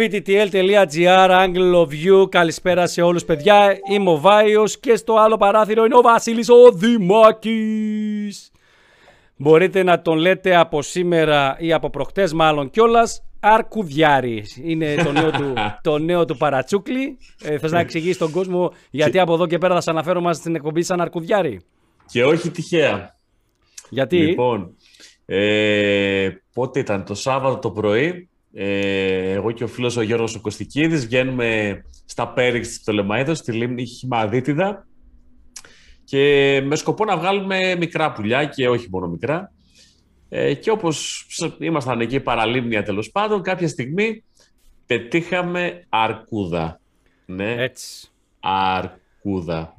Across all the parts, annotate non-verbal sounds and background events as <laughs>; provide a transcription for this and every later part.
pttl.gr, Angle of You, καλησπέρα σε όλους παιδιά, είμαι ο Βάιος και στο άλλο παράθυρο είναι ο Βασίλης ο Δημάκης. Μπορείτε να τον λέτε από σήμερα ή από προχτές μάλλον κιόλας, Αρκουδιάρη. Είναι το νέο του, <laughs> το νέο του παρατσούκλι. Ε, θες να εξηγήσεις τον κόσμο γιατί από εδώ και πέρα θα σε αναφέρω μας στην εκπομπή σαν Αρκουδιάρη; Και όχι τυχαία. Γιατί; Λοιπόν, ε, πότε ήταν το Σάββατο το πρωί, ε, εγώ και ο φίλος ο Γιώργος ο Κωστικίδης βγαίνουμε στα Πέριξ της Πτολεμαίδος, στη λίμνη Χιμαδίτιδα και με σκοπό να βγάλουμε μικρά πουλιά και όχι μόνο μικρά. Ε, και όπως ήμασταν εκεί παραλίμνια τέλος πάντων, κάποια στιγμή πετύχαμε αρκούδα. Ναι, Έτσι. αρκούδα.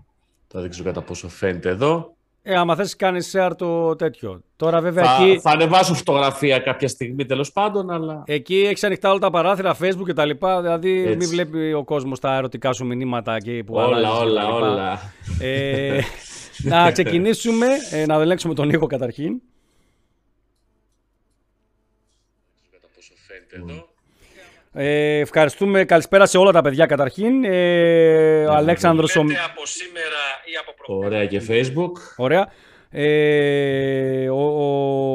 Θα δείξω κατά πόσο φαίνεται εδώ. Ε, άμα θες κάνεις share το τέτοιο. Τώρα βέβαια θα, εκεί... Θα ανεβάσω φωτογραφία κάποια στιγμή τέλος πάντων, αλλά... Εκεί έχει ανοιχτά όλα τα παράθυρα, facebook και τα λοιπά, δηλαδή Έτσι. μην βλέπει ο κόσμος τα ερωτικά σου μηνύματα εκεί που Όλα, όλα, όλα. Ε, να <laughs> ξεκινήσουμε, ε, να ελέγξουμε τον ήχο καταρχήν. εδώ. Ε, ευχαριστούμε. Καλησπέρα σε όλα τα παιδιά καταρχήν. Ε, ο Αλέξανδρος... από σήμερα ή από Ωραία και Facebook. Ωραία. Ε, ο,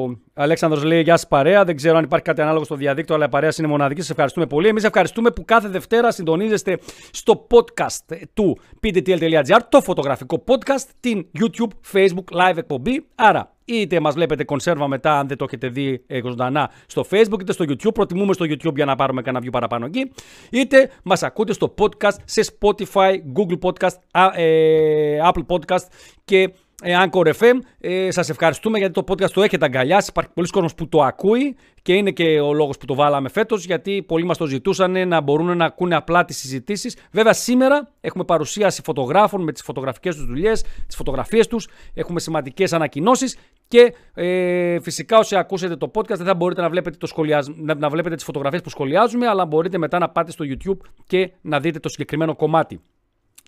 ο Αλέξανδρος λέει Γεια σας παρέα. Δεν ξέρω αν υπάρχει κάτι ανάλογο στο διαδίκτυο, αλλά η παρέα είναι μοναδική. Σας ευχαριστούμε πολύ. Εμείς ευχαριστούμε που κάθε Δευτέρα συντονίζεστε στο podcast του pdtl.gr, το φωτογραφικό podcast, την YouTube, Facebook live εκπομπή. Άρα, είτε μας βλέπετε κονσέρβα μετά, αν δεν το έχετε δει ε, ζωντανά στο Facebook, είτε στο YouTube. Προτιμούμε στο YouTube για να πάρουμε κανένα view παραπάνω εκεί. Είτε μας ακούτε στο podcast σε Spotify, Google Podcast, ε, Apple Podcast και ε, Anchor FM. Ε, Σας ευχαριστούμε γιατί το podcast το έχετε αγκαλιάσει. Υπάρχει πολλοί κόσμος που το ακούει και είναι και ο λόγος που το βάλαμε φέτος, γιατί πολλοί μας το ζητούσαν να μπορούν να ακούνε απλά τις συζητήσεις. Βέβαια, σήμερα έχουμε παρουσίαση φωτογράφων με τις φωτογραφικές τους δουλειές, τις φωτογραφίες τους. Έχουμε σημαντικές ανακοινώσεις και ε, φυσικά όσοι ακούσετε το podcast δεν θα μπορείτε να βλέπετε, το σχολιασ... να, να βλέπετε τις φωτογραφίες που σχολιάζουμε, αλλά μπορείτε μετά να πάτε στο YouTube και να δείτε το συγκεκριμένο κομμάτι.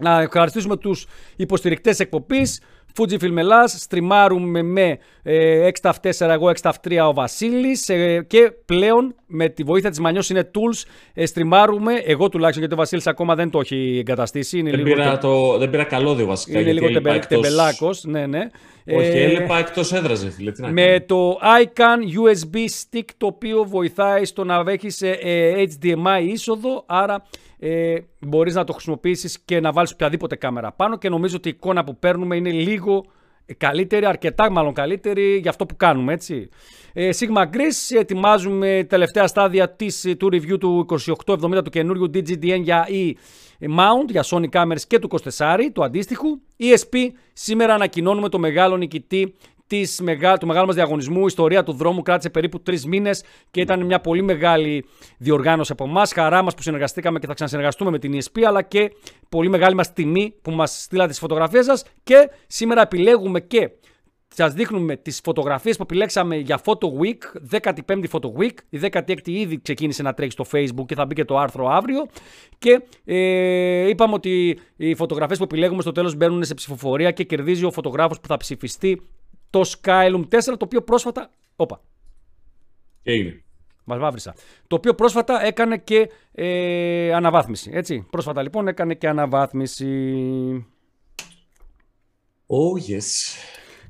Να ευχαριστήσουμε τους υποστηρικτές εκπομπής, Fujifilm Ελλάς, στριμάρουμε με ε, 6 4 εγώ 6 3 ο Βασίλης ε, και πλέον με τη βοήθεια της Μανιός είναι tools, ε, στριμάρουμε, εγώ τουλάχιστον γιατί ο Βασίλης ακόμα δεν το έχει εγκαταστήσει. Είναι δεν, λίγο πήρα το, δεν πήρα καλώδιο βασικά. Είναι λίγο τεμπε, τεμπελάκος, ναι ναι. Όχι, ε, έλεπα εκτός έδρας, φίλε. Τι να με το Icon USB stick το οποίο βοηθάει στο να έχεις ε, ε HDMI είσοδο, άρα ε, μπορείς να το χρησιμοποιήσεις και να βάλεις οποιαδήποτε κάμερα πάνω και νομίζω ότι η εικόνα που παίρνουμε είναι λίγο καλύτερη, αρκετά μάλλον καλύτερη για αυτό που κάνουμε, έτσι. Ε, Sigma Gris, ετοιμάζουμε τελευταία στάδια της, του review του 2870 του καινούριου DGDN για e mount, για Sony cameras και του 24, του αντίστοιχου. ESP, σήμερα ανακοινώνουμε το μεγάλο νικητή της, του μεγάλου μας διαγωνισμού. Η ιστορία του δρόμου κράτησε περίπου τρεις μήνες και ήταν μια πολύ μεγάλη διοργάνωση από εμάς. Χαρά μας που συνεργαστήκαμε και θα ξανασυνεργαστούμε με την ESP, αλλά και πολύ μεγάλη μας τιμή που μας στείλατε τις φωτογραφίες σας. Και σήμερα επιλέγουμε και Σας δείχνουμε τις φωτογραφίες που επιλέξαμε για Photo Week, 15η Photo Week. Η 16η ήδη ξεκίνησε να τρέχει στο Facebook και θα μπει και το άρθρο αύριο. Και ε, είπαμε ότι οι φωτογραφίες που επιλέγουμε στο τέλος μπαίνουν σε ψηφοφορία και κερδίζει ο φωτογράφος που θα ψηφιστεί το Skylum 4, το οποίο πρόσφατα. Όπα. Έγινε; Μας βάβρισα. Το οποίο πρόσφατα έκανε και ε, αναβάθμιση. Έτσι. Πρόσφατα λοιπόν έκανε και αναβάθμιση. Oh, yes.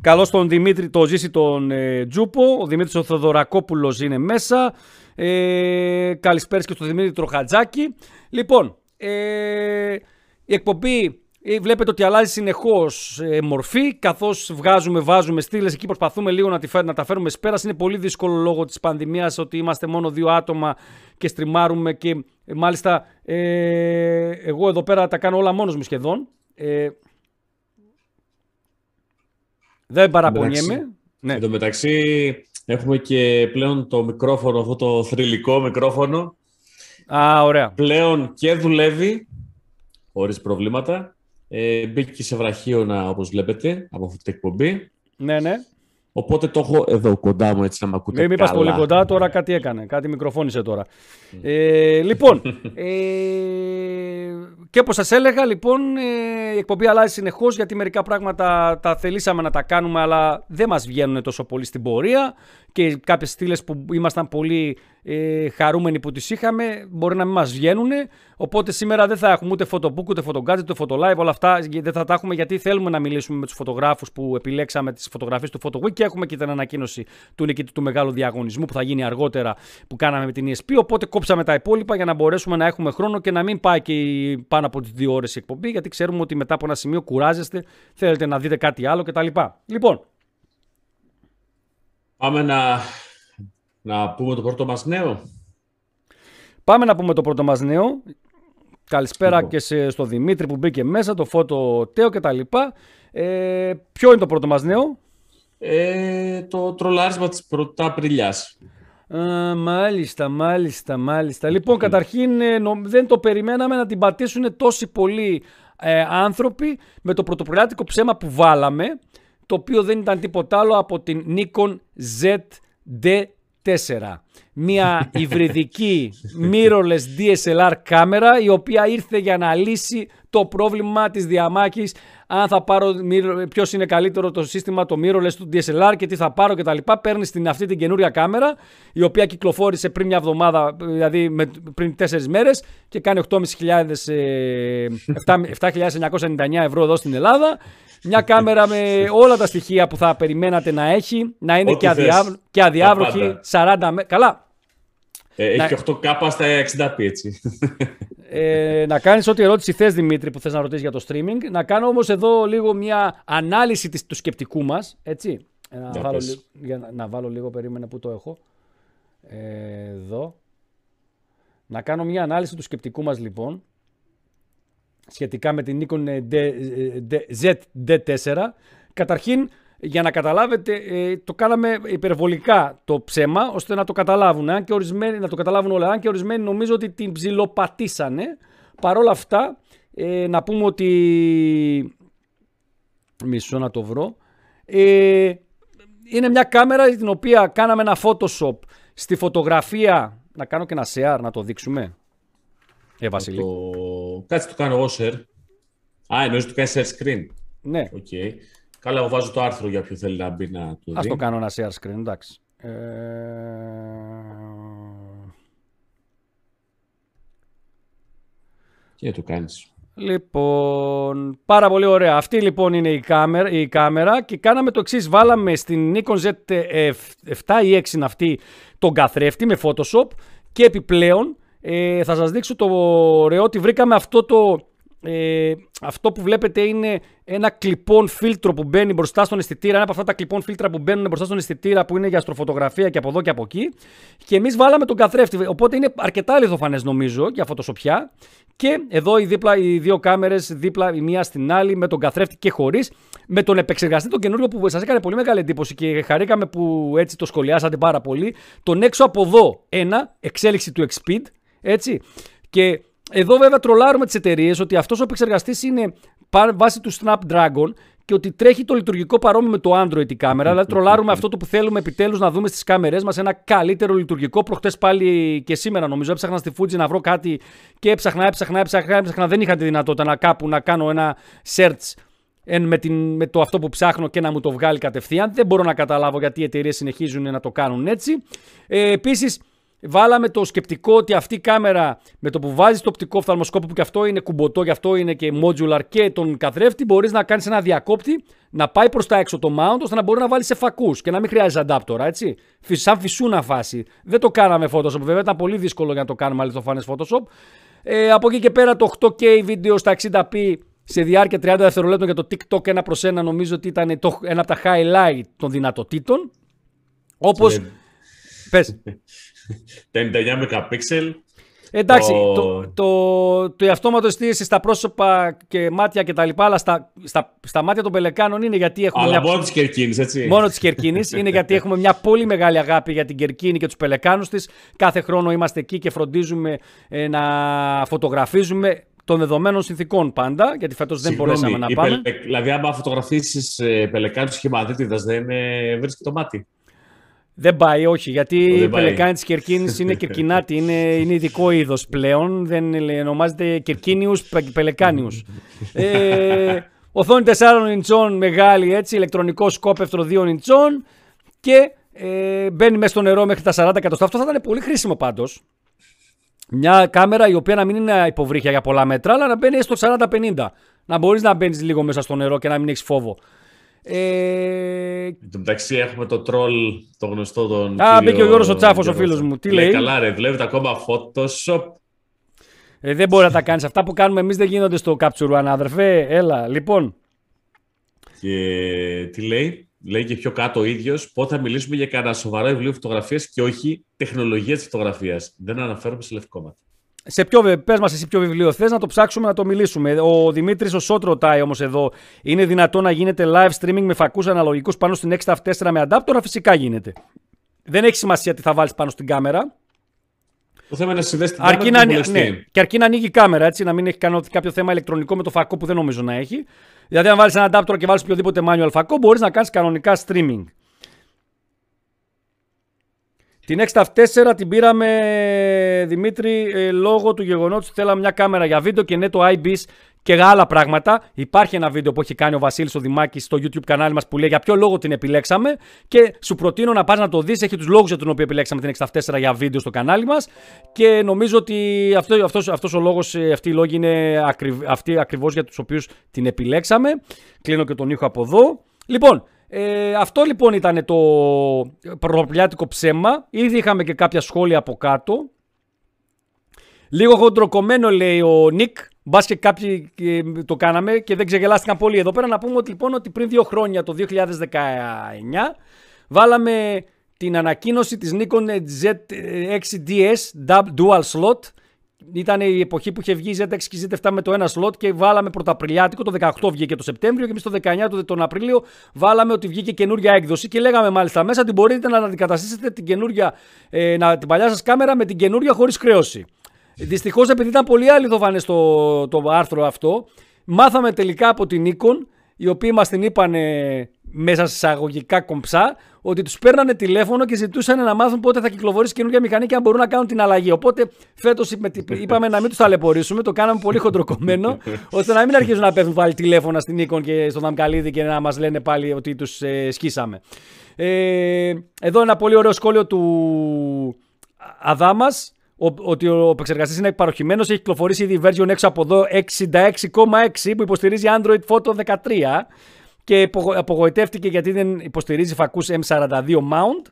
Καλώς τον Δημήτρη, το ζήσει τον ε, Τζούπο. Ο Δημήτρης ο Θεοδωρακόπουλο είναι μέσα. Ε, καλησπέρα και στον Δημήτρη Τροχατζάκη. Λοιπόν, ε, η εκπομπή ε, βλέπετε ότι αλλάζει συνεχώς ε, μορφή, καθώς βγάζουμε, βάζουμε στήλες. Εκεί προσπαθούμε λίγο να, τη, να τα φέρουμε σπέρα. Είναι πολύ δύσκολο λόγω της πανδημίας ότι είμαστε μόνο δύο άτομα και στριμάρουμε. Και ε, μάλιστα ε, εγώ εδώ πέρα τα κάνω όλα μόνος μου σχεδόν. Ε, δεν παραπονιέμαι. Ναι. Εν τω μεταξύ έχουμε και πλέον το μικρόφωνο, αυτό το θρηλυκό μικρόφωνο. Α, ωραία. Πλέον και δουλεύει, χωρίς προβλήματα. Ε, μπήκε και σε βραχίωνα, όπως βλέπετε, από αυτή την εκπομπή. Ναι, ναι. Οπότε το έχω εδώ κοντά μου έτσι να με ακούτε Μην καλά. πολύ κοντά, τώρα κάτι έκανε. Κάτι μικροφώνησε τώρα. ε, λοιπόν, ε, και όπως σας έλεγα, λοιπόν, ε, η εκπομπή αλλάζει συνεχώς γιατί μερικά πράγματα τα θελήσαμε να τα κάνουμε αλλά δεν μας βγαίνουν τόσο πολύ στην πορεία και κάποιες στήλες που ήμασταν πολύ ε, χαρούμενοι που τις είχαμε, μπορεί να μην μας βγαίνουν. Οπότε σήμερα δεν θα έχουμε ούτε photobook, ούτε photogadget, ούτε photolive, όλα αυτά δεν θα τα έχουμε γιατί θέλουμε να μιλήσουμε με τους φωτογράφους που επιλέξαμε τις φωτογραφίες του PhotoWeek και έχουμε και την ανακοίνωση του νικητή του μεγάλου διαγωνισμού που θα γίνει αργότερα που κάναμε με την ESP. Οπότε κόψαμε τα υπόλοιπα για να μπορέσουμε να έχουμε χρόνο και να μην πάει και πάνω από τις δύο ώρες η εκπομπή γιατί ξέρουμε ότι μετά από ένα σημείο κουράζεστε, θέλετε να δείτε κάτι άλλο κτλ. Λοιπόν, Πάμε να, να πούμε το πρώτο μας νέο. Πάμε να πούμε το πρώτο μας νέο. Καλησπέρα λοιπόν. και σε, στο Δημήτρη που μπήκε μέσα, το Φώτο Τέο και τα λοιπά. Ε, ποιο είναι το πρώτο μας νέο; Ε, το τρολάρισμα της Πρωταπριλιάς. Α, μάλιστα, μάλιστα, μάλιστα. Λοιπόν, καταρχήν ε, δεν το περιμέναμε να την πατήσουν τόσοι πολλοί ε, άνθρωποι με το πρωτοπριλιάτικο ψέμα που βάλαμε το οποίο δεν ήταν τίποτα άλλο από την Nikon ZD4. Μια υβριδική mirrorless DSLR κάμερα η οποία ήρθε για να λύσει το πρόβλημα της διαμάχης αν θα πάρω ποιος είναι καλύτερο το σύστημα το mirrorless του DSLR και τι θα πάρω κτλ. Παίρνει την, αυτή την καινούρια κάμερα η οποία κυκλοφόρησε πριν μια εβδομάδα, δηλαδή με, πριν τέσσερις μέρες και κάνει 8.999 ε, ευρώ εδώ στην Ελλάδα. Μια κάμερα με όλα τα στοιχεία που θα περιμένατε να έχει, να είναι και, αδιάβ... και αδιάβροχη, 40 Καλά. Ε, έχει να... 8K στα 60p, έτσι. <laughs> Ε, να κάνεις ό,τι ερώτηση θες, Δημήτρη, που θες να ρωτήσεις για το streaming. Να κάνω όμως εδώ λίγο μια ανάλυση της, του σκεπτικού μας, έτσι. Ε, να, βάλω, για να, να, βάλω λίγο, περίμενε που το έχω. Ε, εδώ. Να κάνω μια ανάλυση του σκεπτικού μας, λοιπόν σχετικά με την Nikon ZD4. Καταρχήν, για να καταλάβετε, ε, το κάναμε υπερβολικά το ψέμα, ώστε να το καταλάβουν. Αν και ορισμένοι, να το καταλάβουν όλα. Αν και ορισμένοι νομίζω ότι την ψιλοπατήσανε. Παρ' όλα αυτά, ε, να πούμε ότι... Μισό να το βρω. Ε, είναι μια κάμερα την οποία κάναμε ένα Photoshop στη φωτογραφία. Να κάνω και ένα share να το δείξουμε. Ε, Βασίλη. Το... Κάτσε το κάνω εγώ share. Α, εννοείς το κάνεις share screen. Ναι. Okay. Καλά, εγώ βάζω το άρθρο για ποιο θέλει να μπει να το δει. Ας το κάνω ένα share screen, εντάξει. Ε... Και το κάνεις. Λοιπόν, πάρα πολύ ωραία. Αυτή λοιπόν είναι η κάμερα, η κάμερα και κάναμε το εξής. Βάλαμε στην Nikon Z7 ή 6 αυτή τον καθρέφτη με Photoshop και επιπλέον ε, θα σας δείξω το ωραίο ότι βρήκαμε αυτό το... Ε, αυτό που βλέπετε είναι ένα κλειπών φίλτρο που μπαίνει μπροστά στον αισθητήρα. Ένα από αυτά τα κλειπών φίλτρα που μπαίνουν μπροστά στον αισθητήρα που είναι για αστροφωτογραφία και από εδώ και από εκεί. Και εμείς βάλαμε τον καθρέφτη. Οπότε είναι αρκετά λιθοφανές νομίζω για φωτοσοπιά. Και εδώ οι, δίπλα, οι δύο κάμερες δίπλα η μία στην άλλη με τον καθρέφτη και χωρίς. Με τον επεξεργαστή τον καινούριο που σας έκανε πολύ μεγάλη εντύπωση και χαρήκαμε που έτσι το σχολιάσατε πάρα πολύ. Τον έξω από εδώ ένα, εξέλιξη του Xpeed έτσι. Και εδώ βέβαια τρολάρουμε τις εταιρείες ότι αυτός ο επεξεργαστής είναι βάσει του Snapdragon και ότι τρέχει το λειτουργικό παρόμοιο με το Android η κάμερα. Δηλαδή, τρολάρουμε αυτό το που θέλουμε επιτέλους να δούμε στις κάμερές μας. Ένα καλύτερο λειτουργικό. Προχτές πάλι και σήμερα νομίζω έψαχνα στη Fuji να βρω κάτι και έψαχνα, έψαχνα, έψαχνα. έψαχνα. Δεν είχα τη δυνατότητα να κάπου να κάνω ένα search με, την, με το αυτό που ψάχνω και να μου το βγάλει κατευθείαν. Δεν μπορώ να καταλάβω γιατί οι εταιρείες συνεχίζουν να το κάνουν έτσι. Ε, Επίσης, Βάλαμε το σκεπτικό ότι αυτή η κάμερα με το που βάζεις το οπτικό οφθαλμοσκόπο που και αυτό είναι κουμποτό, και αυτό είναι και modular και τον καθρέφτη, μπορείς να κάνεις ένα διακόπτη, να πάει προς τα έξω το mount, ώστε να μπορεί να βάλεις σε φακούς και να μην χρειάζεται adapter, έτσι. Σαν φυσούνα φάση. Δεν το κάναμε Photoshop, βέβαια ήταν πολύ δύσκολο για να το κάνουμε αληθοφανές Photoshop. Ε, από εκεί και πέρα το 8K βίντεο στα 60p σε διάρκεια 30 δευτερολέπτων για το TikTok ένα προς ένα νομίζω ότι ήταν το, ένα από τα highlight των δυνατοτήτων. Όπως... Πες. <laughs> τα 99 MP. Εντάξει, το, το, το, το αυτόματο εστίαση στα πρόσωπα και μάτια και τα λοιπά, αλλά στα, στα, στα μάτια των πελεκάνων είναι γιατί έχουμε. Αλλά μια... μόνο της Κερκίνης, έτσι. Μόνο της Κερκίνης. είναι γιατί έχουμε μια πολύ μεγάλη αγάπη για την Κερκίνη και τους πελεκάνους της. Κάθε χρόνο είμαστε εκεί και φροντίζουμε ε, να φωτογραφίζουμε των δεδομένων συνθήκων πάντα, γιατί φέτος δεν μπορέσαμε να πάμε. Πελε... Δηλαδή, άμα φωτογραφίσεις ε, πελεκάνους σχηματίτιδα, δεν ε, βρίσκει το μάτι. Δεν πάει, όχι, γιατί η πελεκάνη της Κερκίνης είναι <laughs> κερκινάτη, είναι, είναι ειδικό είδος πλέον. Δεν ονομάζεται Κερκίνιους Πελεκάνιους. ε, οθόνη 4 ιντσών μεγάλη, έτσι, ηλεκτρονικό σκόπευτρο 2 ιντσών και Ε, μπαίνει μέσα στο νερό μέχρι τα 40 εκατοστά. Αυτό θα ήταν πολύ χρήσιμο πάντως. Μια κάμερα η οποία να μην είναι υποβρύχια για πολλά μέτρα, αλλά να μπαίνει στο 40-50. Να μπορείς να μπαίνεις λίγο μέσα στο νερό και να μην έχεις φόβο. Ε... Εν τω μεταξύ έχουμε το τρόλ, το γνωστό τον. Α, μπήκε ο Γιώργος ο Τσάφος, ο φίλος μου. Τι λέει; Καλά, ρε, δουλεύει ακόμα Photoshop. Ε, δεν μπορεί να τα κάνεις. Αυτά που κάνουμε εμείς δεν γίνονται στο Capture One, αδερφέ. Έλα, λοιπόν. Και τι λέει, λέει και πιο κάτω ο ίδιος, πότε θα μιλήσουμε για κανένα σοβαρό βιβλίο φωτογραφίας και όχι τεχνολογία της φωτογραφίας. Δεν αναφέρομαι σε λευκόματα. Σε ποιο, πες μας εσύ ποιο βιβλίο θες να το ψάξουμε να το μιλήσουμε. Ο Δημήτρης ο Σότ ρωτάει όμως εδώ, είναι δυνατό να γίνεται live streaming με φακούς αναλογικούς πάνω στην 6 4 με adapter, φυσικά γίνεται. Δεν έχει σημασία τι θα βάλεις πάνω στην κάμερα. Το θέμα είναι να συνδέσεις την αρκεί κάμερα να, ναι, και αρκεί να ανοίγει η κάμερα, έτσι, να μην έχει κάνει κάποιο θέμα ηλεκτρονικό με το φακό που δεν νομίζω να έχει. Δηλαδή, αν βάλεις ένα adapter και βάλεις οποιοδήποτε manual φακό, μπορείς να κάνεις κανονικά streaming. Την 6 4 την πήραμε, Δημήτρη, ε, λόγω του γεγονότος ότι θέλαμε μια κάμερα για βίντεο και ναι το iBIS και άλλα πράγματα. Υπάρχει ένα βίντεο που έχει κάνει ο Βασίλης ο Δημάκης στο YouTube κανάλι μας που λέει για ποιο λόγο την επιλέξαμε και σου προτείνω να πας να το δεις. Έχει τους λόγους για τον οποίο επιλέξαμε την 6 για βίντεο στο κανάλι μας και νομίζω ότι αυτό, αυτός, αυτός ο λόγος, ε, αυτοί οι λόγοι είναι ακριβ, αυτοί ακριβώς για τους οποίους την επιλέξαμε. Κλείνω και τον ήχο από εδώ. Λοιπόν, ε, αυτό λοιπόν ήταν το πρωτοπλιάτικο ψέμα. Ήδη είχαμε και κάποια σχόλια από κάτω. Λίγο χοντροκομμένο λέει ο Νικ. Μπας και κάποιοι ε, το κάναμε και δεν ξεγελάστηκαν πολύ. Εδώ πέρα να πούμε ότι λοιπόν ότι πριν δύο χρόνια, το 2019, βάλαμε την ανακοίνωση της Nikon Z6DS Dual Slot ήταν η εποχή που είχε βγει η Z6 και η Z7 με το ένα slot και βάλαμε πρωταπριλιάτικο. Το 18 βγήκε το Σεπτέμβριο και εμείς το 19 τον Απρίλιο βάλαμε ότι βγήκε καινούργια έκδοση και λέγαμε μάλιστα μέσα ότι μπορείτε να αντικαταστήσετε την, καινούργια, ε, να, την παλιά σας κάμερα με την καινούργια χωρίς χρέωση. Δυστυχώς επειδή ήταν πολύ αληθοφανέ το, το άρθρο αυτό, μάθαμε τελικά από την Nikon οι οποίοι μας την είπαν μέσα σε εισαγωγικά κομψά, ότι τους παίρνανε τηλέφωνο και ζητούσαν να μάθουν πότε θα κυκλοφορήσει καινούργια μηχανή και αν μπορούν να κάνουν την αλλαγή. Οπότε φέτος είπαμε να μην τους ταλαιπωρήσουμε, το κάναμε πολύ χοντροκομμένο, <laughs> ώστε να μην αρχίζουν να πέφτουν πάλι τηλέφωνα στην Nikon και στον Δαμκαλίδη και να μας λένε πάλι ότι τους ε, σκίσαμε. Ε, εδώ ένα πολύ ωραίο σχόλιο του Αδάμας. Ότι ο επεξεργαστής είναι παροχημένο, έχει κυκλοφορήσει ήδη η version έξω από εδώ 66,6 που υποστηρίζει Android Photo 13 και απογοητεύτηκε γιατί δεν υποστηρίζει φακούς M42 mount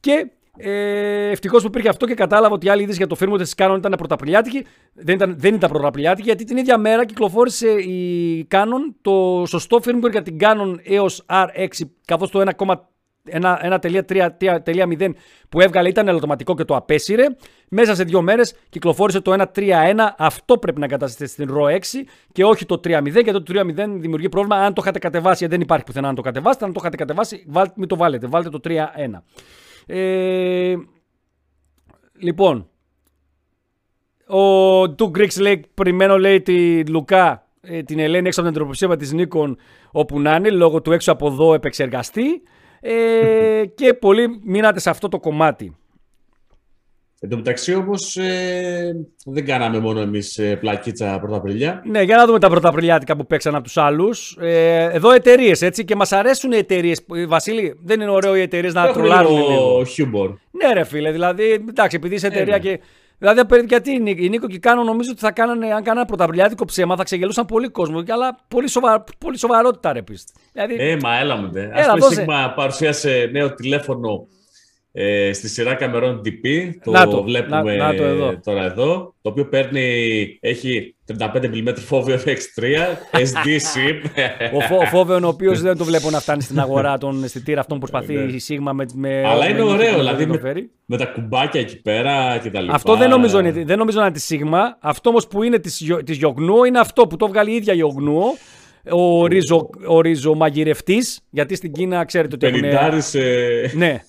και ε, Ευτυχώς που υπήρχε αυτό και κατάλαβα ότι η άλλη είδηση για το firmware τη Canon ήταν πρωταπριλιάτικη. Δεν ήταν, δεν ήταν πρωταπριλιάτικη γιατί την ίδια μέρα κυκλοφόρησε η Canon το σωστό firmware για την Canon EOS R6 καθώς το 1.3.0 που έβγαλε ήταν ελαττωματικό και το απέσυρε. Μέσα σε δύο μέρες κυκλοφόρησε το 1.3.1. Αυτό πρέπει να εγκαταστήσετε στην RAW 6 και όχι το 3.0 γιατί το 3.0 δημιουργεί πρόβλημα. Αν το είχατε κατεβάσει, δεν υπάρχει πουθενά να το κατεβάσετε. Αν το είχατε κατεβάσει, βάλτε, μην το βάλετε. Βάλτε το 3.1. Ε, λοιπόν, ο Του Greeks λέει, περιμένω λέει τη Λουκά, ε, την Ελένη έξω από την εντροπισία της Νίκον όπου να είναι, λόγω του έξω από εδώ επεξεργαστή. Ε, και πολλοί μείνατε σε αυτό το κομμάτι. Εν τω μεταξύ όμως ε, δεν κάναμε μόνο εμείς ε, πλακίτσα πρωταπριλιά. Ναι, για να δούμε τα πρωταπριλιάτικα που παίξαν από τους άλλους. Ε, εδώ εταιρείες έτσι και μας αρέσουν οι εταιρείες. Βασίλη, δεν είναι ωραίο οι εταιρείες να τρολάρουν. Ο χιούμπορ. Ναι, ρε φίλε, δηλαδή εντάξει, επειδή είσαι εταιρεία ε, ναι. και Δηλαδή, γιατί η Νίκο και η Κάνο νομίζω ότι θα κάνανε, αν κάνανε πρωταπριλιάτικο ψέμα, θα ξεγελούσαν πολύ κόσμο. Αλλά πολύ, σοβα, πολύ σοβαρότητα, ρε πίστη. Δηλαδή... Ε, μα έλα μου, δε. Α πούμε, Σίγμα παρουσίασε νέο τηλέφωνο ε, στη σειρά καμερών DP. Το, να το βλέπουμε να, να το εδώ. τώρα εδώ. Το οποίο παίρνει, έχει 35 mm φόβιο X3, SD SIP. ο, ο φόβιο ο οποίος δεν το βλέπω να φτάνει στην αγορά <laughs> των αισθητήρα αυτών που προσπαθεί ναι. η Sigma με, με. Αλλά είναι ωραίο, δηλαδή με, με, τα κουμπάκια εκεί πέρα και τα λοιπά. Αυτό δεν νομίζω, δεν νομίζω να είναι της Sigma. Αυτό όμως που είναι της Γιογνούο είναι αυτό που το βγάλει η ίδια Γιογνούο. Ο, ρίζο, ο ριζομαγειρευτής, γιατί στην Κίνα ξέρετε ότι έχουν... Ε... Ναι.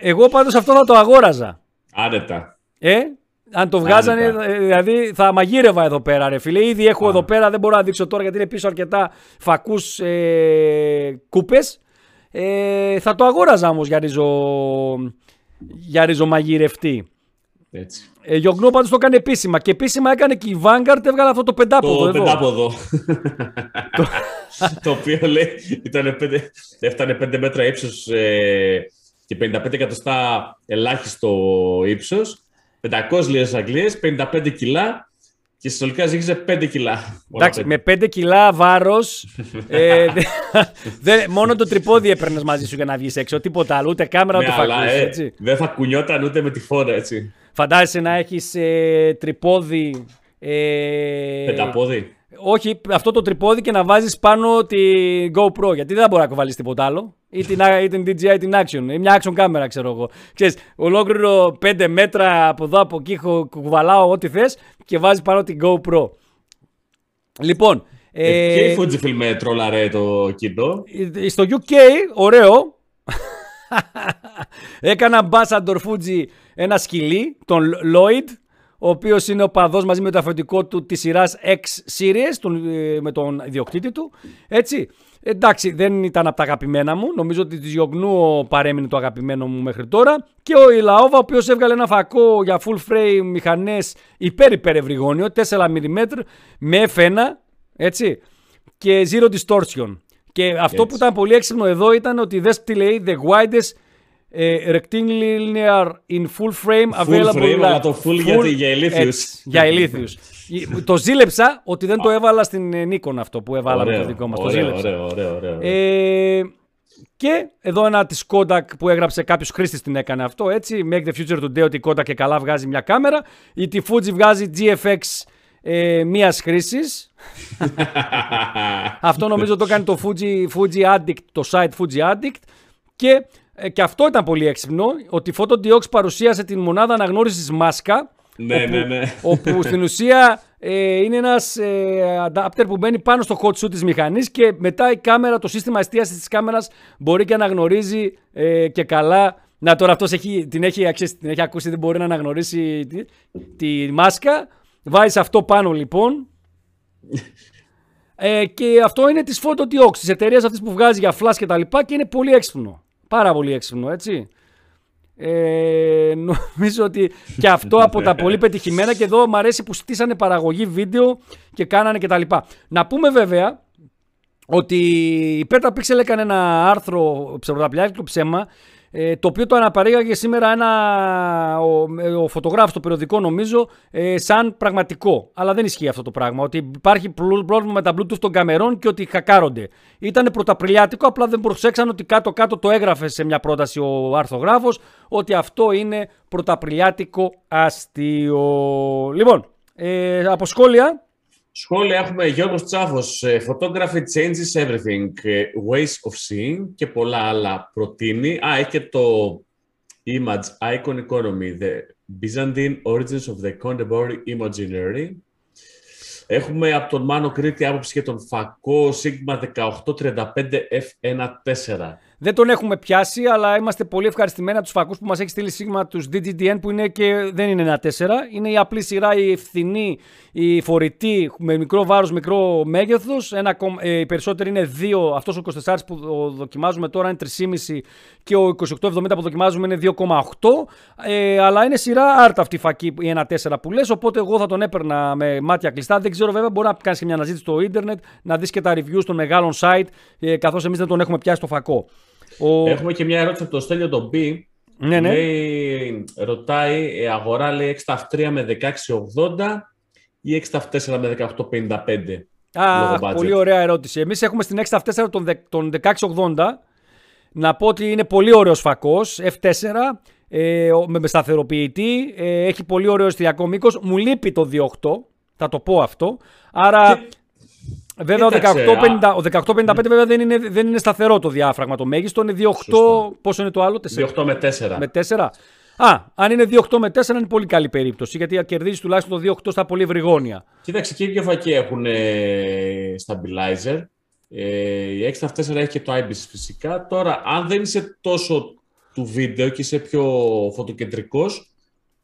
Εγώ πάντως αυτό θα το αγόραζα. Άνετα. Ε, αν το βγάζανε, ε, δηλαδή θα μαγείρευα εδώ πέρα, ρε φίλε. Ήδη έχω εδώ πέρα, δεν μπορώ να δείξω τώρα γιατί είναι πίσω αρκετά φακούς ε, κούπες. Ε, θα το αγόραζα όμως για, ριζο, για ριζομαγειρευτή. Έτσι. Ε, Γιογνώ πάντως το έκανε επίσημα. Και επίσημα έκανε και η Vanguard, έβγαλε αυτό το πεντάποδο. Το πεντάποδο. <laughs> το οποίο λέει ήταν 5, έφτανε 5 μέτρα ύψος ε, και 55 εκατοστά ελάχιστο ύψος. 500 λίρε Αγγλίες, 55 κιλά και συνολικά ζύγιζε 5 κιλά. Εντάξει, με 5 κιλά βάρος. ε, <laughs> μόνο το τρυπόδι έπαιρνες μαζί σου για να βγεις έξω. Τίποτα άλλο. Ούτε κάμερα, ούτε ναι, ε, Δεν θα κουνιόταν ούτε με τη φόρα, έτσι. Φαντάζεσαι να έχεις ε, τρυπόδι. Ε, Πενταπόδι. Όχι, αυτό το τρυπόδι και να βάζεις πάνω την GoPro. Γιατί δεν μπορεί να κουβαλείς τίποτα άλλο. Ή την, ή την DJI την Action. Ή μια Action κάμερα, ξέρω εγώ. Ξέρεις, ολόκληρο 5 μέτρα από εδώ από εκεί κουβαλάω ό,τι θες και βάζει πάνω την GoPro. Λοιπόν. Ε, ε, και η Fujifilm με τρόλαρε το κοινό. Ε, στο UK, ωραίο. <laughs> Έκανα ambassador Fuji ένα σκυλί, τον Lloyd, ο οποίος είναι ο παδός μαζί με το αφεντικό του της σειράς X Series, τον, ε, με τον ιδιοκτήτη του. Έτσι. Εντάξει, δεν ήταν από τα αγαπημένα μου. Νομίζω ότι της Γιογνού παρέμεινε το αγαπημένο μου μέχρι τώρα. Και ο Ιλαόβα, ο οποίος έβγαλε ένα φακό για full frame μηχανές υπέρ υπέρ ευρυγόνιο, 4 mm με F1, έτσι. Και zero distortion. Και αυτό που ήταν πολύ έξυπνο εδώ ήταν ότι δες τι λέει The widest ε, rectilinear in full frame available. Full frame, αλλά το full, full για ηλίθιους. για ηλίθιους. <laughs> το ζήλεψα ότι δεν το έβαλα στην ε, Nikon αυτό που έβαλα με το δικό μας. Ωραίο, το ωραίο, ωραίο, ωραίο. Ε, και εδώ ένα της Kodak που έγραψε κάποιος χρήστης την έκανε αυτό έτσι. Make the future today ότι η Kodak και καλά βγάζει μια κάμερα. Η τη Fuji βγάζει GFX ε, μίας χρήσης. <laughs> αυτό νομίζω το κάνει το Fuji, Fuji Addict, το site Fuji Addict. Και ε, και αυτό ήταν πολύ έξυπνο, ότι η Photodiox παρουσίασε την μονάδα αναγνώρισης μάσκα, ναι, όπου, ναι, ναι. όπου στην ουσία ε, είναι ένας ε, adapter που μπαίνει πάνω στο hot shoe της μηχανής και μετά η κάμερα, το σύστημα εστίασης της κάμερας μπορεί και να αναγνωρίζει ε, και καλά να τώρα αυτός έχει, την, έχει, την έχει ακούσει, δεν μπορεί να αναγνωρίσει τη, τη μάσκα. Βάζει αυτό πάνω λοιπόν. ε, και αυτό είναι της Photodiox, της εταιρείας αυτής που βγάζει για flash και τα λοιπά και είναι πολύ έξυπνο. Πάρα πολύ έξυπνο, έτσι. Ε, νομίζω ότι και αυτό από τα πολύ πετυχημένα και εδώ μου αρέσει που στήσανε παραγωγή βίντεο και κάνανε και τα λοιπά. Να πούμε βέβαια ότι η Πέτα Pixel έκανε ένα άρθρο ψευδαπλιάτικο ψέμα ε, το οποίο το αναπαρήγαγε σήμερα ένα, ο, ο φωτογράφος στο περιοδικό νομίζω ε, σαν πραγματικό. Αλλά δεν ισχύει αυτό το πράγμα. Ότι υπάρχει πρόβλημα με τα Bluetooth των καμερών και ότι χακάρονται. Ήταν πρωταπριλιάτικο, απλά δεν προσέξαν ότι κάτω-κάτω το έγραφε σε μια πρόταση ο αρθογράφος ότι αυτό είναι πρωταπριλιάτικο αστείο. Λοιπόν, ε, από σχόλια Σχόλια έχουμε Γιώργος Τσάφος, ε, Photography changes everything, ε, ways of seeing και πολλά άλλα προτείνει. Α, έχει και το Image Icon Economy, the Byzantine Origins of the Contemporary Imaginary. Έχουμε από τον Μάνο Κρήτη άποψη για τον Φακό Sigma 1835 F14. Δεν τον έχουμε πιάσει, αλλά είμαστε πολύ ευχαριστημένοι από τους φακούς που μας έχει στείλει Sigma τους DGDN που είναι και δεν είναι ένα 4. Είναι η απλή σειρά, η ευθυνή, η φορητή, με μικρό βάρος, μικρό μέγεθος. Ε, οι περισσότεροι είναι 2. Αυτός ο 24 που δοκιμάζουμε τώρα είναι 3,5 και ο 2870 που δοκιμάζουμε είναι 2,8. Ε, αλλά είναι σειρά άρτα αυτή η φακή, η ένα 4 που λες. Οπότε εγώ θα τον έπαιρνα με μάτια κλειστά. Δεν ξέρω βέβαια, μπορεί να κάνεις και μια αναζήτηση στο ίντερνετ, να δεις και τα reviews των μεγάλων site, ε, καθώς εμείς δεν τον έχουμε πιάσει στο φακό. Ο... Έχουμε και μια ερώτηση από το Στέλιο τον B. Ναι, ναι. Λέει, ρωτάει, ε, αγορά λέει 6 με 1680 ή 6 4 με 1855. Α, πολύ ωραία ερώτηση. Εμείς έχουμε στην 6 4 τον, τον 1680. Να πω ότι είναι πολύ ωραίος φακός, F4, ε, με σταθεροποιητή, ε, έχει πολύ ωραίο εστιακό μήκος. Μου λείπει το 2.8, θα το πω αυτό. Άρα... Βέβαια, ο 1855 βέβαια δεν είναι, δεν είναι σταθερό το διάφραγμα. Το μέγιστο είναι 2,8. Πόσο είναι το άλλο, 4. 2,8 με 4. Με 4. Α, αν είναι 2,8 με 4 είναι πολύ καλή περίπτωση γιατί κερδίζεις τουλάχιστον το 2,8 στα πολύ ευρυγόνια. Κοίταξε, και οι δύο φακοί έχουν ε, stabilizer. Ε, η X4 έχει και το IBIS φυσικά. Τώρα, αν δεν είσαι τόσο του βίντεο και είσαι πιο φωτοκεντρικός,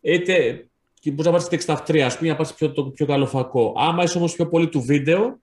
είτε μπορείς να πάρεις την 63, ας πούμε, να πάρεις πιο, το πιο καλό φακό. Άμα είσαι όμως πιο πολύ του βίντεο,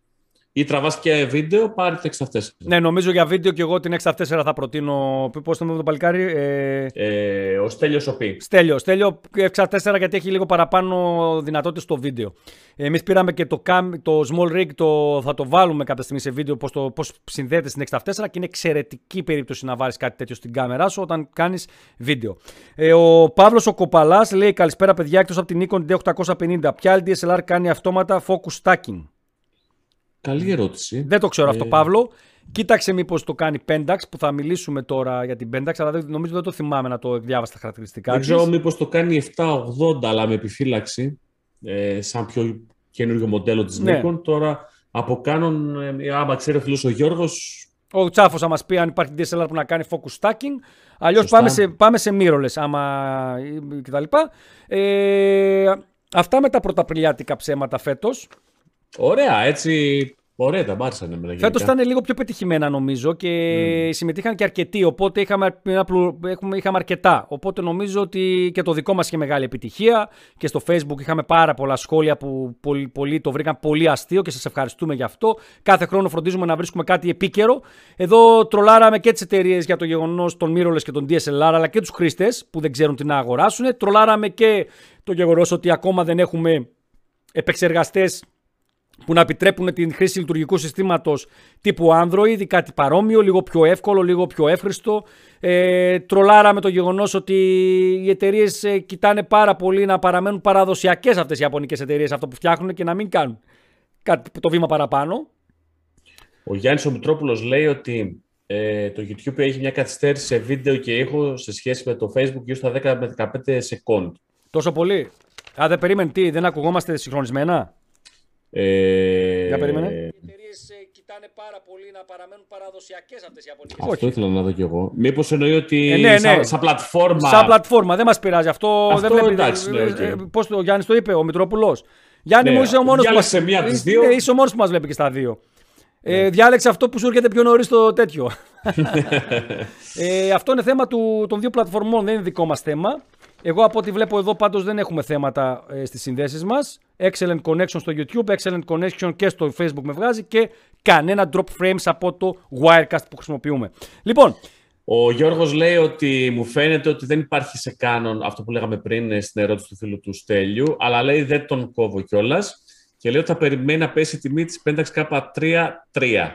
ή τραβάς και βίντεο, πάρει την 6 Ναι, νομίζω για βίντεο και εγώ την 6 θα προτείνω. Πώς το με το παλικάρι. Ε... Ε, ο Στέλιος Οπί. Στέλιο. Στέλιο 6 γιατί έχει λίγο παραπάνω δυνατότητες στο βίντεο. Εμείς πήραμε και το, cam, το small rig, το, θα το βάλουμε κάποια στιγμή σε βίντεο πώς πώς συνδέεται στην 6 και είναι εξαιρετική περίπτωση να βάλεις κάτι τέτοιο στην κάμερά σου όταν κάνεις βίντεο. Ε, ο Παύλος ο Κοπαλάς λέει: Καλησπέρα, παιδιά, εκτός από την Nikon D850. Ποια άλλη DSLR κάνει αυτόματα; Focus stacking. Καλή ερώτηση. Δεν το ξέρω ε... αυτό, Παύλο. Κοίταξε μήπως το κάνει Pentax που θα μιλήσουμε τώρα για την Pentax, αλλά νομίζω δεν το θυμάμαι να το διάβασα τα χαρακτηριστικά. Δεν ξέρω μήπως το κάνει 780, αλλά με επιφύλαξη, ε, σαν πιο καινούργιο μοντέλο της ναι. Nikon. Τώρα από Canon, ε, άμα ξέρει ο φίλος ο Γιώργος. Ο Τσάφος θα μας πει αν υπάρχει DSLR που να κάνει focus stacking. Αλλιώς πάμε σε, πάμε σε mirrorless άμα κτλ. Ε, αυτά με τα πρωταπριλιάτικα ψέματα φέτος. Ωραία, έτσι Ωραία, τα μπάρσαν εμένα. Φέτος ήταν λίγο πιο πετυχημένα νομίζω και mm. συμμετείχαν και αρκετοί. Οπότε είχαμε, είχαμε αρκετά. Οπότε νομίζω ότι και το δικό μας είχε μεγάλη επιτυχία. Και στο Facebook είχαμε πάρα πολλά σχόλια που πολλοί, πολλοί το βρήκαν πολύ αστείο και σας ευχαριστούμε γι' αυτό. Κάθε χρόνο φροντίζουμε να βρίσκουμε κάτι επίκαιρο. Εδώ τρολάραμε και τις εταιρείες για το γεγονός των mirrorless και των DSLR, αλλά και τους χρήστες που δεν ξέρουν τι να αγοράσουν. Τρολάραμε και το γεγονός ότι ακόμα δεν έχουμε επεξεργαστές που να επιτρέπουν την χρήση λειτουργικού συστήματος τύπου Android, κάτι παρόμοιο, λίγο πιο εύκολο, λίγο πιο εύχριστο. Ε, τρολάρα με το γεγονός ότι οι εταιρείες ε, κοιτάνε πάρα πολύ να παραμένουν παραδοσιακές αυτές οι ιαπωνικές εταιρείες αυτό που φτιάχνουν και να μην κάνουν κάτι, το βήμα παραπάνω. Ο Γιάννης ο Μητρόπουλος λέει ότι ε, το YouTube έχει μια καθυστέρηση σε βίντεο και ήχο σε σχέση με το Facebook γύρω στα 10 με 15 σεκόντ. Τόσο πολύ; Α, δεν περίμενε τι, δεν ακουγόμαστε συγχρονισμένα; Ε... Για περίμενε. Οι εταιρείες κοιτάνε πάρα πολύ να παραμένουν παραδοσιακές αυτές οι Ιαπωνικέ. Αυτό ήθελα να δω κι εγώ. Μήπως εννοεί ότι ε, ναι, ναι. Σαν, σαν, πλατφόρμα. Σαν πλατφόρμα, δεν μας πειράζει. Αυτό, Αυτό δεν βλέπεις. Εντάξει, ναι, okay. Ε, Πώς το Γιάννης το είπε, ο Μητρόπουλος. Γιάννη ναι, μου είσαι ο μόνος που. Σε μία από τις δύο. Ναι, είσαι ο μόνος που μας βλέπει και στα δύο. Ε, ναι. διάλεξε αυτό που σου έρχεται πιο νωρίς το τέτοιο. <laughs> ε, αυτό είναι θέμα του, των δύο πλατφορμών, δεν είναι δικό μας θέμα. Εγώ από ό,τι βλέπω εδώ πάντως δεν έχουμε θέματα ε, στις συνδέσεις μας. Excellent connection στο YouTube, excellent connection και στο Facebook με βγάζει και κανένα drop frames από το Wirecast που χρησιμοποιούμε. Λοιπόν, ο Γιώργος λέει ότι μου φαίνεται ότι δεν υπάρχει σε Canon αυτό που λέγαμε πριν ε, στην ερώτηση του φίλου του Στέλιου, αλλά λέει δεν τον κόβω κιόλας. Και λέει ότι θα περιμένει να πέσει η τιμή της Pentax K3 3.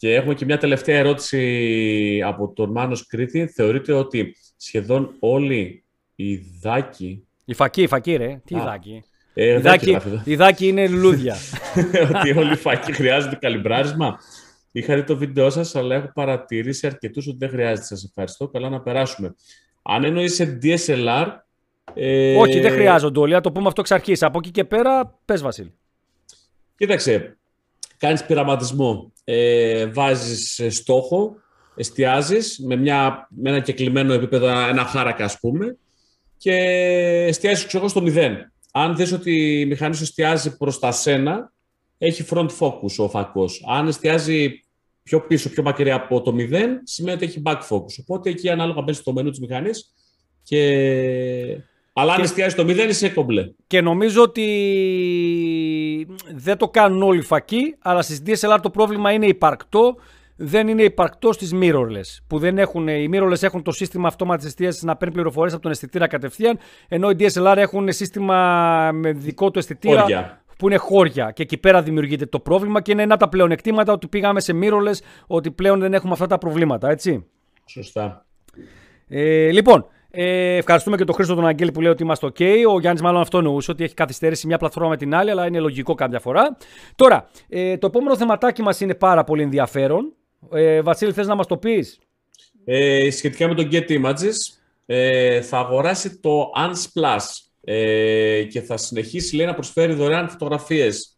Και έχουμε και μια τελευταία ερώτηση από τον Μάνος Κρήτη. Θεωρείτε ότι σχεδόν όλοι οι δάκοι... Η φακή, η φακή ρε. Τι δάκη; Ε, η, δάκη, η δάκη είναι λουλούδια. <laughs> ότι όλοι οι φακοί χρειάζονται καλυμπράρισμα. Είχα δει το βίντεο σας, αλλά έχω παρατηρήσει αρκετούς ότι δεν χρειάζεται. Σας ευχαριστώ. Καλά να περάσουμε. Αν εννοεί σε DSLR. Ε... Όχι, δεν χρειάζονται όλοι. Να το πούμε αυτό εξ αρχής. Από εκεί και πέρα, πες Βασίλη. Κοίταξε. Κάνεις πειραματισμό. Ε, Βάζεις στόχο εστιάζεις με, μια, με ένα κεκλειμένο επίπεδο, ένα χάρακα ας πούμε, και εστιάζεις ξέρω, στο μηδέν. Αν δεις ότι η μηχανής σου εστιάζει προς τα σένα, έχει front focus ο φακός. Αν εστιάζει πιο πίσω, πιο μακριά από το μηδέν, σημαίνει ότι έχει back focus. Οπότε εκεί ανάλογα μπαίνεις στο μενού της μηχανής και... Αλλά αν εστιάζει το μηδέν, είσαι κομπλέ. Και νομίζω ότι δεν το κάνουν όλοι οι φακοί, αλλά στις DSLR το πρόβλημα είναι υπαρκτό δεν είναι υπαρκτό στις mirrorless. Που δεν έχουν, οι mirrorless έχουν το σύστημα αυτόματης εστίασης να παίρνει πληροφορίες από τον αισθητήρα κατευθείαν, ενώ οι DSLR έχουν σύστημα με δικό του αισθητήρα. Χώρια. Που είναι χώρια και εκεί πέρα δημιουργείται το πρόβλημα και είναι ένα από τα πλεονεκτήματα ότι πήγαμε σε mirrorless, ότι πλέον δεν έχουμε αυτά τα προβλήματα, έτσι. Σωστά. Ε, λοιπόν, ε, ευχαριστούμε και τον Χρήστο τον Αγγέλη που λέει ότι είμαστε OK. Ο Γιάννης, μάλλον αυτό εννοούσε, ότι έχει καθυστέρηση μια πλατφόρμα με την άλλη, αλλά είναι λογικό κάποια φορά. Τώρα, ε, το επόμενο θεματάκι μας είναι πάρα πολύ ενδιαφέρον. Ε, Βασίλη, θες να μας το πεις; Ε, σχετικά με το Get Images, ε, θα αγοράσει το Unsplash ε, και θα συνεχίσει λέει, να προσφέρει δωρεάν φωτογραφίες.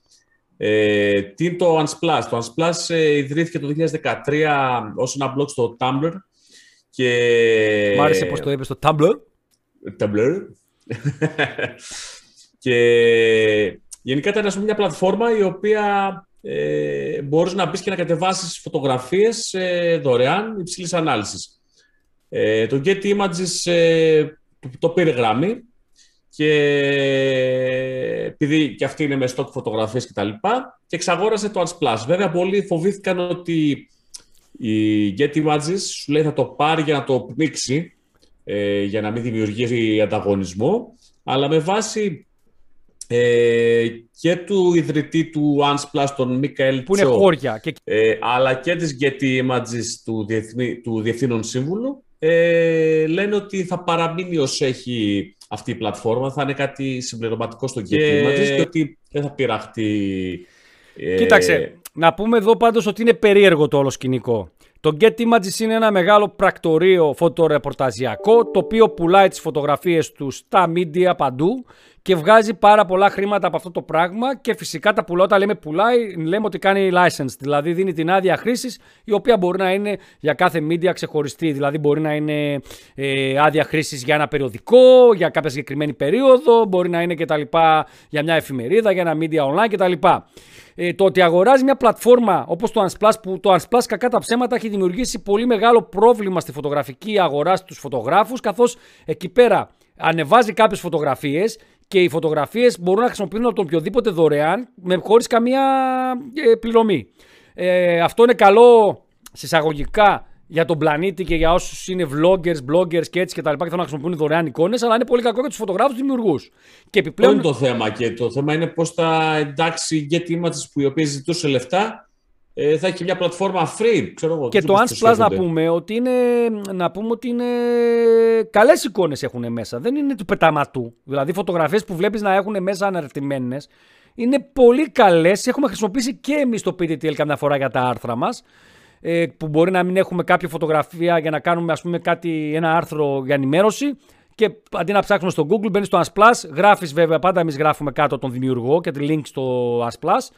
Ε, τι είναι το Unsplash? Το Unsplash ε, ιδρύθηκε το 2013 ως ένα blog στο Tumblr. Και... Μ' άρεσε πώς το είπες στο Tumblr. Tumblr. και γενικά ήταν μια πλατφόρμα η οποία ε, μπορείς να μπεις και να κατεβάσεις φωτογραφίες ε, δωρεάν υψηλής ανάλυσης. Ε, το Get Images ε, το πήρε γραμμή και επειδή και αυτή είναι με stock φωτογραφίες κτλ. Και, και εξαγόρασε το Unsplash. Βέβαια, πολλοί φοβήθηκαν ότι η Getty Images σου λέει θα το πάρει για να το πνίξει, ε, για να μην δημιουργήσει ανταγωνισμό, αλλά με βάση ε, και του ιδρυτή του Unsplash, τον Μίκαελ Που είναι χώρια. Και... Ε, αλλά και της Getty Images του, διεθνή, του Διευθύνων Σύμβουλου, ε, λένε ότι θα παραμείνει ως έχει αυτή η πλατφόρμα, θα είναι κάτι συμπληρωματικό στο Getty Images και ότι δεν θα πειραχτεί... Ε... Κοίταξε, να πούμε εδώ πάντως ότι είναι περίεργο το όλο σκηνικό. Το Get Images είναι ένα μεγάλο πρακτορείο φωτορεπορταζιακό το οποίο πουλάει τις φωτογραφίες του στα media παντού και βγάζει πάρα πολλά χρήματα από αυτό το πράγμα και φυσικά τα πουλά όταν λέμε πουλάει λέμε ότι κάνει license δηλαδή δίνει την άδεια χρήσης η οποία μπορεί να είναι για κάθε media ξεχωριστή. Δηλαδή μπορεί να είναι ε, άδεια χρήσης για ένα περιοδικό, για κάποια συγκεκριμένη περίοδο μπορεί να είναι και τα λοιπά για μια εφημερίδα, για ένα media online κτλ ε, το ότι αγοράζει μια πλατφόρμα όπως το Unsplash που το Unsplash κακά τα ψέματα έχει δημιουργήσει πολύ μεγάλο πρόβλημα στη φωτογραφική αγορά στους φωτογράφους καθώς εκεί πέρα ανεβάζει κάποιες φωτογραφίες και οι φωτογραφίες μπορούν να χρησιμοποιούν από τον οποιοδήποτε δωρεάν με, χωρίς καμία ε, πληρωμή. Ε, αυτό είναι καλό συσσαγωγικά για τον πλανήτη και για όσους είναι vloggers, bloggers και έτσι και τα λοιπά και θέλουν να χρησιμοποιούν δωρεάν εικόνες, αλλά είναι πολύ κακό για τους φωτογράφους δημιουργούς. Και επιπλέον. Αυτό είναι το θέμα. Και το θέμα είναι πώς θα εντάξει η Get Images που οι οποίε ζητούσε λεφτά ε, θα έχει μια πλατφόρμα free. Ξέρω εγώ, και το Unsplash να πούμε ότι είναι, να πούμε ότι είναι καλές εικόνες έχουν μέσα. Δεν είναι του πεταματού. Δηλαδή, φωτογραφίες που βλέπεις να έχουν μέσα αναρτημένες είναι πολύ καλές. Έχουμε χρησιμοποιήσει και εμείς το PDTL καμιά φορά για τα άρθρα μας ε, που μπορεί να μην έχουμε κάποια φωτογραφία για να κάνουμε ας πούμε κάτι, ένα άρθρο για ενημέρωση και αντί να ψάχνουμε στο Google μπαίνει στο Unsplash, γράφεις βέβαια πάντα εμείς γράφουμε κάτω τον δημιουργό και τη link στο Unsplash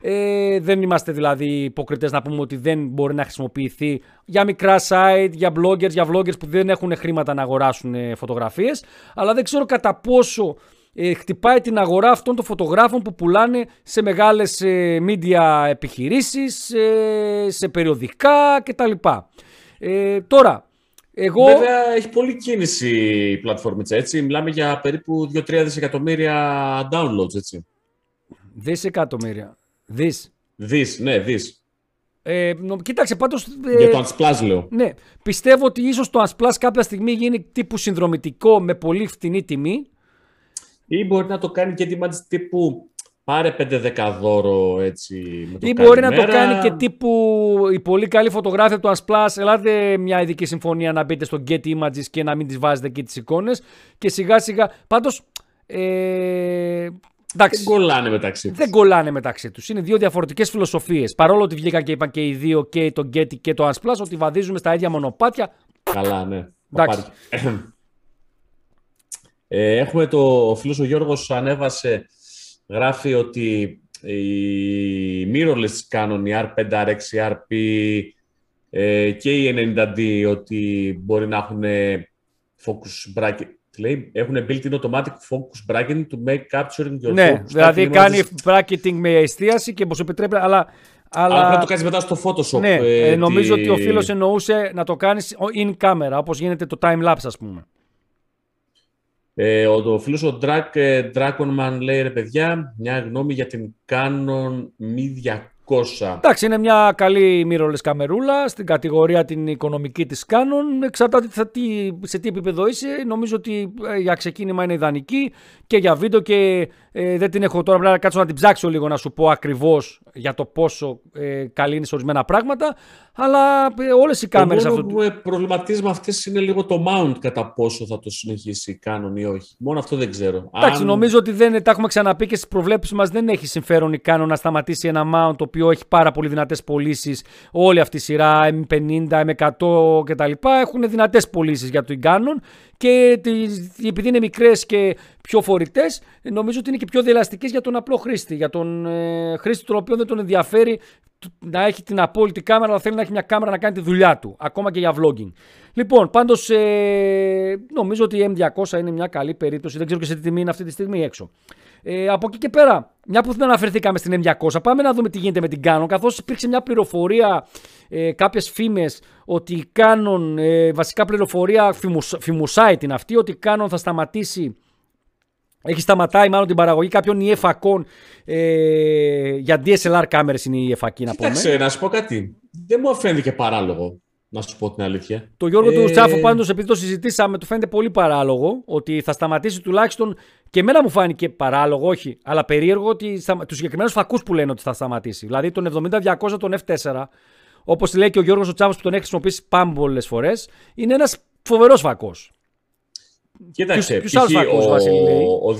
ε, δεν είμαστε δηλαδή υποκριτές να πούμε ότι δεν μπορεί να χρησιμοποιηθεί για μικρά site, για bloggers, για vloggers που δεν έχουν χρήματα να αγοράσουν ε, φωτογραφίες αλλά δεν ξέρω κατά πόσο ε, χτυπάει την αγορά αυτών των φωτογράφων που πουλάνε σε μεγάλες ε, media επιχειρήσεις, ε, σε περιοδικά κτλ. Ε, τώρα, εγώ... Βέβαια έχει πολύ κίνηση η πλατφόρμα έτσι. Μιλάμε για περίπου 2-3 δισεκατομμύρια downloads έτσι. Δισεκατομμύρια. Δις. Δις, ναι, δις. Ε, κοίταξε πάντως... Ε, για το Unsplash λέω. Ναι. Πιστεύω ότι ίσως το Unsplash κάποια στιγμή γίνει τύπου συνδρομητικό με πολύ φτηνή τιμή ή μπορεί να το κάνει και ετοιμάτιση τύπου πάρε 5-10 δώρο έτσι με το Ή μπορεί να το κάνει και τύπου η πολύ καλή φωτογράφια του Unsplash. Ελάτε μια ειδική συμφωνία να μπείτε στο Get Images και να μην τις βάζετε εκεί τις εικόνες. Και σιγά σιγά, πάντως... Ε, Εντάξει, δεν κολλάνε μεταξύ τους. Δεν κολλάνε μεταξύ τους. Είναι δύο διαφορετικές φιλοσοφίες. Παρόλο ότι βγήκαν και είπαν και οι δύο, και το Getty και το Unsplash, ότι βαδίζουμε στα ίδια μονοπάτια. Καλά, ναι. Εντάξει. <clears throat> Ε, έχουμε το, ο φίλος ο Γιώργος ανέβασε, γράφει ότι οι mirrorless κάνουν οι R5, R6, RP ε, και οι 90D ότι μπορεί να έχουν focus bracket. Λέει, έχουν built-in automatic focus bracketing to make capturing your ναι, focus. δηλαδή κάνει bracketing με εστίαση και πως επιτρέπει, αλλά αλλά, αλλά πρέπει να το κάνεις μετά στο Photoshop. Ναι, ε, νομίζω ότι ο φίλος εννοούσε να το κάνεις in camera, όπως γίνεται το time lapse, ας πούμε. Ε, ο, ο φίλος ο Drag, ε, Dragonman λέει ρε παιδιά, μια γνώμη για την Canon Mi 200. Εντάξει, είναι μια καλή mirrorless καμερούλα στην κατηγορία την οικονομική της Canon. Εξαρτάται σε τι επίπεδο είσαι. Νομίζω ότι ε, για ξεκίνημα είναι ιδανική και για βίντεο και ε, δεν την έχω τώρα. Πρέπει να κάτσω να την ψάξω λίγο να σου πω ακριβώς για το πόσο ε, καλή είναι σε ορισμένα πράγματα. Αλλά ε, όλες οι κάμερες αυτό. Το που με προβληματίζει με αυτές είναι λίγο το mount κατά πόσο θα το συνεχίσει η Canon ή όχι. Μόνο αυτό δεν ξέρω. Εντάξει, Αν... νομίζω ότι δεν, τα έχουμε ξαναπεί και στις προβλέψεις μας δεν έχει συμφέρον η Canon να σταματήσει ένα mount το οποίο έχει πάρα πολύ δυνατές πωλήσεις. Όλη αυτή η σειρά M50, M100 κτλ. έχουν δυνατές πωλήσεις για το Canon και επειδή είναι μικρές και πιο φορητές, νομίζω ότι είναι και πιο διελαστικές για τον απλό χρήστη. Για τον ε, χρήστη τον οποίο δεν τον ενδιαφέρει να έχει την απόλυτη κάμερα, αλλά θέλει να έχει μια κάμερα να κάνει τη δουλειά του, ακόμα και για vlogging. Λοιπόν, πάντως ε, νομίζω ότι η M200 είναι μια καλή περίπτωση. Δεν ξέρω και σε τι τιμή είναι αυτή τη στιγμή έξω. Ε, από εκεί και πέρα, μια που δεν αναφερθήκαμε στην M200, πάμε να δούμε τι γίνεται με την Canon. Καθώς υπήρξε μια πληροφορία, ε, κάποιες φήμες ότι η Canon, ε, βασικά πληροφορία φημουσάει την αυτή, ότι η Canon θα σταματήσει έχει σταματάει μάλλον την παραγωγή κάποιων EF ε, για DSLR κάμερες είναι η EF να πούμε. Κοίταξε, να σου πω κάτι. Δεν μου φαίνεται παράλογο. Να σου πω την αλήθεια. Το Γιώργο ε... του Τσάφου πάντως, επειδή το συζητήσαμε, του φαίνεται πολύ παράλογο ότι θα σταματήσει τουλάχιστον. Και εμένα μου φάνηκε παράλογο, όχι, αλλά περίεργο ότι τους συγκεκριμένους φακούς που λένε ότι θα σταματήσει. Δηλαδή τον 70-200, τον F4, όπως λέει και ο Γιώργος ο Τσάφο που τον έχει χρησιμοποιήσει πάμπολε φορές, είναι ένας φοβερός φακός. Κοίταξε, ποιους, ποιους ο, ο, ο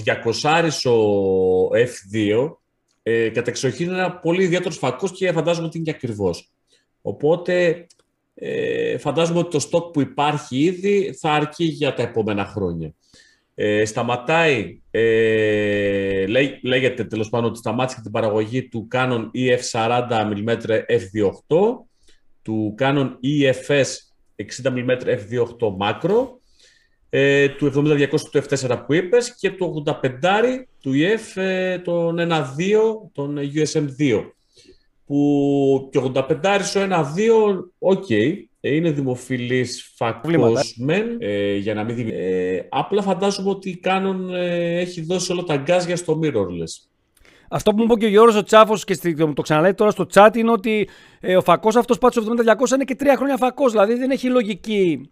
200 ο F2 ε, κατεξοχήν είναι ένα πολύ ιδιαίτερος φακός και φαντάζομαι ότι είναι και ακριβώ. Οπότε ε, φαντάζομαι ότι το στόκ που υπάρχει ήδη θα αρκεί για τα επόμενα χρόνια. Ε, σταματάει, ε, λέ, λέγεται τέλος πάντων ότι σταμάτησε την παραγωγή του Canon EF40 mm f2.8, του Canon EFS 60 mm f2.8 macro, ε, του 70-200 του F4 που είπες και του 85 του EF ε, τον 1.2, τον USM2 που και 85 ο 1-2, OK, okay, είναι δημοφιλής φακός μεν, ε, για να μην ε, απλά φαντάζομαι ότι η Canon ε, έχει δώσει όλα τα γκάζια στο mirrorless. Αυτό που μου είπε και ο Γιώργος ο Τσάφος και το ξαναλέει τώρα στο chat είναι ότι ε, ο φακός αυτός πάντως 70-200 είναι και τρία χρόνια φακός, δηλαδή δεν έχει λογική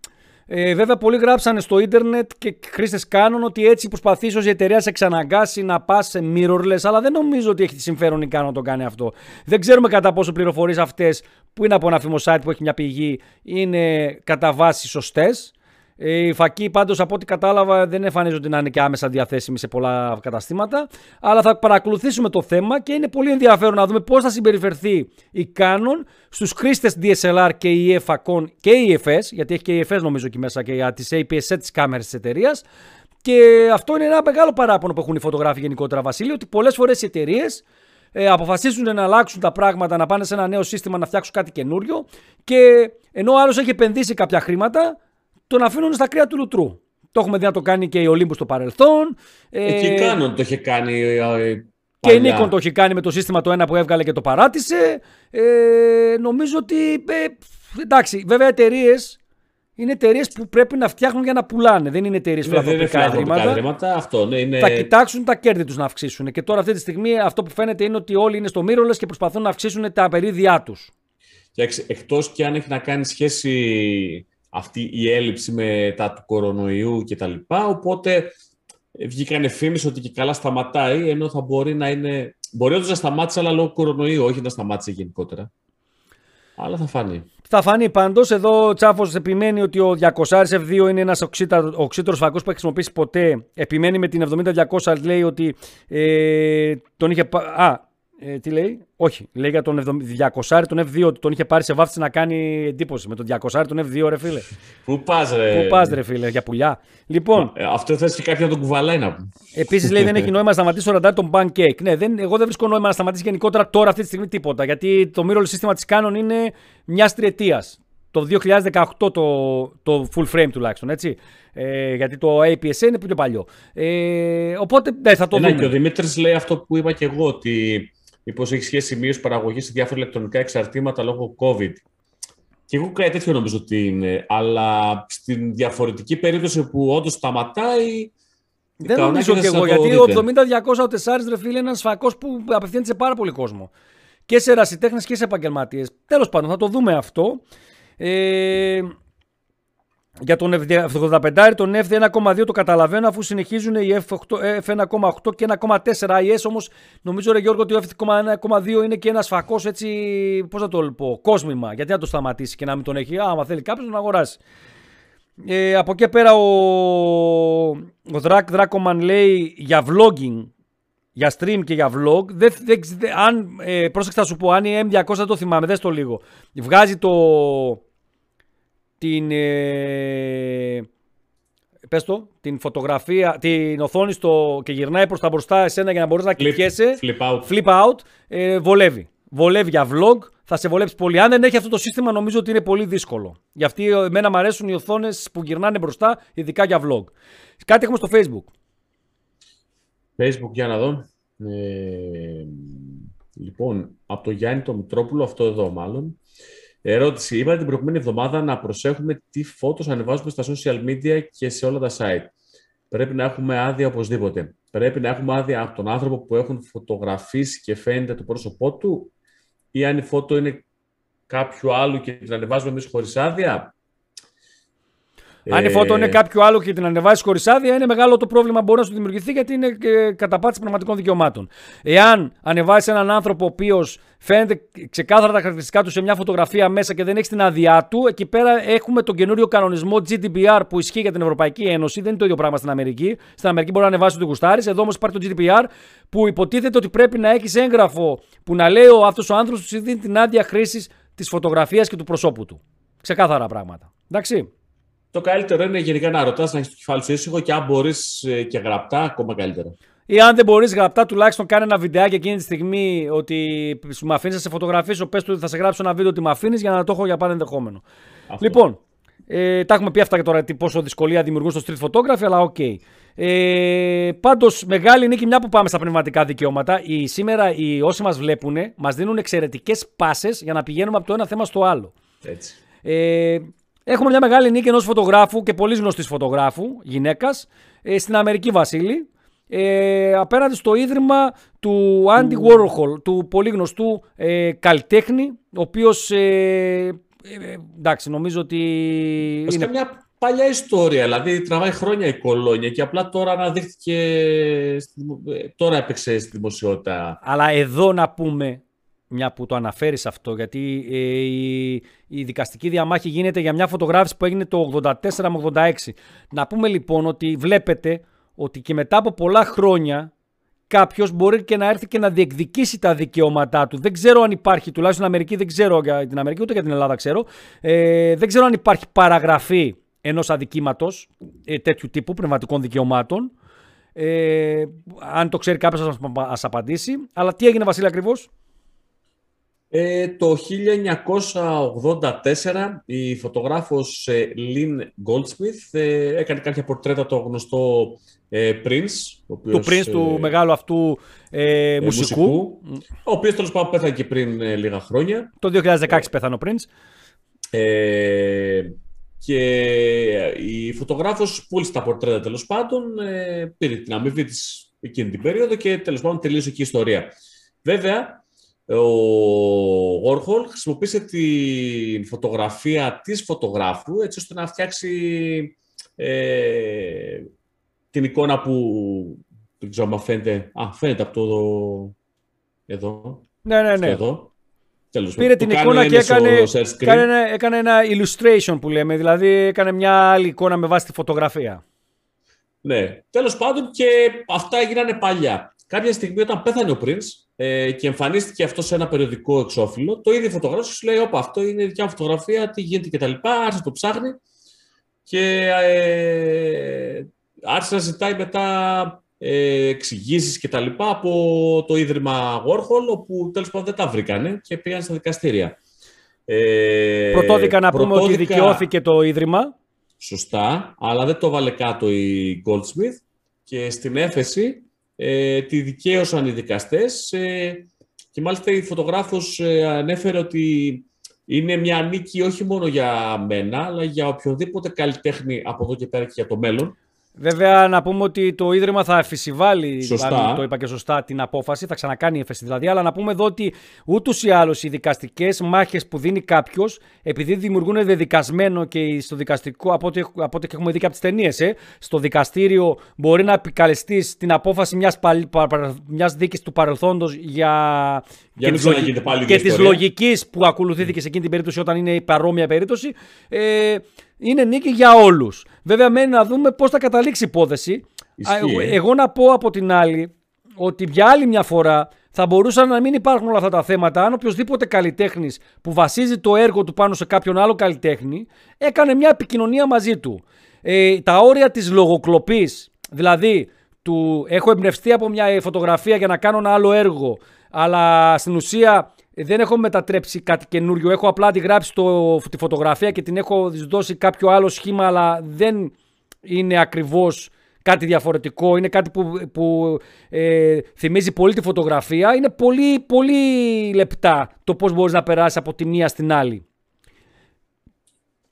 ε, βέβαια, πολλοί γράψανε στο ίντερνετ και χρήστες κάνουν ότι έτσι προσπαθείς ως η εταιρεία σε εξαναγκάσει να πας σε mirrorless, αλλά δεν νομίζω ότι έχει συμφέρον η Canon να το κάνει αυτό. Δεν ξέρουμε κατά πόσο πληροφορίες αυτές που είναι από ένα φημο site που έχει μια πηγή είναι κατά βάση σωστές. Ε, η φακή πάντως από ό,τι κατάλαβα δεν εμφανίζονται να είναι και άμεσα διαθέσιμη σε πολλά καταστήματα. Αλλά θα παρακολουθήσουμε το θέμα και είναι πολύ ενδιαφέρον να δούμε πώς θα συμπεριφερθεί η Canon στους χρήστες DSLR και η EF και η EFS, γιατί έχει και η EFS νομίζω εκεί μέσα και για τις APS-C τη κάμερες της εταιρείας. Και αυτό είναι ένα μεγάλο παράπονο που έχουν οι φωτογράφοι γενικότερα, Βασίλειο, ότι πολλές φορές οι εταιρείες ε, αποφασίζουν να αλλάξουν τα πράγματα, να πάνε σε ένα νέο σύστημα, να φτιάξουν κάτι καινούριο και ενώ ο άλλος έχει επενδύσει κάποια χρήματα, τον αφήνουν στα κρύα του λουτρού. Το έχουμε δει να το κάνει και η Olympus στο παρελθόν. Ε, και η Canon το είχε κάνει. Ε, και η Nikon το είχε κάνει με το σύστημα το ένα που έβγαλε και το παράτησε. Ε, νομίζω ότι. Ε, εντάξει, βέβαια εταιρείες είναι εταιρείες που πρέπει να φτιάχνουν για να πουλάνε. Δεν είναι εταιρείες ναι, ιδρύματα. ιδρύματα. Αυτό, ναι, είναι... Θα κοιτάξουν τα κέρδη τους να αυξήσουν. Και τώρα αυτή τη στιγμή αυτό που φαίνεται είναι ότι όλοι είναι στο mirrorless και προσπαθούν να αυξήσουν τα μερίδια τους. Εκτός και αν έχει να κάνει σχέση αυτή η έλλειψη μετά του κορονοϊού κτλ. Οπότε βγήκαν φήμες ότι και καλά σταματάει, ενώ θα μπορεί να είναι... Μπορεί όντως να σταμάτησε, αλλά λόγω κορονοϊού, όχι να σταμάτησε γενικότερα. Αλλά θα φανεί. Θα φανεί πάντως. Εδώ ο Τσάφος επιμένει ότι ο 200 F2 είναι ένας οξύτερο φακός που έχει χρησιμοποιήσει ποτέ. Επιμένει με την 70-200, λέει ότι ε, τον είχε. Α, ε, τι λέει, όχι. Λέει για τον 200 τον F2 τον είχε πάρει σε βάφτιση να κάνει εντύπωση. Με τον 200 τον F2, ρε φίλε. Πού πας, ρε; Πού πας, ρε φίλε, για πουλιά. Λοιπόν. Ε, αυτό θες και κάποιον να τον κουβαλάει να πούμε. Επίσης λέει δεν έχει νόημα να σταματήσει το ραντάρ τον pancake. Ναι, δεν, εγώ δεν βρίσκω νόημα να σταματήσει γενικότερα τώρα αυτή τη στιγμή τίποτα. Γιατί το mirrorless σύστημα της Canon είναι μια τριετία. Το 2018 το, το full frame τουλάχιστον, έτσι. Ε, γιατί το APS είναι πιο παλιό. Ε, οπότε ναι, θα το ε, ναι, δούμε. Και ο Δημήτρης λέει αυτό που είπα και εγώ, ότι Μήπως έχει σχέση μείωση παραγωγής σε διάφορα ηλεκτρονικά εξαρτήματα λόγω COVID. Και εγώ κάτι τέτοιο νομίζω ότι είναι. Αλλά στην διαφορετική περίπτωση που όντως σταματάει. Δεν νομίζω και εγώ, γιατί ο 70-200 ο Τεσάρι ρε φίλε είναι ένας φακός που απευθύνεται σε πάρα πολύ κόσμο. Και σε ερασιτέχνες και σε επαγγελματίες. Τέλος πάντων, θα το δούμε αυτό. Ε, για τον F85, τον F1,2 το καταλαβαίνω αφού συνεχίζουν οι F1,8 και 1,4 IS όμως νομίζω ρε Γιώργο ότι ο F1,2 είναι και ένας φακός έτσι, πώς θα το πω, κόσμημα. Γιατί να το σταματήσει και να μην τον έχει, άμα θέλει κάποιος να αγοράσει. Ε, από εκεί πέρα ο, ο Δράκ Δράκομαν λέει για vlogging, για stream και για vlog. Δεν, δεν, αν, ε, πρόσεξα θα σου πω, αν η M200 δεν το θυμάμαι, δες το λίγο. Βγάζει το, την, ε, πες το, την φωτογραφία, την οθόνη στο, και γυρνάει προς τα μπροστά εσένα για να μπορείς να κοιτιέσαι. Flip out. Flip out. Ε, βολεύει. Βολεύει για vlog. Θα σε βολέψει πολύ. Αν δεν έχει αυτό το σύστημα, νομίζω ότι είναι πολύ δύσκολο. Γι' αυτή εμένα μου αρέσουν οι οθόνες που γυρνάνε μπροστά, ειδικά για vlog. Κάτι έχουμε στο Facebook. Facebook, για να δω. Ε, λοιπόν, από το Γιάννη το Μητρόπουλο, αυτό εδώ μάλλον. Ερώτηση. Είπατε την προηγούμενη εβδομάδα να προσέχουμε τι φώτος ανεβάζουμε στα social media και σε όλα τα site. Πρέπει να έχουμε άδεια οπωσδήποτε. πρέπει να έχουμε άδεια από τον άνθρωπο που έχουν φωτογραφίσει και φαίνεται το πρόσωπό του ή αν η φώτο είναι κάποιου άλλου και την ανεβάζουμε εμείς χωρίς άδεια; Αν η φώτο είναι ε, κάποιο άλλο και την ανεβάζει χωρίς άδεια, είναι μεγάλο το πρόβλημα που μπορεί να σου δημιουργηθεί γιατί είναι καταπάτηση πραγματικών δικαιωμάτων. Εάν ανεβάζει έναν άνθρωπο ο οποίος φαίνεται ξεκάθαρα τα χαρακτηριστικά του σε μια φωτογραφία μέσα και δεν έχεις την άδειά του, εκεί πέρα έχουμε τον καινούριο κανονισμό GDPR που ισχύει για την Ευρωπαϊκή Ένωση. Δεν είναι το ίδιο πράγμα στην Αμερική. Στην Αμερική μπορεί να ανεβάσει το γουστάρι. Εδώ όμως υπάρχει το GDPR που υποτίθεται ότι πρέπει να έχεις έγγραφο που να λέει αυτός ο άνθρωπος του δίνει την άδεια χρήσης της φωτογραφίας και του προσώπου του. Ξεκάθαρα πράγματα. Εντάξει. Το καλύτερο είναι γενικά να ρωτάς, να έχεις το κεφάλι σου ήσυχο και αν μπορείς ε, και γραπτά, ακόμα καλύτερα. Ή αν δεν μπορείς γραπτά, τουλάχιστον κάνε ένα βιντεάκι εκείνη τη στιγμή ότι σου με αφήνει να σε φωτογραφίσω. Πες του ότι θα σε γράψω ένα βίντεο ότι με αφήνεις για να το έχω για πάντα ενδεχόμενο. Λοιπόν, ε, τα έχουμε πει αυτά και τώρα πόσο δυσκολία δημιουργούν στο street photography, αλλά OK. Okay. Ε, Πάντως, μεγάλη νίκη, μια που πάμε στα πνευματικά δικαιώματα. Οι, σήμερα οι όσοι μας βλέπουν μας δίνουν εξαιρετικές πάσες για να πηγαίνουμε από το ένα θέμα στο άλλο. Έτσι. Ε, Έχουμε μια μεγάλη νίκη ενός φωτογράφου και πολύ γνωστής φωτογράφου, γυναίκας, ε, στην Αμερική Βασίλη. Ε, απέναντι στο ίδρυμα του Andy Warhol, του πολύ γνωστού ε, καλλιτέχνη, ο οποίος. Ε, ε, εντάξει, νομίζω ότι. Είναι μια παλιά ιστορία. Δηλαδή τραβάει χρόνια η κολόνια και απλά τώρα αναδείχθηκε. Τώρα έπαιξε στη δημοσιότητα. Αλλά εδώ να πούμε μια που το αναφέρεις αυτό, γιατί ε, η, η δικαστική διαμάχη γίνεται για μια φωτογράφηση που έγινε το 84 με 86. Να πούμε λοιπόν ότι βλέπετε ότι και μετά από πολλά χρόνια κάποιος μπορεί και να έρθει και να διεκδικήσει τα δικαιώματά του. Δεν ξέρω αν υπάρχει, τουλάχιστον στην Αμερική, δεν ξέρω για την Αμερική ούτε για την Ελλάδα ξέρω. Ε, δεν ξέρω αν υπάρχει παραγραφή ενός αδικήματος ε, τέτοιου τύπου πνευματικών δικαιωμάτων. Ε, αν το ξέρει κάποιος, ας απαντήσει. Αλλά τι έγινε, Βασίλη, ακριβώς; Ε, το 1984 η φωτογράφος ε, Lynn Goldsmith ε, έκανε κάποια πορτρέτα το γνωστό ε, Prince. Ο του Prince, του μεγάλου αυτού ε, μουσικού. Ο οποίος τέλος πάντων πέθανε και πριν λίγα χρόνια. Το 2016 πέθανε ο Prince. και η φωτογράφος πούλησε τα πορτρέτα τέλος πάντων, πήρε την αμοιβή της εκείνη την περίοδο και τέλος πάντων τελείωσε και η ιστορία. Βέβαια, ο Warhol χρησιμοποίησε τη φωτογραφία της φωτογράφου έτσι ώστε να φτιάξει ε, την εικόνα που δεν ξέρω αν φαίνεται. Α, φαίνεται από το εδώ. Ναι, ναι, ναι. Εδώ. Τέλος, Πήρε την εικόνα και έκανε, έκανε, έκανε ένα illustration που λέμε, δηλαδή έκανε μια άλλη εικόνα με βάση τη φωτογραφία. Ναι, τέλος πάντων και αυτά έγιναν παλιά. Κάποια στιγμή όταν πέθανε ο Prince, ε, και εμφανίστηκε αυτό σε ένα περιοδικό εξώφυλλο, το ίδιο φωτογράφος σου λέει: Όπα, αυτό είναι δικιά μου φωτογραφία, τι γίνεται κτλ. Άρχισε το ψάχνει και ε, άρχισε να ζητάει μετά ε, εξηγήσεις κτλ. από το ίδρυμα Warhol, όπου τέλος πάντων δεν τα βρήκανε και πήγαν στα δικαστήρια. Ε, πρωτόδικα να πούμε ότι δικαιώθηκε το ίδρυμα. Σωστά, αλλά δεν το βάλε κάτω η Goldsmith και στην έφεση ε, τη δικαίωσαν οι δικαστές ε, και μάλιστα η φωτογράφος ε, ανέφερε ότι είναι μια νίκη όχι μόνο για μένα, αλλά για οποιοδήποτε καλλιτέχνη από εδώ και πέρα και για το μέλλον. Βέβαια, να πούμε ότι το Ίδρυμα θα εφησιβάλει, το είπα και σωστά, την απόφαση, θα ξανακάνει η έφεση δηλαδή. Αλλά να πούμε εδώ ότι ούτως ή άλλως οι δικαστικές μάχες που δίνει κάποιος, επειδή δημιουργούν δεδικασμένο και στο δικαστικό, από ό,τι, από ό,τι έχουμε δει και από τις ταινίες, ε, στο δικαστήριο μπορεί να επικαλεστεί την απόφαση μιας μιας δίκης του παρελθόντος για. Για και της λογικής που ακολουθήθηκε σε εκείνη την περίπτωση όταν είναι η παρόμοια περίπτωση. Ε, είναι νίκη για όλους. Βέβαια, μένει να δούμε πώς θα καταλήξει η υπόθεση. Ε. Εγώ να πω από την άλλη ότι για άλλη μια φορά θα μπορούσαν να μην υπάρχουν όλα αυτά τα θέματα αν οποιοδήποτε καλλιτέχνης που βασίζει το έργο του πάνω σε κάποιον άλλο καλλιτέχνη έκανε μια επικοινωνία μαζί του. Ε, τα όρια της λογοκλοπής, δηλαδή του έχω εμπνευστεί από μια φωτογραφία για να κάνω ένα άλλο έργο, αλλά στην ουσία δεν έχω μετατρέψει κάτι καινούριο. Έχω απλά τη γράψει το, τη φωτογραφία και την έχω δώσει κάποιο άλλο σχήμα, αλλά δεν είναι ακριβώς κάτι διαφορετικό. Είναι κάτι που, που ε, θυμίζει πολύ τη φωτογραφία. Είναι πολύ, πολύ λεπτά το πώς μπορείς να περάσεις από τη μία στην άλλη.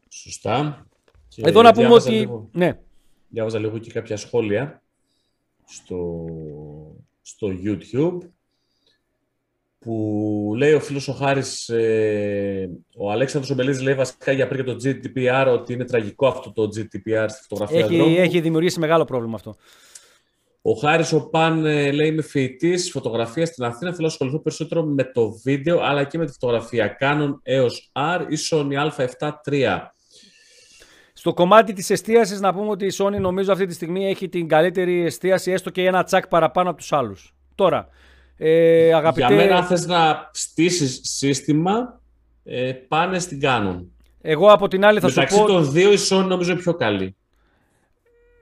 Σωστά. Εδώ να πούμε ότι... Λίγο, ναι. Διάβαζα λίγο και κάποια σχόλια. στο, στο YouTube που λέει ο φίλος ο Χάρης, ε, ο Αλέξανδρος Ομπελίδης λέει βασικά για πριν το GDPR ότι είναι τραγικό αυτό το GDPR στη φωτογραφία έχει, δρόμου. Έχει δημιουργήσει μεγάλο πρόβλημα αυτό. Ο Χάρης ο Παν ε, λέει είμαι φοιτητής φωτογραφίας στην Αθήνα. Θέλω να ασχοληθώ περισσότερο με το βίντεο αλλά και με τη φωτογραφία. Canon έως R ή Sony A7 III. Στο κομμάτι της εστίασης να πούμε ότι η Sony νομίζω αυτή τη στιγμή έχει την καλύτερη εστίαση έστω και ένα τσακ παραπάνω από τους άλλους. Τώρα, ε, αγαπητέ... Για μένα θες να στήσεις σύστημα ε, πάνε στην Canon. Εγώ από την άλλη θα Μεταξύ σου πω... των δύο η Sony νομίζω είναι πιο καλή.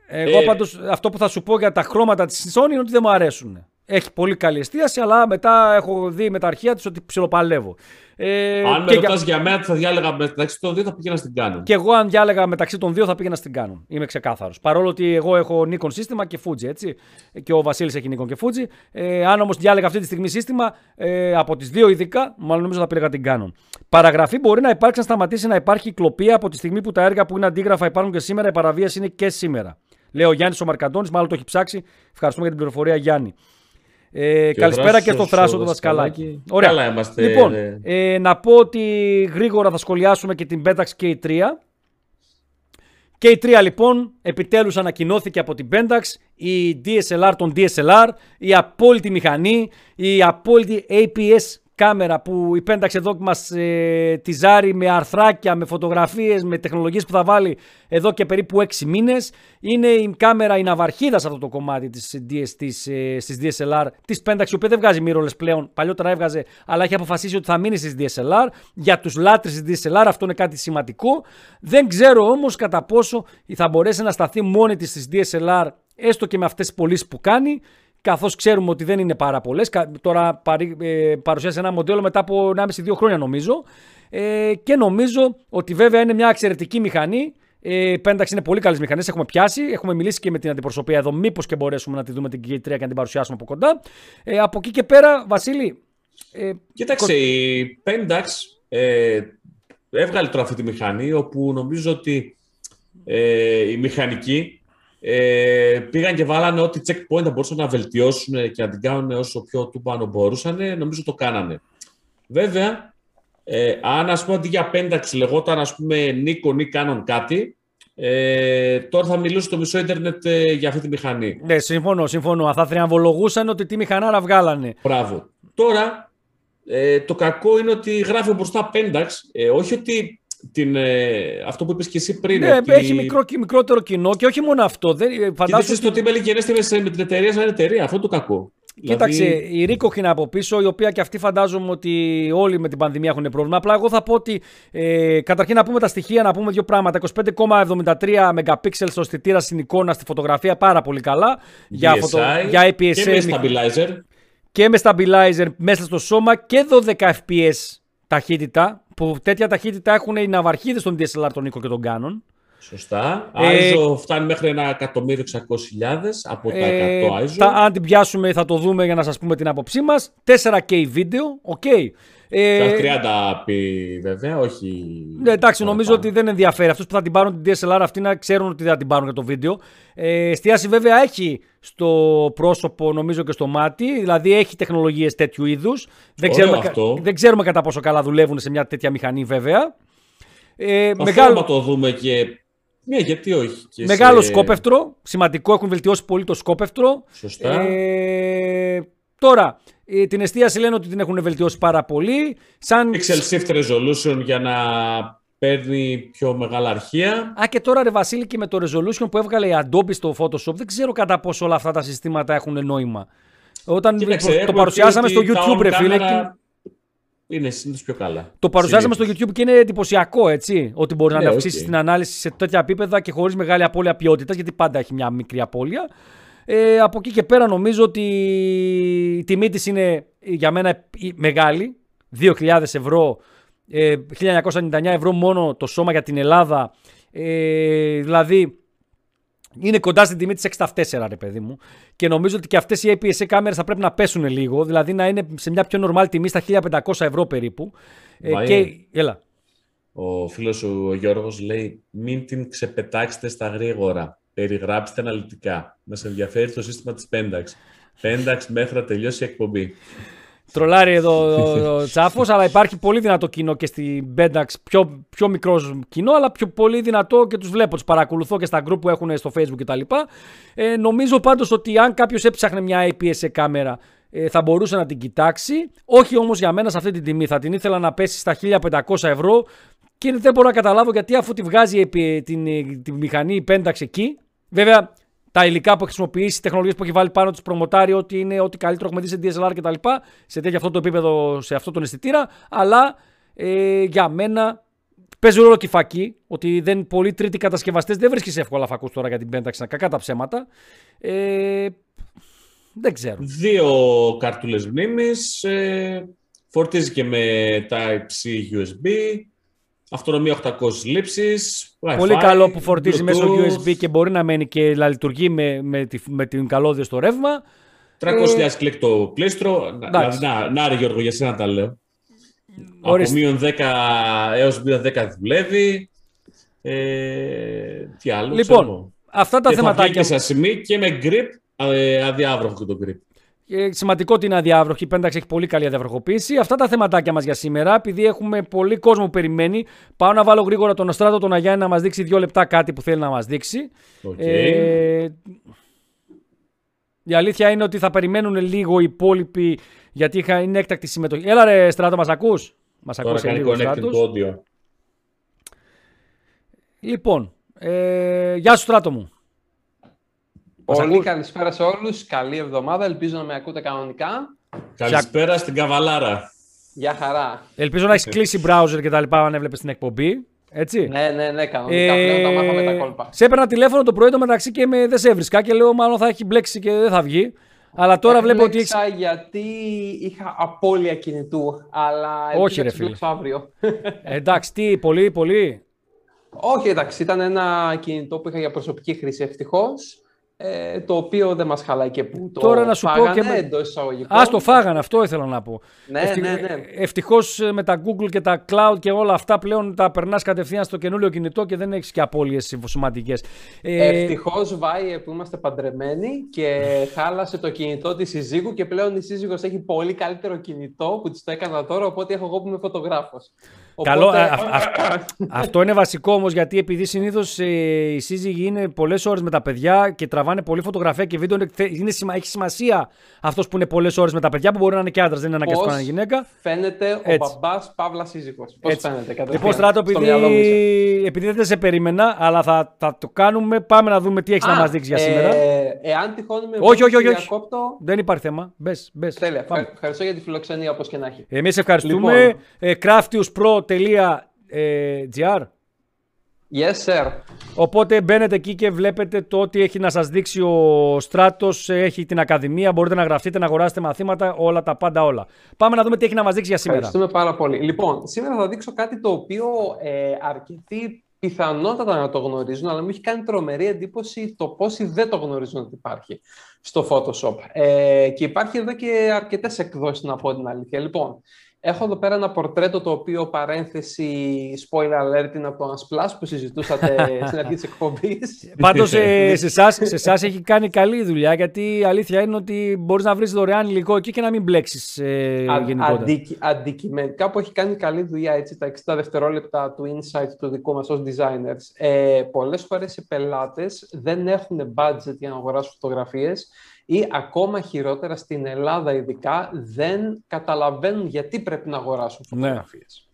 Εγώ Ε, πάντως αυτό που θα σου πω για τα χρώματα της Sony είναι ότι δεν μου αρέσουν. Έχει πολύ καλή εστίαση, αλλά μετά έχω δει με τα αρχεία της ότι ψιλοπαλεύω. Ε, Αν με και, για- ρωτάς για μένα τι θα διάλεγα μεταξύ των δύο θα πήγαινα στην Canon. και εγώ αν διάλεγα μεταξύ των δύο θα πήγαινα στην Canon. Είμαι ξεκάθαρος. Παρόλο ότι εγώ έχω Nikon σύστημα και Fuji, έτσι. Και ο Βασίλης έχει Nikon και Fuji. Ε, αν όμως διάλεγα αυτή τη στιγμή σύστημα, ε, από τις δύο ειδικά, μάλλον νομίζω θα πήγα την Canon. Παραγραφή μπορεί να υπάρξει να σταματήσει να υπάρχει κυκλοπία από τη στιγμή που τα έργα που είναι αντίγραφα υπάρχουν και σήμερα, η παραβίαση είναι και σήμερα. Λέει ο Γιάννης ο Μαρκαντώνης, μάλλον το έχει ψάξει. Ευχαριστούμε για την πληροφορία, Γιάννη. Ε, Και ο καλησπέρα Θράσος και στο ο Θράσο το Δασκαλάκη. δασκαλάκι. Ωραία. Καλά είμαστε, Λοιπόν, ρε. ε, να πω ότι γρήγορα θα σχολιάσουμε και την Pentax K3. K3 λοιπόν, επιτέλους ανακοινώθηκε από την Pentax, η DSLR των DSLR, η απόλυτη μηχανή, η απόλυτη APS κάμερα που η Pentax εδώ μας ε, τυζάρει με αρθράκια, με φωτογραφίες, με τεχνολογίες που θα βάλει εδώ και περίπου 6 μήνες. Είναι η κάμερα, η ναυαρχίδα σε αυτό το κομμάτι της, DS, της, ε, στις DSLR της Pentax, η οποία δεν βγάζει mirrorless πλέον, παλιότερα έβγαζε, αλλά έχει αποφασίσει ότι θα μείνει στις DSLR. Για τους λάτρες της DSLR αυτό είναι κάτι σημαντικό. Δεν ξέρω όμως κατά πόσο θα μπορέσει να σταθεί μόνη της στις DSLR, έστω και με αυτές τις πωλήσεις που κάνει, καθώς ξέρουμε ότι δεν είναι πάρα πολλές. Τώρα παρή, ε, παρουσιάζει ένα μοντέλο μετά από 1,5-2 χρόνια νομίζω. Ε, και νομίζω ότι βέβαια είναι μια εξαιρετική μηχανή. Ε, Pentax είναι πολύ καλές μηχανές. Έχουμε πιάσει. Έχουμε μιλήσει και με την αντιπροσωπεία εδώ. Μήπως και μπορέσουμε να τη δούμε την K3 και να την παρουσιάσουμε από κοντά. Ε, από εκεί και πέρα, Βασίλη. Ε, Κοίταξε, η Pentax ε, έβγαλε τώρα αυτή τη μηχανή, όπου νομίζω ότι ε, οι μηχανικοί ε, πήγαν και βάλανε ό,τι checkpoint θα μπορούσαν να βελτιώσουν και να την κάνουν όσο πιο του πάνω μπορούσαν. Νομίζω το κάνανε. Βέβαια, ε, αν ας πούμε αντί για Pentax λεγόταν ας πούμε Nikon ή Canon κάτι, ε, τώρα θα μιλούσε το μισό ίντερνετ ε, για αυτή τη μηχανή. ναι, συμφωνώ, συμφωνώ. Θα θριαμβολογούσαν ότι τι μηχανάρα βγάλανε. Μπράβο. Τώρα, ε, το κακό είναι ότι γράφει μπροστά Pentax. Ε, όχι ότι την, ε, αυτό που είπες και εσύ πριν. Ναι, ότι... έχει μικρό, μικρότερο κοινό και όχι μόνο αυτό. Δεν, Και φαντάσου δεν το τι μελικενέστε με την εταιρεία σαν εταιρεία. Αυτό είναι το κακό. Κοίταξε, Δηλαδή, η Ricoh είναι από πίσω, η οποία και αυτή φαντάζομαι ότι όλοι με την πανδημία έχουν πρόβλημα. Απλά εγώ θα πω ότι ε, καταρχήν να πούμε τα στοιχεία, να πούμε δύο πράγματα. 25,73 MP στο αισθητήρα στην εικόνα, στη φωτογραφία, πάρα πολύ καλά. Για, DSI φωτο, για APS Και με stabilizer. και με stabilizer μέσα στο σώμα και 12 FPS ταχύτητα. Που τέτοια ταχύτητα έχουν οι ναυαρχίδες των DSLR, των Nikon και των Canon. Σωστά. Ε, ISO φτάνει μέχρι 1.600.000 από τα 100 Ε, ISO. τα- αν την πιάσουμε θα το δούμε για να σας πούμε την άποψή μας. 4K βίντεο, οκ. Ε, Τα 30p βέβαια, όχι. Ναι, εντάξει, νομίζω παραπάνω. ότι δεν ενδιαφέρει. Αυτούς που θα την πάρουν την DSLR αυτή να ξέρουν ότι δεν θα την πάρουν για το βίντεο. Ε, εστίαση βέβαια έχει στο πρόσωπο, νομίζω και στο μάτι. Δηλαδή έχει τεχνολογίες τέτοιου είδους. Δεν, Ωραίο ξέρουμε, κα- αυτό. δεν ξέρουμε κατά πόσο καλά δουλεύουν σε μια τέτοια μηχανή, βέβαια. Ε, Αυτό μεγάλο να το δούμε και. Ναι, γιατί όχι. Και μεγάλο σε- σκόπευτρο. Σημαντικό, έχουν βελτιώσει πολύ το σκόπευτρο. Σωστά. Ε, τώρα, ε, την εστίαση λένε ότι την έχουν βελτιώσει πάρα πολύ. Σαν Pixel Shift Resolution για να παίρνει πιο μεγάλα αρχεία. Α, και τώρα ρε Βασίλη και με το resolution που έβγαλε η Adobe στο Photoshop, δεν ξέρω κατά πόσο όλα αυτά τα συστήματα έχουν νόημα. Όταν Κοίταξε, το έχουμε παρουσιάσαμε πει στο ότι τα YouTube, on ρε φίλε, camera και- Είναι συνήθως πιο καλά. το παρουσιάσαμε στο Συνήθως. YouTube και είναι εντυπωσιακό, έτσι. Ότι μπορεί Ναι, να αυξήσεις οκ. την ανάλυση σε τέτοια επίπεδα και χωρίς μεγάλη απώλεια ποιότητας, γιατί πάντα έχει μια μικρή απώλεια. Ε, από εκεί και πέρα νομίζω ότι η τιμή της είναι για μένα μεγάλη. 2.000 ευρώ, ε, 1.999 ευρώ μόνο το σώμα για την Ελλάδα. Ε, δηλαδή είναι κοντά στην τιμή της 6.4 ρε παιδί μου. Και νομίζω ότι και αυτές οι APS-C κάμερες θα πρέπει να πέσουν λίγο. Δηλαδή να είναι σε μια πιο normal τιμή στα 1.500 ευρώ περίπου. Ε, Μα και, είναι. έλα. Ο φίλος σου ο Γιώργος λέει μην την ξεπετάξετε στα γρήγορα. Περιγράψτε αναλυτικά. Μας ενδιαφέρει το σύστημα της Pentax. Pentax μέχρι να τελειώσει η εκπομπή. Τρολάρει εδώ ο Τσάφος, αλλά υπάρχει πολύ δυνατό κοινό και στην Pentax. Πιο, πιο μικρός κοινό, αλλά πιο πολύ δυνατό και τους βλέπω. Τους παρακολουθώ και στα group που έχουν στο Facebook κτλ. Ε, νομίζω πάντως ότι αν κάποιος έψαχνε μια APS-C κάμερα ε, θα μπορούσε να την κοιτάξει. Όχι όμως για μένα σε αυτή την τιμή. Θα την ήθελα να πέσει στα 1500 ευρώ και δεν μπορώ να καταλάβω γιατί αφού τη βγάζει την, τη μηχανή η Pentax εκεί. Βέβαια, τα υλικά που έχει χρησιμοποιήσει, οι τεχνολογίες που έχει βάλει πάνω τους προμοτάρει ότι είναι ό,τι καλύτερο έχουμε δει σε DSLR κτλ. Σε τέτοιο αυτό το επίπεδο, σε αυτό τον αισθητήρα. Αλλά ε, για μένα παίζει ρόλο και η φακή. Ότι δεν πολλοί τρίτοι κατασκευαστές δεν βρίσκεις εύκολα φακούς τώρα για την Pentax. Να κακά τα ψέματα. Ε, δεν ξέρω. Δύο καρτούλες μνήμης. Ε, φορτίζει και με Type-C USB. Αυτονομία 800 λήψεις. Πολύ καλό που φορτίζει μέσω USB και μπορεί να μένει και να λειτουργεί με, με, τη, με την καλώδια στο ρεύμα. 300.000 ε... κλικ το πλήστρο. Δηλαδή, να, να, ρε Γιώργο, για σένα τα λέω. Ορίστε. Από μείον 10 έως μείον 10 δουλεύει. Ε, τι άλλο, Λοιπόν, ξέρω. αυτά τα και θεματάκια... Και σε και με grip, ε, αδιάβροχο το grip. Ε, σημαντικό ότι είναι αδιάβροχη. Η Πένταξ έχει πολύ καλή αδιαβροχοποίηση. Αυτά τα θεματάκια μας για σήμερα. Επειδή έχουμε πολύ κόσμο που περιμένει, πάω να βάλω γρήγορα τον Αστράτο τον Αγιάννη να μας δείξει δύο λεπτά κάτι που θέλει να μας δείξει. Okay. Ε, η αλήθεια είναι ότι θα περιμένουν λίγο οι υπόλοιποι γιατί είναι έκτακτη συμμετοχή. Έλα ρε Στράτο, μας ακούς; Μας ακούς λίγο audio. Λοιπόν, ε, γεια σου Στράτο μου. Πολύ καλησπέρα σε όλους. Καλή εβδομάδα. Ελπίζω να με ακούτε κανονικά. Καλησπέρα στην Καβαλάρα. Γεια χαρά. Ελπίζω να έχεις κλείσει browser και τα λοιπά αν έβλεπες την εκπομπή. Έτσι. Ναι, ναι, ναι, κανονικά. Ε, πλέον τα μάθαμε τα κόλπα. Σε έπαιρνα τηλέφωνο το πρωί το μεταξύ και με, δεν σε έβρισκα και λέω μάλλον θα έχει μπλέξει και δεν θα βγει. Αλλά τώρα Έκλεξα βλέπω ότι έχει. γιατί είχα απώλεια κινητού. Αλλά Όχι, ρε φίλε. αύριο. Ε, εντάξει, τι, πολύ, πολύ. Όχι, εντάξει, ήταν ένα κινητό που είχα για προσωπική χρήση ευτυχώς. Ε, το οποίο δεν μας χαλάει και που το Τώρα να σου φάγανε πω και με... εντός εισαγωγικών. Ας το φάγανε, αυτό ήθελα να πω. Ναι, Ευτυχ... ναι, ναι. Ευτυχώς ε, με τα Google και τα Cloud και όλα αυτά πλέον τα περνάς κατευθείαν στο καινούριο κινητό και δεν έχεις και απώλειες σημαντικές. Ε... Ευτυχώς Βάιε που είμαστε παντρεμένοι και χάλασε το κινητό της συζύγου και πλέον η σύζυγος έχει πολύ καλύτερο κινητό που της το έκανα τώρα οπότε έχω εγώ που είμαι φωτογράφος. Οπότε... Καλό, α, α, αυτό είναι βασικό όμως γιατί επειδή συνήθως ε, οι σύζυγοι είναι πολλές ώρες με τα παιδιά και τραβάνε πολύ φωτογραφία και βίντεο. Είναι, έχει σημασία αυτός που είναι πολλές ώρες με τα παιδιά που μπορεί να είναι και άντρας, δεν είναι αναγκαστικό να είναι γυναίκα. Φαίνεται Έτσι. ο μπαμπάς Παύλας σύζυγος. Πώς φαίνεται, Λοιπόν, Στράτο, επειδή, επειδή δεν σε περίμενα, αλλά θα, θα το κάνουμε, πάμε να δούμε τι έχεις να μας δείξεις για σήμερα. Ε, εάν τυχόν με όχι, όχι, όχι, όχι. Διακόπτω... Δεν υπάρχει θέμα. Μπες, μπες. Τέλεια. Ευχαριστώ για τη φιλοξενία όπως και να έχει. Εμείς ευχαριστούμε. Λοιπόν. Ε, craftiuspro.gr Yes, sir. Οπότε μπαίνετε εκεί και βλέπετε το ότι έχει να σας δείξει ο Στράτος, έχει την Ακαδημία, μπορείτε να γραφτείτε, να αγοράσετε μαθήματα, όλα τα πάντα όλα. Πάμε να δούμε τι έχει να μας δείξει για σήμερα. Ευχαριστούμε πάρα πολύ. Λοιπόν, σήμερα θα δείξω κάτι το οποίο ε, αρκετοί πιθανότατα να το γνωρίζουν, αλλά μου έχει κάνει τρομερή εντύπωση το πόσοι δεν το γνωρίζουν ότι υπάρχει στο Photoshop. Ε, και υπάρχει εδώ και αρκετές εκδόσεις, να πω την αλήθεια. Λοιπόν, Έχω εδώ πέρα ένα πορτρέτο το οποίο παρένθεση spoiler alert είναι από το Unsplash που συζητούσατε <laughs> στην αρχή της εκπομπής. Πάντως ε, σε εσάς, σε εσάς έχει κάνει καλή δουλειά γιατί η αλήθεια είναι ότι μπορείς να βρεις δωρεάν υλικό εκεί και να μην μπλέξεις ε, Α, γενικότερα. αντικειμενικά που έχει κάνει καλή δουλειά έτσι τα 60 δευτερόλεπτα του insight του δικού μας ως designers. Ε, πολλές φορές οι πελάτες δεν έχουν budget για να αγοράσουν φωτογραφίες ή ακόμα χειρότερα στην Ελλάδα ειδικά δεν καταλαβαίνουν γιατί πρέπει να αγοράσουν ναι. φωτογραφίες.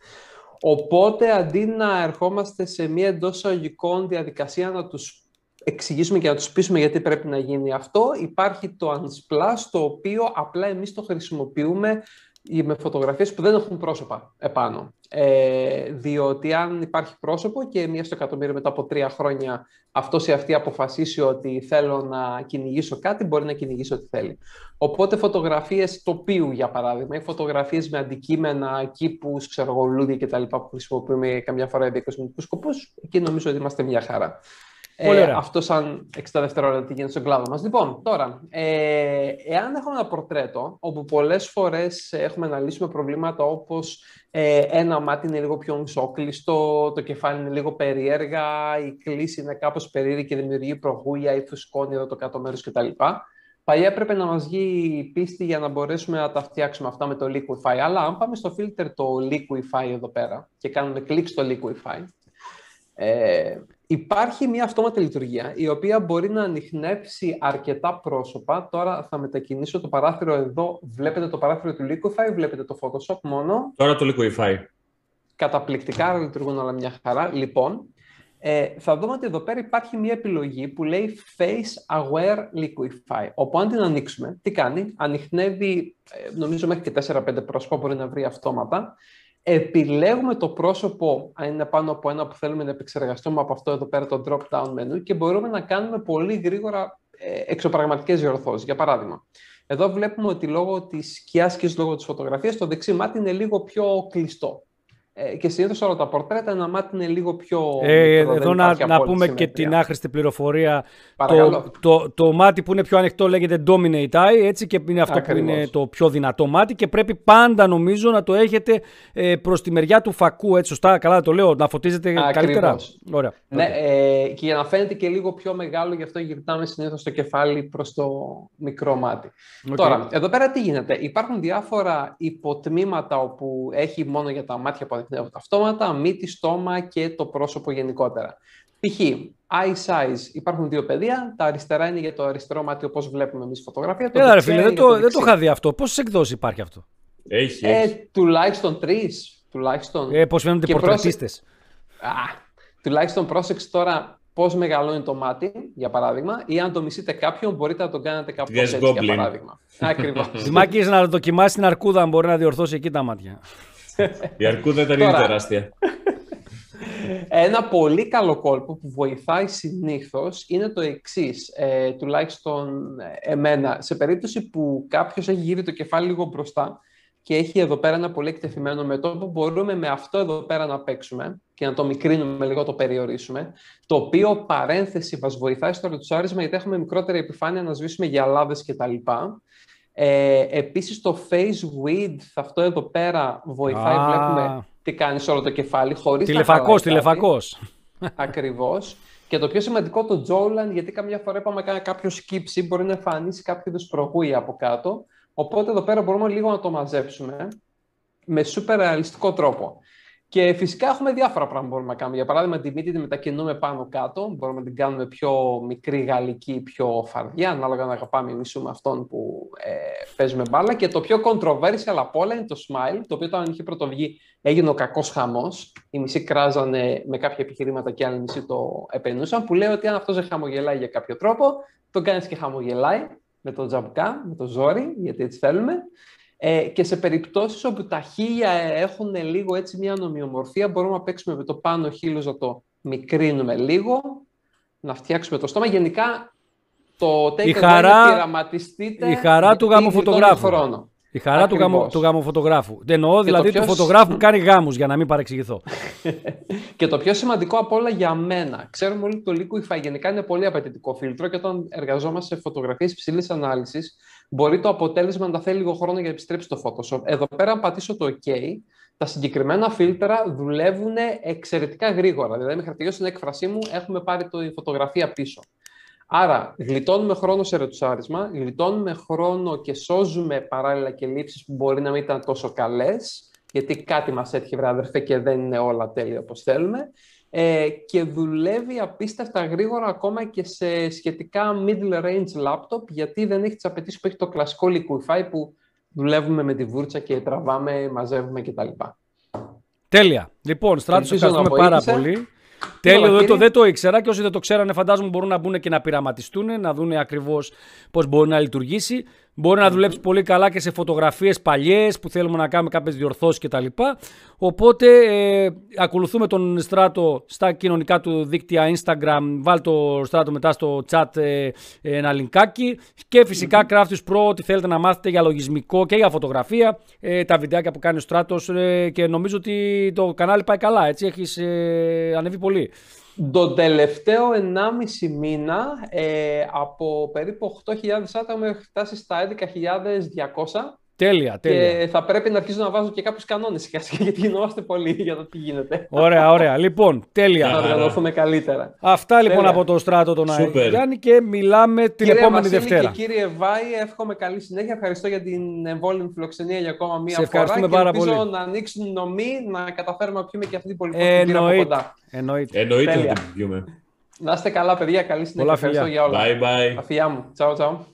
Οπότε αντί να ερχόμαστε σε μια εντός εισαγωγικών διαδικασία να τους εξηγήσουμε και να τους πείσουμε γιατί πρέπει να γίνει αυτό, υπάρχει το Unsplash το οποίο απλά εμείς το χρησιμοποιούμε με φωτογραφίες που δεν έχουν πρόσωπα επάνω. Ε, διότι αν υπάρχει πρόσωπο και μία στο εκατομμύριο μετά από τρία χρόνια αυτός ή αυτή αποφασίσει ότι θέλω να κυνηγήσω κάτι, μπορεί να κυνηγήσει ό,τι θέλει. Οπότε φωτογραφίες τοπίου, για παράδειγμα, ή φωτογραφίες με αντικείμενα, κήπους, ξέρω εγώ, λούδια κτλ. που χρησιμοποιούμε καμιά φορά για διακοσμητικούς σκοπούς, εκεί νομίζω ότι είμαστε μια χαρά. Πολύ ε, αυτό σαν 60 δευτερόλεπτα τι γίνεται στον κλάδο μας. Λοιπόν, τώρα, ε, εάν έχουμε ένα πορτρέτο, όπου πολλές φορές έχουμε να λύσουμε προβλήματα όπως ε, ένα μάτι είναι λίγο πιο μισόκλειστο, το κεφάλι είναι λίγο περίεργα, η κλίση είναι κάπως περίεργη και δημιουργεί προγούλια ή φουσκώνει εδώ το κάτω μέρος κτλ. Παλιά έπρεπε να μας βγει πίστη για να μπορέσουμε να τα φτιάξουμε αυτά με το Liquify. Αλλά αν πάμε στο filter το Liquify εδώ πέρα και κάνουμε κλικ στο Liquify, ε, υπάρχει μια αυτόματη λειτουργία η οποία μπορεί να ανοιχνεύσει αρκετά πρόσωπα. Τώρα θα μετακινήσω το παράθυρο εδώ. Βλέπετε το παράθυρο του Liquify, βλέπετε το Photoshop μόνο. Τώρα το Liquify. Καταπληκτικά, λειτουργούν όλα μια χαρά. Λοιπόν, ε, θα δούμε ότι εδώ πέρα υπάρχει μια επιλογή που λέει Face Aware Liquify. Όπου αν την ανοίξουμε, τι κάνει, ανοιχνεύει, ε, νομίζω μέχρι και 4-5 πρόσωπα μπορεί να βρει αυτόματα. Επιλέγουμε το πρόσωπο, αν είναι πάνω από ένα που θέλουμε να επεξεργαστούμε από αυτό εδώ πέρα το drop-down menu και μπορούμε να κάνουμε πολύ γρήγορα ε, εξωπραγματικές διορθώσεις. Για παράδειγμα, εδώ βλέπουμε ότι λόγω της σκιάς και λόγω της φωτογραφίας το δεξί μάτι είναι λίγο πιο κλειστό. Ε, και συνήθως όλα τα πορτρέτα ένα μάτι είναι λίγο πιο. Ε, εδώ να, να πούμε και την άχρηστη πληροφορία. Το, το, το, μάτι που είναι πιο ανοιχτό λέγεται dominate eye, έτσι και είναι αυτό που είναι το πιο δυνατό μάτι και πρέπει πάντα νομίζω να το έχετε ε, προς τη μεριά του φακού. Έτσι, σωστά, καλά το λέω, να φωτίζετε Ακριβώς. καλύτερα. Ωραία. Ναι, ε, και για να φαίνεται και λίγο πιο μεγάλο, γι' αυτό γυρνάμε συνήθως το κεφάλι προς το μικρό μάτι. Okay. Τώρα, εδώ πέρα τι γίνεται; Υπάρχουν διάφορα υποτμήματα όπου έχει μόνο για τα μάτια που ανοιχνεύουν τα αυτόματα, μύτη, στόμα και το πρόσωπο γενικότερα. Π.χ. eye size υπάρχουν δύο πεδία. Τα αριστερά είναι για το αριστερό μάτι όπως βλέπουμε εμείς φωτογραφία. Έλα, ρε φίλε, δεν το, δεν το είχα δει αυτό. Πόσες εκδόσεις υπάρχει αυτό; Έχει. Ε, τουλάχιστον τρεις. Τουλάχιστον. Ε, Πώς φαίνονται οι πορτρετίστες. Πρόσε... τουλάχιστον πρόσεξε τώρα πώς μεγαλώνει το μάτι, για παράδειγμα, ή αν το μισείτε κάποιον, μπορείτε να τον κάνετε κάπως έτσι, για παράδειγμα. Ακριβώς. <laughs> Δημάκη, να δοκιμάσεις την αρκούδα, αν μπορεί να διορθώσει εκεί τα μάτια. Η αρκούδα ήταν ήδη τεράστια. Ένα πολύ καλό κόλπο που βοηθάει συνήθως είναι το εξής, ε, τουλάχιστον εμένα. Σε περίπτωση που κάποιος έχει γύρει το κεφάλι λίγο μπροστά και έχει εδώ πέρα ένα πολύ εκτεθειμένο μετώπο, μπορούμε με αυτό εδώ πέρα να παίξουμε και να το μικρύνουμε λίγο, το περιορίσουμε. Το οποίο παρένθεση μας βοηθάει στο ρετσάρισμα γιατί έχουμε μικρότερη επιφάνεια να σβήσουμε γυαλάδες κτλ. Ε, επίσης το face width, αυτό εδώ πέρα βοηθάει, ah. βλέπουμε τι κάνει σε όλο το κεφάλι, χωρίς τηλεφακός, τηλεφακός. Ακριβώς. Και το πιο σημαντικό το jawline, γιατί καμιά φορά είπαμε κάνει κάποιο σκύψη, μπορεί να εμφανίσει κάποιο είδους προγούι από κάτω. Οπότε εδώ πέρα μπορούμε λίγο να το μαζέψουμε με σούπερ ρεαλιστικό τρόπο. Και φυσικά έχουμε διάφορα πράγματα που μπορούμε να κάνουμε. Για παράδειγμα, τη μύτη τη μετακινούμε πάνω κάτω. Μπορούμε να την κάνουμε πιο μικρή γαλλική, πιο φαρδιά, ανάλογα να αγαπάμε ή μισούμε αυτόν που ε, παίζουμε μπάλα. Και το πιο controversial από όλα είναι το smile, το οποίο όταν είχε πρωτοβγεί έγινε ο κακός χαμός. Οι μισοί κράζανε με κάποια επιχειρήματα και άλλοι μισοί το επενούσαν. Που λέει ότι αν αυτός δεν χαμογελάει για κάποιο τρόπο, τον κάνεις και χαμογελάει με το τζαμπκά, με το ζόρι, γιατί έτσι θέλουμε. Ε, και σε περιπτώσεις όπου τα χίλια έχουν λίγο έτσι μια νομιομορφία, μπορούμε να παίξουμε με το πάνω χείλος, να το μικρύνουμε λίγο, να φτιάξουμε το στόμα. Γενικά, το take η χαρά, πειραματιστείτε η χαρά του γαμοφωτογράφου. Χρόνο. Η χαρά του, γαμο, του γαμοφωτογράφου. Δεν εννοώ δηλαδή του φωτογράφου που κάνει γάμους, για να μην παρεξηγηθώ. <laughs> και το πιο σημαντικό από όλα για μένα. Ξέρουμε όλοι ότι το Liquify γενικά είναι πολύ απαιτητικό φίλτρο και όταν εργαζόμαστε σε φωτογραφίες υψηλής ανάλυσης, μπορεί το αποτέλεσμα να θέλει λίγο χρόνο για να επιστρέψει στο Photoshop. Εδώ πέρα, αν πατήσω το OK, τα συγκεκριμένα φίλτρα δουλεύουν εξαιρετικά γρήγορα. Δηλαδή, μέχρι να τελειώσει την έκφρασή μου, έχουμε πάρει τη φωτογραφία πίσω. Άρα, γλιτώνουμε χρόνο σε ρετσάρισμα, γλιτώνουμε χρόνο και σώζουμε παράλληλα και λήψεις που μπορεί να μην ήταν τόσο καλές, γιατί κάτι μας έτυχε, βρε αδερφέ, και δεν είναι όλα τέλεια όπως θέλουμε. Ε, και δουλεύει απίστευτα γρήγορα ακόμα και σε σχετικά middle range laptop, γιατί δεν έχει τις απαιτήσεις που έχει το κλασικό Liquify που δουλεύουμε με τη βούρτσα και τραβάμε, μαζεύουμε κτλ. Τέλεια. Λοιπόν, Στράτος, ευχαριστούμε πάρα πολύ. Τέλειο, δεν το, δεν το ήξερα και όσοι δεν το ξέρανε φαντάζομαι μπορούν να μπουν και να πειραματιστούν, να δουν ακριβώς πώς μπορεί να λειτουργήσει. Μπορεί να δουλέψεις πολύ καλά και σε φωτογραφίες παλιές που θέλουμε να κάνουμε κάποιες διορθώσεις κτλ. Οπότε ε, ακολουθούμε τον Στράτο στα κοινωνικά του δίκτυα Instagram. Βάλ το Στράτο μετά στο chat ε, ένα λινκάκι. Και φυσικά mm-hmm. Craftius Pro, ό,τι θέλετε να μάθετε για λογισμικό και για φωτογραφία. Ε, τα βιντεάκια που κάνει ο Στράτος ε, και νομίζω ότι το κανάλι πάει καλά. Έτσι έχεις ανέβει πολύ. Τον τελευταίο 1,5 μήνα ε, από περίπου 8.000 άτομα έχει φτάσει στα 11.200 Τέλεια, τέλεια. Και θα πρέπει να αρχίσω να βάζω και κάποιους κανόνες <laughs> γιατί γινόμαστε πολύ για το τι γίνεται. Ωραία, ωραία. Λοιπόν, τέλεια. Να οργανωθούμε καλύτερα. Αυτά λοιπόν από το στράτο των Γιάννη και μιλάμε την κύριε επόμενη Βασίλη Δευτέρα. Και κύριε Βάη, εύχομαι καλή συνέχεια. Ευχαριστώ για την εμβόλυμη φιλοξενία για ακόμα μία Σε ευχαριστούμε φορά. πάρα και ελπίζω πολύ. να ανοίξουν νομοί, να καταφέρουμε να πιούμε και αυτή την πολιτική Εννοείται. από κοντά. Εννοείται. Εννοείται Τέλεια. ότι την πιούμε. Να είστε καλά, παιδιά. Καλή συνέχεια. Πολλά Ευχαριστώ φιλιά. για όλα. Bye bye. Τα φιλιά μου. Τσαου, τσαου.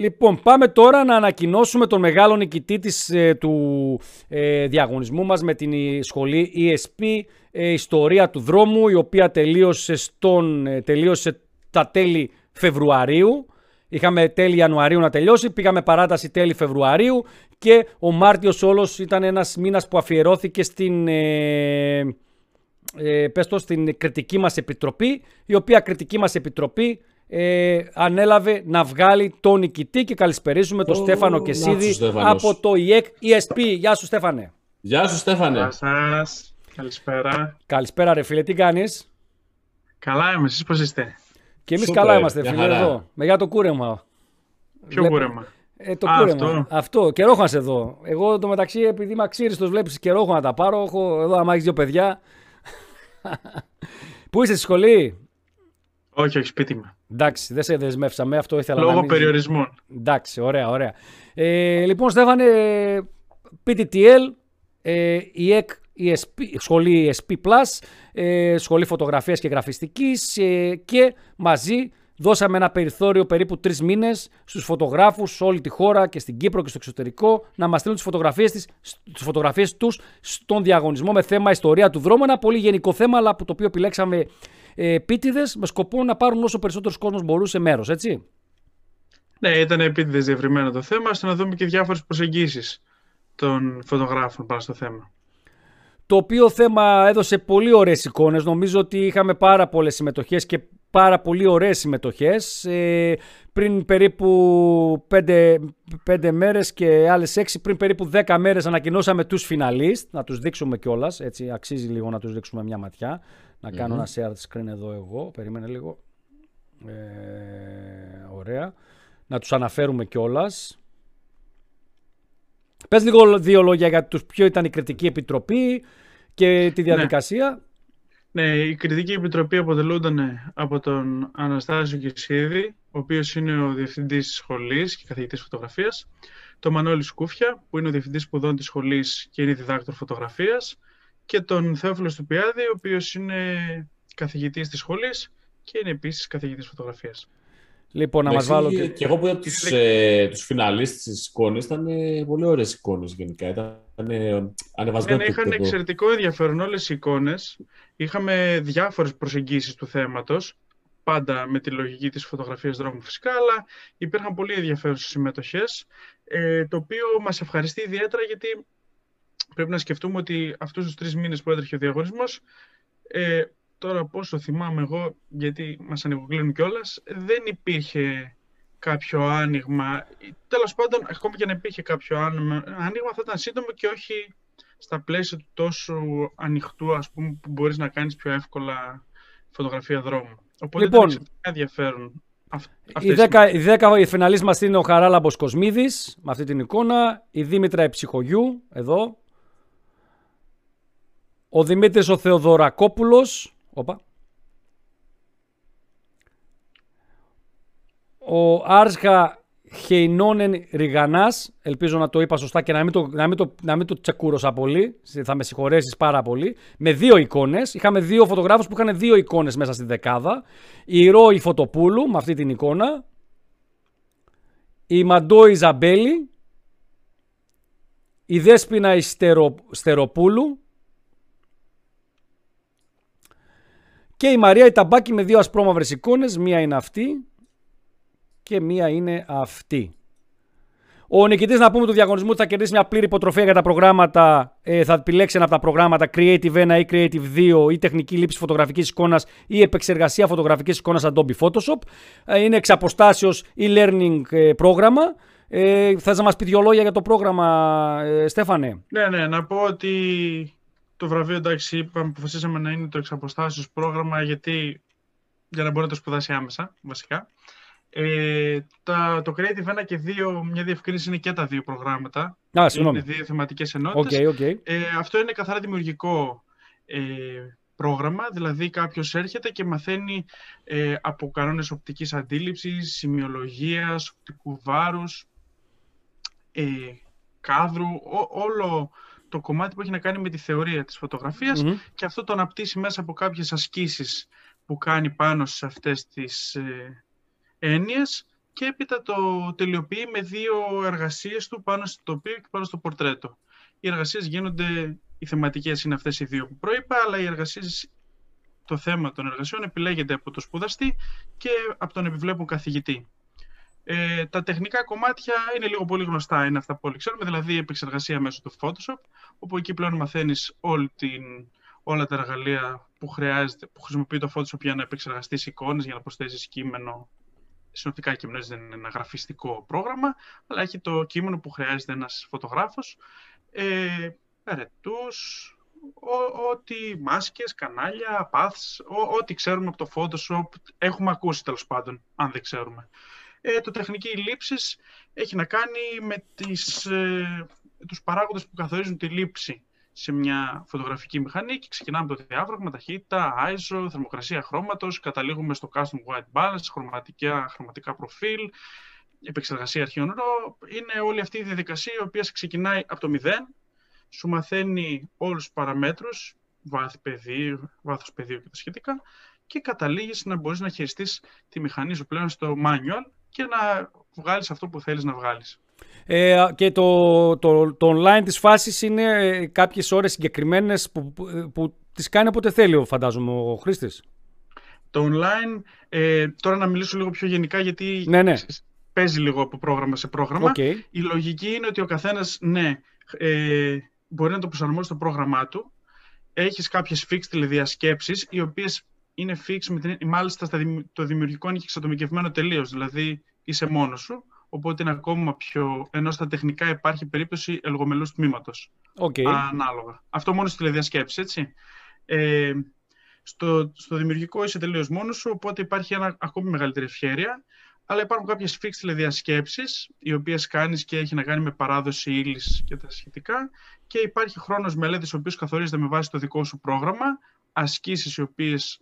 Λοιπόν, πάμε τώρα να ανακοινώσουμε τον μεγάλο νικητή της, ε, του ε, διαγωνισμού μας με την ε, σχολή ESP ε, Ιστορία του Δρόμου, η οποία τελείωσε, στον, ε, τελείωσε τα τέλη Φεβρουαρίου. Είχαμε τέλη Ιανουαρίου να τελειώσει, πήγαμε παράταση τέλη Φεβρουαρίου και ο Μάρτιος όλος ήταν ένας μήνας που αφιερώθηκε στην, ε, ε, πες το, στην κριτική μας επιτροπή, η οποία κριτική μας επιτροπή ε, ανέλαβε να βγάλει τον νικητή και καλησπερίζουμε τον Ω, Στέφανο να Κεσίδη σου, Στέφανος. από το E IEC ESP. Γεια σου Στέφανε. Γεια σου Στέφανε. Γεια σας. Καλησπέρα. Καλησπέρα ρε φίλε, τι κάνεις; Καλά είμαι, εσείς πώς είστε; Και εμείς Σούπερ, καλά είμαστε μια φίλε χαρά. εδώ. Με για το κούρεμα. Ποιο Βλέπω- κούρεμα; Ε, το Α, κούρεμα. αυτό. αυτό. Καιρό έχω να σε δω. Εγώ το μεταξύ επειδή είμαι αξίριστος βλέπεις καιρό έχω να τα πάρω. Έχω εδώ άμα έχεις δύο παιδιά. <laughs> Πού είσαι στη σχολή; Όχι, όχι, σπίτι μου. Εντάξει, δεν σε δεσμεύσαμε. Αυτό ήθελα να Λόγω μην... περιορισμών. Εντάξει, ωραία, ωραία. Ε, λοιπόν, Στέφανε, PTTL, ε, η ΕΚ, η ESP, σχολή ESP+, ε, σχολή φωτογραφίας και γραφιστικής ε, και μαζί δώσαμε ένα περιθώριο περίπου τρεις μήνες στους φωτογράφους σε όλη τη χώρα και στην Κύπρο και στο εξωτερικό να μας στείλουν τις φωτογραφίες, τις, τις φωτογραφίες τους στον διαγωνισμό με θέμα ιστορία του δρόμου. Ένα πολύ γενικό θέμα, αλλά από το οποίο επιλέξαμε ε, επίτηδες με σκοπό να πάρουν όσο περισσότερος κόσμος μπορούσε μέρος, έτσι; Ναι, ήταν επίτηδες διευρυμένο το θέμα, ώστε να δούμε και διάφορες προσεγγίσεις των φωτογράφων πάνω στο θέμα. το οποίο θέμα έδωσε πολύ ωραίες εικόνες. Νομίζω ότι είχαμε πάρα πολλές συμμετοχές και πάρα πολύ ωραίες συμμετοχές. Ε, πριν περίπου 5, πέντε μέρες και άλλες 6, πριν περίπου 10 μέρες ανακοινώσαμε τους φιναλίστ, να τους δείξουμε κιόλας, έτσι αξίζει λίγο να τους δείξουμε μια ματιά. Να κάνω ένα share screen εδώ εγώ, περίμενε λίγο. Ε, ωραία. Να τους αναφέρουμε κιόλας. Πες λίγο δύο λόγια για τους ποιο ήταν η κριτική επιτροπή και τη διαδικασία. Ναι, η Κριτική Επιτροπή αποτελούνταν από τον Αναστάσιο Κεσίδη, ο οποίος είναι ο Διευθυντής της Σχολής και Καθηγητής Φωτογραφίας, τον Μανώλη Σκούφια, που είναι ο Διευθυντής Σπουδών της Σχολής και είναι διδάκτορ φωτογραφίας, και τον Θεόφιλος Στουπιάδη, ο οποίος είναι καθηγητής της σχολής και είναι επίσης καθηγητής φωτογραφίας. Λοιπόν, να μας βάλω και... και... και εγώ που είδα τους, ε, τους φιναλίστ στις εικόνες, ήταν ε, πολύ ωραίες εικόνες γενικά. Ήταν ε, ανεβασμένο Ναι, το είχαν επίπεδο. εξαιρετικό ενδιαφέρον όλες οι εικόνες. Είχαμε διάφορες προσεγγίσεις του θέματος, πάντα με τη λογική της φωτογραφίας δρόμου φυσικά, αλλά υπήρχαν πολύ ενδιαφέρουσες συμμετοχές, ε, το οποίο μας ευχαριστεί ιδιαίτερα γιατί πρέπει να σκεφτούμε ότι αυτούς τους τρεις μήνες που έτρεχε ο διαγωνισμός, ε, τώρα πόσο θυμάμαι εγώ, γιατί μας ανεβοκλίνουν κιόλας, δεν υπήρχε κάποιο άνοιγμα. Τέλος πάντων, ακόμη και να υπήρχε κάποιο άνοιγμα, άνοιγμα θα ήταν σύντομο και όχι στα πλαίσια του τόσο ανοιχτού, ας πούμε, που μπορείς να κάνεις πιο εύκολα φωτογραφία δρόμου. Οπότε Λοιπόν. ήταν εξαιρετικά ενδιαφέρον. αυ- Οι αυτές οι 10, οι 10 οι φιναλίστ μας είναι ο Χαράλαμπος Κοσμίδης, με αυτή την εικόνα, η Δήμητρα Εψυχογιού, εδώ, ο Δημήτρης ο Θεοδωρακόπουλος, όπα, ο Άρσχα Χεϊνόνεν Ριγανάς, ελπίζω να το είπα σωστά και να μην το, να μην το, να μην το τσεκούρωσα πολύ, θα με συγχωρέσεις πάρα πολύ, με δύο εικόνες. Είχαμε δύο φωτογράφους που είχαν δύο εικόνες μέσα στη δεκάδα. Η Ρώη Φωτοπούλου με αυτή την εικόνα, η Μαντό Ιζαμπέλη, η Δέσποινα Ιστερο, Στεροπούλου και η Μαρία Ιταμπάκη με δύο ασπρόμαυρες εικόνες. Μία είναι αυτή και μία είναι αυτή. Ο νικητής, να πούμε του διαγωνισμού, θα κερδίσει μια πλήρη υποτροφία για τα προγράμματα. Ε, θα επιλέξει ένα από τα προγράμματα Creative 1 ή Creative 2 ή τεχνική λήψη φωτογραφικής εικόνας ή επεξεργασία φωτογραφικής εικόνας Adobe Photoshop. Ε, είναι εξ αποστάσεως e-learning ε, πρόγραμμα. Ε, θα να μας πει δύο λόγια για το πρόγραμμα, ε, Στέφανε; Ναι, ναι, να πω ότι το βραβείο, εντάξει, είπαμε, αποφασίσαμε να είναι το εξαποστάσεως πρόγραμμα, γιατί για να μπορεί να το σπουδάσει άμεσα, βασικά. Ε, τα, το Creative 1 και 2, μια διευκρίνηση είναι και τα δύο προγράμματα. Α, συγγνώμη. Είναι δύο θεματικές ενότητες. Okay, okay. Ε, αυτό είναι καθαρά δημιουργικό ε, πρόγραμμα, δηλαδή κάποιος έρχεται και μαθαίνει ε, από κανόνες οπτικής αντίληψης, σημειολογίας, οπτικού βάρους, ε, κάδρου, όλο το κομμάτι που έχει να κάνει με τη θεωρία της φωτογραφιας και αυτό το αναπτύσσει μέσα από κάποιες ασκήσεις που κάνει πάνω σε αυτές τις ε, έννοιες και έπειτα το τελειοποιεί με δύο εργασίες του πάνω στο τοπίο και πάνω στο πορτρέτο. Οι εργασίες γίνονται, οι θεματικές είναι αυτές οι δύο που προείπα, αλλά οι εργασίες, το θέμα των εργασιών επιλέγεται από το σπουδαστή και από τον επιβλέπουν καθηγητή. Ε, τα τεχνικά κομμάτια είναι λίγο πολύ γνωστά, είναι αυτά που όλοι ξέρουμε, δηλαδή η επεξεργασία μέσω του Photoshop, όπου εκεί πλέον μαθαίνεις όλη την, όλα τα εργαλεία που, χρειάζεται, που χρησιμοποιεί το Photoshop για να επεξεργαστείς εικόνες, για να προσθέσεις κείμενο. Συνοπτικά κείμενο δεν είναι ένα γραφιστικό πρόγραμμα, αλλά έχει το κείμενο που χρειάζεται ένας φωτογράφος. Ε, ερετούς, ό,τι μάσκες, κανάλια, paths, ό,τι ξέρουμε από το Photoshop, έχουμε ακούσει τέλος πάντων, αν δεν ξέρουμε. Ε, το τεχνική λήψης έχει να κάνει με τις, ε, τους παράγοντες που καθορίζουν τη λήψη σε μια φωτογραφική μηχανή. Και ξεκινάμε το διάβραγμα, ταχύτητα, ISO, θερμοκρασία χρώματος, καταλήγουμε στο custom white balance, χρωματικά, χρωματικά προφίλ, επεξεργασία αρχείων ρο. Είναι όλη αυτή η διαδικασία η οποία ξεκινάει από το μηδέν, σου μαθαίνει όλους τους παραμέτρους, βάθη πεδίου, βάθος πεδίου και τα σχετικά. Και καταλήγεις να μπορείς να χειριστείς τη μηχανή σου πλέον στο manual και να βγάλεις αυτό που θέλεις να βγάλεις. Ε, και το, το, το online της φάσης είναι ε, κάποιες ώρες συγκεκριμένες που, που, που τις κάνει όποτε θέλει, φαντάζομαι, ο χρήστης. Το online, ε, τώρα να μιλήσω λίγο πιο γενικά, γιατί ναι, ναι. παίζει λίγο από πρόγραμμα σε πρόγραμμα. Η λογική είναι ότι ο καθένας, ναι, ε, μπορεί να το προσαρμόσει στο πρόγραμμά του. Έχεις κάποιες fixed τηλεδιασκέψεις, οι οποίες είναι fix, με την, μάλιστα το δημιουργικό είναι και εξατομικευμένο τελείως. Δηλαδή είσαι μόνος σου, οπότε είναι ακόμα πιο. ενώ στα τεχνικά υπάρχει περίπτωση ελγομελούς τμήματος. Okay. Ανάλογα. Αυτό μόνος στη τηλεδιασκέψη, έτσι. Ε, στο, στο δημιουργικό είσαι τελείως μόνος σου, οπότε υπάρχει ένα ακόμη μεγαλύτερη ευχαίρεια. Αλλά υπάρχουν κάποιες fixed τηλεδιασκέψεις, οι οποίες κάνεις και έχει να κάνει με παράδοση ύλης και τα σχετικά. Και υπάρχει χρόνος μελέτης, ο οποίος καθορίζεται με βάση το δικό σου πρόγραμμα, ασκήσεις οι οποίες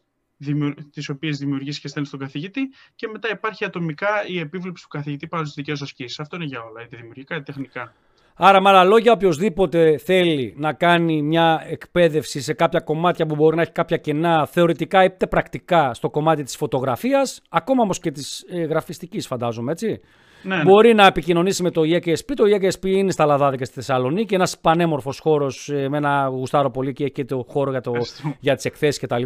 τις οποίες δημιουργείς και στέλνεις στον καθηγητή και μετά υπάρχει ατομικά η επίβλεψη του καθηγητή πάνω στις δικές ασκήσεις. Αυτό είναι για όλα, είτε δημιουργικά είτε τεχνικά. Άρα, με άλλα λόγια, οποιοδήποτε θέλει να κάνει μια εκπαίδευση σε κάποια κομμάτια που μπορεί να έχει κάποια κενά θεωρητικά είτε πρακτικά στο κομμάτι της φωτογραφίας, ακόμα όμως και της ε, γραφιστικής φαντάζομαι, έτσι. Ναι, ναι. Μπορεί να επικοινωνήσει με το EKSP. Το EKSP είναι στα Λαδάδικα στη Θεσσαλονίκη. Ένας πανέμορφος χώρος ε, με ένα γουστάρο πολύ και έχει και το χώρο για, το, για τις εκθέσεις κτλ.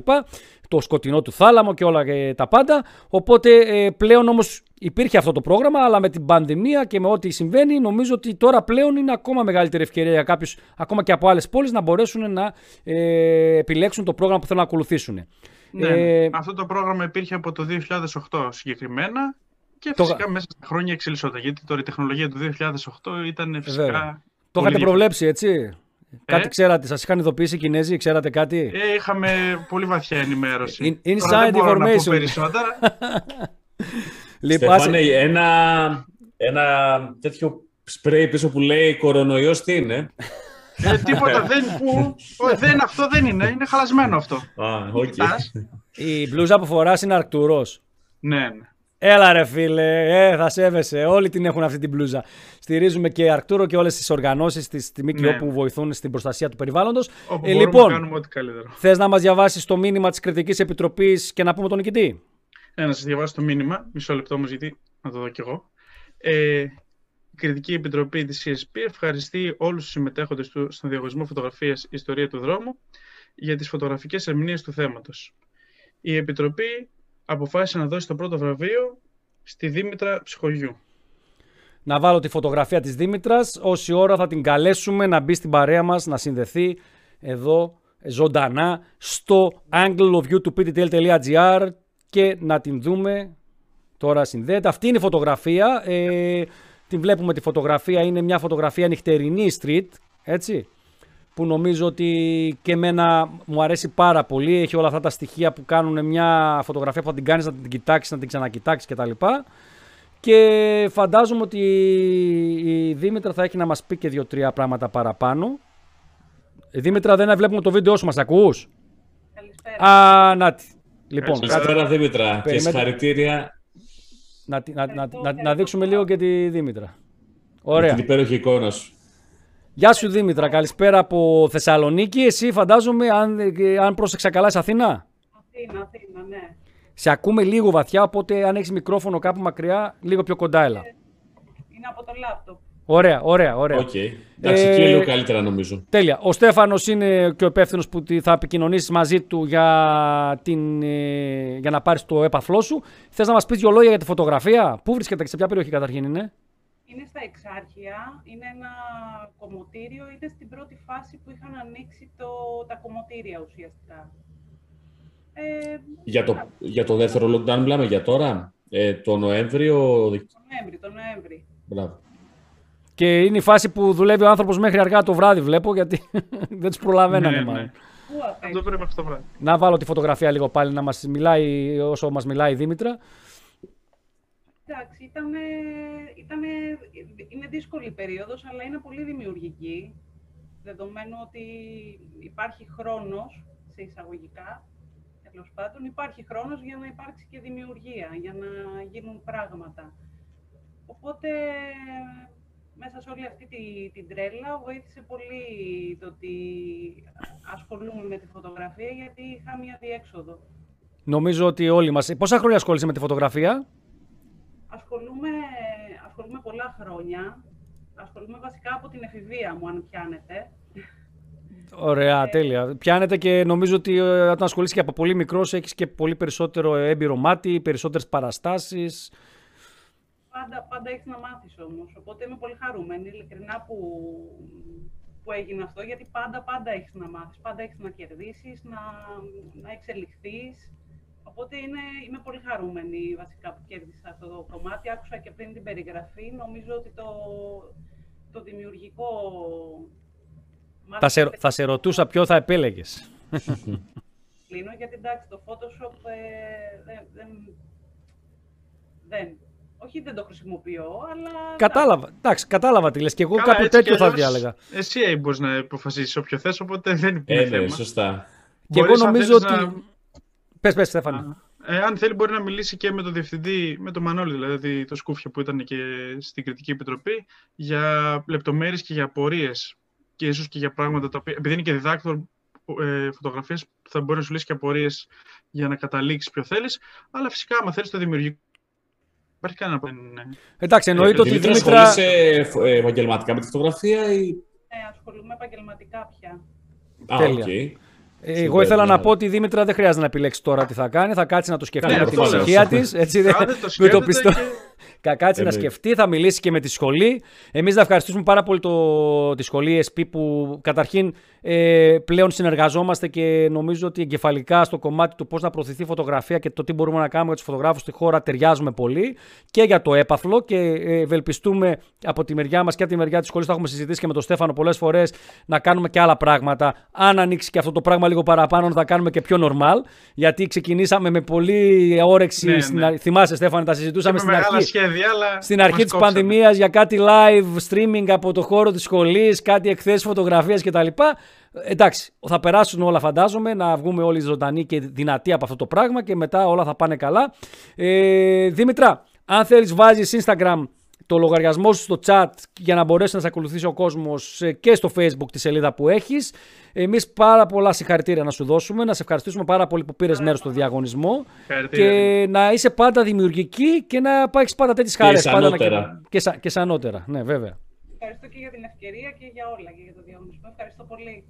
Το σκοτεινό του θάλαμο και όλα και τα πάντα. Οπότε ε, πλέον όμως υπήρχε αυτό το πρόγραμμα, αλλά με την πανδημία και με ό,τι συμβαίνει, νομίζω ότι τώρα πλέον είναι ακόμα μεγαλύτερη ευκαιρία για κάποιους, ακόμα και από άλλες πόλεις, να μπορέσουν να ε, επιλέξουν το πρόγραμμα που θέλουν να ακολουθήσουν. Ναι, ε, αυτό το πρόγραμμα υπήρχε από το 2008 συγκεκριμένα και φυσικά το... μέσα στα χρόνια εξελισσόταν. Γιατί τώρα η τεχνολογία του 2008 ήταν φυσικά. Το είχατε προβλέψει, έτσι; Ε; Κάτι ξέρατε, σας είχαν ειδοποιήσει οι Κινέζοι, ξέρατε κάτι; Ε, είχαμε πολύ βαθιά ενημέρωση. In, inside information. Να πω περισσότερα. <laughs> λοιπόν, ένα, ένα τέτοιο σπρέι πίσω που λέει κορονοϊός τι είναι; Ε, τίποτα, δεν, που, δεν, αυτό δεν είναι, είναι χαλασμένο αυτό. Α, okay. Η μπλούζα που φοράς είναι αρκτουρός. Ναι, ναι. Έλα ρε φίλε, ε, θα σέβεσαι. Όλοι την έχουν αυτή την μπλούζα. Στηρίζουμε και Αρκτούρο και όλες τις οργανώσεις της ΜΚΟ ναι. που βοηθούν στην προστασία του περιβάλλοντος. Ε, λοιπόν, να κάνουμε ό,τι καλύτερο. Θες να μας διαβάσεις το μήνυμα της Κριτικής Επιτροπής και να πούμε τον νικητή; Ναι, να σας διαβάσω το μήνυμα. Μισό λεπτό όμως, γιατί να το δω κι εγώ. Ε, η Κριτική Επιτροπή της CSP ευχαριστεί όλους τους συμμετέχοντες στον διαγωνισμό φωτογραφίας Ιστορία του Δρόμου για τις φωτογραφικές ερμηνείες του θέματος. Η Επιτροπή αποφάσισε να δώσει το πρώτο βραβείο στη Δήμητρα Ψυχογιού. Να βάλω τη φωτογραφία της Δήμητρας. Όση ώρα θα την καλέσουμε να μπει στην παρέα μας, να συνδεθεί εδώ ζωντανά στο angleofview και να την δούμε. Τώρα συνδέεται. Αυτή είναι η φωτογραφία. Ε, την βλέπουμε τη φωτογραφία. Είναι μια φωτογραφία νυχτερινή street. Έτσι. Που νομίζω ότι και εμένα μου αρέσει πάρα πολύ. Έχει όλα αυτά τα στοιχεία που κάνουν μια φωτογραφία που θα την κάνεις να την κοιτάξεις, να την ξανακοιτάξεις κτλ. Και φαντάζομαι ότι η Δήμητρα θα έχει να μας πει και δύο-τρία πράγματα παραπάνω. Η Δήμητρα δεν βλέπουμε το βίντεο σου, μας ακούς; Καλησπέρα. Α, να τη. Λοιπόν, Καλησπέρα Δήμητρα και Περιμένετε. συγχαρητήρια να, να, να, να, να δείξουμε λίγο και τη Δήμητρα. για Ωραία. την υπέροχη εικόνα σου. Γεια σου Δήμητρα, καλησπέρα από Θεσσαλονίκη. Εσύ φαντάζομαι, αν, ε, αν πρόσεξα καλά, είσαι Αθήνα; Αθήνα, Αθήνα, ναι. Σε ακούμε λίγο βαθιά, οπότε αν έχεις μικρόφωνο κάπου μακριά, λίγο πιο κοντά έλα. Είναι από το λάπτοπ. Ωραία, ωραία, ωραία. Οκ. Εντάξει, Ε, εκεί λίγο καλύτερα νομίζω. Τέλεια. Ο Στέφανος είναι και ο υπεύθυνος που τη- θα επικοινωνήσεις μαζί του για, την, ε, για να πάρεις το έπαθλό σου. Θες να μας πεις δύο λόγια για τη φωτογραφία; Πού βρίσκεται και σε ποια περιοχή καταρχήν είναι; Είναι στα Εξάρχεια, είναι ένα κομμωτήριο, είναι στην πρώτη φάση που είχαν ανοίξει το, τα κομμωτήρια ουσιαστικά. Ε, Για το, για το δεύτερο lockdown μιλάμε για τώρα, ε, το Νοέμβριο. Το Νοέμβρη, το Νοέμβρη. Μπράβο. Και είναι η φάση που δουλεύει ο άνθρωπος μέχρι αργά το βράδυ βλέπω γιατί <laughs> δεν τους προλαβαίνανε Ναι, μάλλον. ναι. Πού απ' Αυτό έξω. πρέπει μέχρι το βράδυ. Να βάλω τη φωτογραφία λίγο πάλι να μας μιλάει όσο μας μιλάει η Δήμητρα. Εντάξει, ήτανε, ήτανε, είναι δύσκολη η περίοδος, αλλά είναι πολύ δημιουργική. Δεδομένου ότι υπάρχει χρόνος, σε εισαγωγικά, τέλος πάντων, υπάρχει χρόνος για να υπάρξει και δημιουργία, για να γίνουν πράγματα. Οπότε, μέσα σε όλη αυτή τη, την τρέλα, βοήθησε πολύ το ότι ασχολούμαι με τη φωτογραφία, γιατί είχα μια διέξοδο. Νομίζω ότι όλοι μας... Πόσα χρόνια ασχολείσαι με τη φωτογραφία; Ασχολούμαι, ασχολούμαι πολλά χρόνια. Ασχολούμαι βασικά από την εφηβεία μου, αν πιάνετε. Ωραία, τέλεια. Πιάνετε και νομίζω ότι ε, όταν ασχολείσαι και από πολύ μικρός έχεις και πολύ περισσότερο έμπειρο μάτι, περισσότερες παραστάσεις. Πάντα, πάντα έχεις να μάθεις όμως. Οπότε είμαι πολύ χαρούμενη, ειλικρινά, που, που έγινε αυτό, γιατί πάντα, πάντα έχεις να μάθεις. Πάντα έχεις να κερδίσεις, να, να εξελιχθείς. Οπότε είναι, είμαι πολύ χαρούμενη βασικά που κέρδισα αυτό το κομμάτι. Άκουσα και πριν την περιγραφή. Νομίζω ότι το, το δημιουργικό... Θα σε, θα σε ρωτούσα ποιο θα επέλεγες. κλείνω, γιατί εντάξει, το Photoshop ε, δεν, δεν, δεν, όχι δεν το χρησιμοποιώ, αλλά... Κατάλαβα, εντάξει, κατάλαβα τι λες και εγώ Καλά, κάπου έτσι τέτοιο κι θα αλλιώς, διάλεγα. Εσύ μπορείς να υποφασίσει όποιο θες, οπότε δεν είναι Ε, ναι, θέμα. σωστά. Και εγώ Μπορείς, αν νομίζω ότι... θέλεις να- Πες, πες, Στέφανη. Ε, αν θέλει μπορεί να μιλήσει και με τον διευθυντή, με τον Μανώλη δηλαδή, το Σκούφια που ήταν και στην Κριτική Επιτροπή, για λεπτομέρειες και για απορίες και ίσως και για πράγματα τα οποία, επειδή είναι και διδάκτορ ε, φωτογραφίες, θα μπορεί να σου λύσει και απορίες για να καταλήξεις ποιο θέλεις, αλλά φυσικά άμα θέλεις το δημιουργικό, υπάρχει κανένα πρόβλημα. ναι. Εντάξει, εννοείται ότι η Δημήτρη, Δήμητρα... ασχολείσαι ε, επαγγελματικά με τη φωτογραφία ή... Ναι, ασχολούμαι επαγγελματικά πια. Α, Τέλεια. οκ. Ε, Εγώ Super, ήθελα να ναι. πω ότι η Δήμητρα δεν χρειάζεται να επιλέξει τώρα τι θα κάνει. Θα κάτσει να το σκεφτεί Ναι, με αυτό την λέω. ησυχία της. Έτσι, <laughs> δεν- Κάντε το, με το σκέφτεται πιστό. Και- Θα κάτσει να Εννοείται. σκεφτεί, θα μιλήσει και με τη σχολή. Εμείς να ευχαριστήσουμε πάρα πολύ το, τη σχολή SP που καταρχήν ε, πλέον συνεργαζόμαστε και νομίζω ότι εγκεφαλικά στο κομμάτι του πώς να προωθηθεί η φωτογραφία και το τι μπορούμε να κάνουμε για τους φωτογράφους στη χώρα ταιριάζουμε πολύ και για το έπαθλο και ε, ευελπιστούμε από τη μεριά μας και από τη μεριά της σχολής. Το έχουμε συζητήσει και με τον Στέφανο πολλές φορές να κάνουμε και άλλα πράγματα. Αν ανοίξει και αυτό το πράγμα λίγο παραπάνω, να τα κάνουμε και πιο normal. Γιατί ξεκινήσαμε με πολύ όρεξη. Ναι, στην ναι. αρχή. Θυμάσαι, Στέφανο, τα συζητούσαμε με στην μεγάλα αρχή. Σχέδια, αλλά Στην αρχή μας της κόψανε. πανδημίας για κάτι live streaming από το χώρο της σχολής, κάτι εκθέσεις φωτογραφίας κτλ. Εντάξει, θα περάσουν όλα φαντάζομαι, να βγούμε όλοι ζωντανοί και δυνατοί από αυτό το πράγμα και μετά όλα θα πάνε καλά. Ε, Δήμητρα, αν θέλεις βάζεις Instagram το λογαριασμό σου στο chat για να μπορέσει να σε ακολουθήσει ο κόσμος ε, και στο facebook τη σελίδα που έχεις. Εμείς πάρα πολλά συγχαρητήρια να σου δώσουμε, να σε ευχαριστήσουμε πάρα πολύ που πήρες μέρος στο διαγωνισμό Συγχαρητήρια. και να είσαι πάντα δημιουργική και να έχεις πάντα τέτοιες χαρές. σανότερα. Και, σα, και σανότερα. Ναι, βέβαια. Ευχαριστώ και για την ευκαιρία και για όλα και για το διαγωνισμό. Ευχαριστώ πολύ.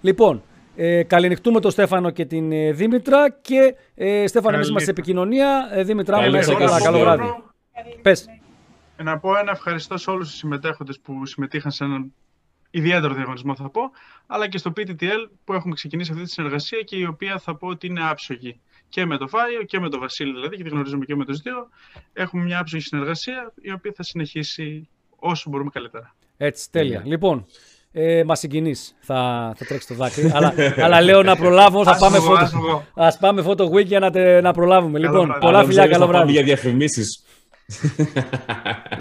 Λοιπόν, ε, καληνυχτούμε τον Στέφανο και την ε, Δήμητρα και ε, Στέφανο, εμείς Καλή είμαστε σε νύχτα. επικοινωνία. Ε, Δήμητρα, μου Καλή να είσαι νύχτα. καλά. Καλό βράδυ. Καλή Πες. Νύχτα. Ε, Να πω ένα ευχαριστώ σε όλους τους συμμετέχοντες που συμμετείχαν σε έναν ιδιαίτερο διαγωνισμό θα πω, αλλά και στο PTTL που έχουμε ξεκινήσει αυτή τη συνεργασία και η οποία θα πω ότι είναι άψογη. Και με το Φάιο και με τον Βασίλη δηλαδή, γιατί γνωρίζουμε και με τους δύο. Έχουμε μια άψογη συνεργασία η οποία θα συνεχίσει όσο μπορούμε καλύτερα. Έτσι, τέλεια. Ναι. Λοιπόν, Ε, Μας συγκινείς. Θα, θα τρέξει το δάκρυ. αλλά, αλλά λέω να προλάβω. Θα πάμε φωτο... Ας πάμε photo week για να, να προλάβουμε. Καλό λοιπόν, βράδυ. πολλά Αλλά φιλιά. ξέρεις, Καλό θα πάμε βράδυ. για διαφημίσεις.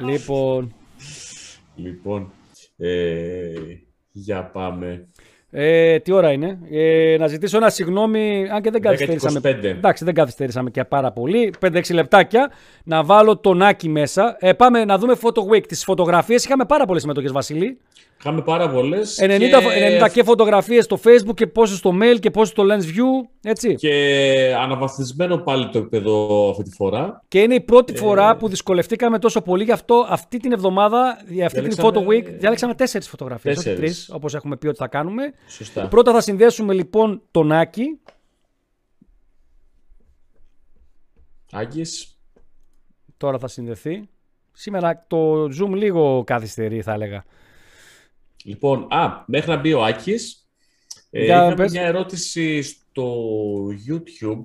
Λοιπόν, Λοιπόν, ε, για πάμε. ε, τι ώρα είναι; Ε, να ζητήσω ένα συγγνώμη, αν και δεν 10 και καθυστερήσαμε. 25. Εντάξει, δεν καθυστερήσαμε και πάρα πολύ. 5-6 λεπτάκια. Να βάλω τον Άκη μέσα. Ε, πάμε να δούμε photo week. Τις φωτογραφίες είχαμε πάρα πολλές συμμετοχές, Βασίλη. Είχαμε πάρα πολλές 90 και, και, 90 και φωτογραφίες στο Facebook και πόσες στο mail και πόσες στο LensView. Έτσι. Και... και αναβαθμισμένο πάλι το επίπεδο αυτή τη φορά. είναι η πρώτη Ε. φορά που δυσκολευτήκαμε τόσο πολύ. Γι' αυτό αυτή την εβδομάδα, για αυτή την Διαλέξαμε- photo week, διάλεξαμε τέσσερις φωτογραφίες. Όχι τρεις, Τέσσερις. όπως έχουμε πει ότι θα κάνουμε. Σωστά. Πρώτα θα συνδέσουμε λοιπόν τον Άκη. Άγγις. Τώρα θα συνδεθεί. Σήμερα το Zoom λίγο καθυστερεί, θα έλεγα. Λοιπόν, α, μέχρι να μπει ο Άκης, ε, Για είχαμε πες. μια ερώτηση στο YouTube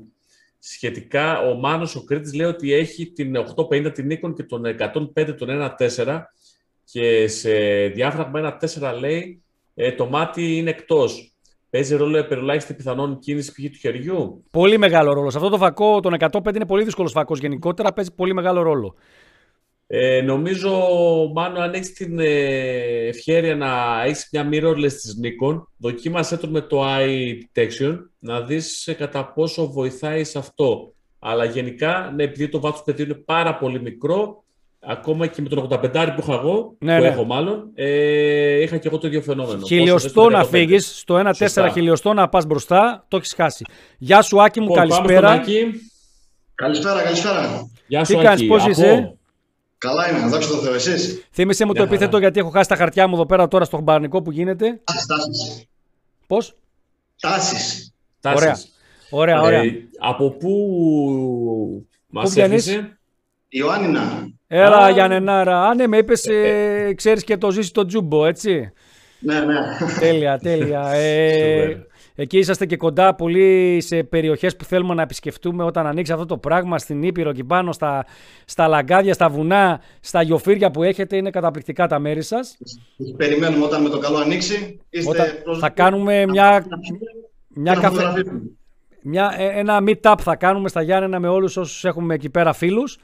σχετικά. Ο Μάνος ο Κρήτης λέει ότι έχει την 850 την Nikon και τον 105 τον 1.4 και σε διάφραγμα 1.4 λέει ε, το μάτι είναι εκτός. Παίζει ρόλο επερολάχιστη πιθανόν κίνηση πηγή του χεριού; Πολύ μεγάλο ρόλο. Σε αυτό το φακό, τον 105 είναι πολύ δύσκολος φακός γενικότερα. Παίζει πολύ μεγάλο ρόλο. Ε, νομίζω, Μάνο, αν έχεις την ε, ευχαίρεια να έχεις μια mirrorless της Nikon, δοκίμασέ τον με το eye detection, να δεις ε, κατά πόσο βοηθάει σε αυτό. Αλλά γενικά, ναι, επειδή το βάθος του παιδιού είναι πάρα πολύ μικρό, ακόμα και με τον 85 που είχα εγώ, Ναι, που ναι. έχω μάλλον, ε, είχα και εγώ το ίδιο φαινόμενο. Χιλιοστό Πόσο να θες το 105. φύγει, στο 1-4 Σωστά. χιλιοστό να πας μπροστά, το έχεις χάσει. Γεια σου, Άκη μου, Λοιπόν, πάμε στον καλησπέρα. Άκη. Καλησπέρα, καλησπέρα. Γεια Τι σου, κάνεις, Άκη. πώς Ακούω. είσαι; Καλά είμαι, δόξα τω Θεώ, εσείς. Θύμησε μου το Μια χαρά. επίθετο γιατί έχω χάσει τα χαρτιά μου εδώ πέρα τώρα στο μπαρνικό που γίνεται. Τάσεις, τάσεις. Πώς; Τάσεις. Τάσεις. Ωραία. Ωραία, ωραία. Ε, από πού μας βγαίνεις; έρχεσαι; Ιωάννινα. Έλα, Α. Γιάννενα. Α, ναι, με είπες, ε, ξέρεις και το ζήσει το τζούμπο, έτσι. Ναι, ναι. τέλεια, τέλεια. <laughs> Ε, Σούπερ. Εκεί είσαστε και κοντά πολύ σε περιοχές που θέλουμε να επισκεφτούμε όταν ανοίξει αυτό το πράγμα στην Ήπειρο εκεί πάνω, στα, στα λαγκάδια, στα βουνά, στα γιοφύρια που έχετε. Είναι καταπληκτικά τα μέρη σας. Περιμένουμε όταν με το καλό ανοίξει. Είστε Όταν πρόσδεκτοι. θα κάνουμε μια, μια να καφέ, φωτογραφίσουμε. μια, ε, ένα meet-up θα κάνουμε στα Γιάννενα με όλους όσους έχουμε εκεί πέρα φίλους.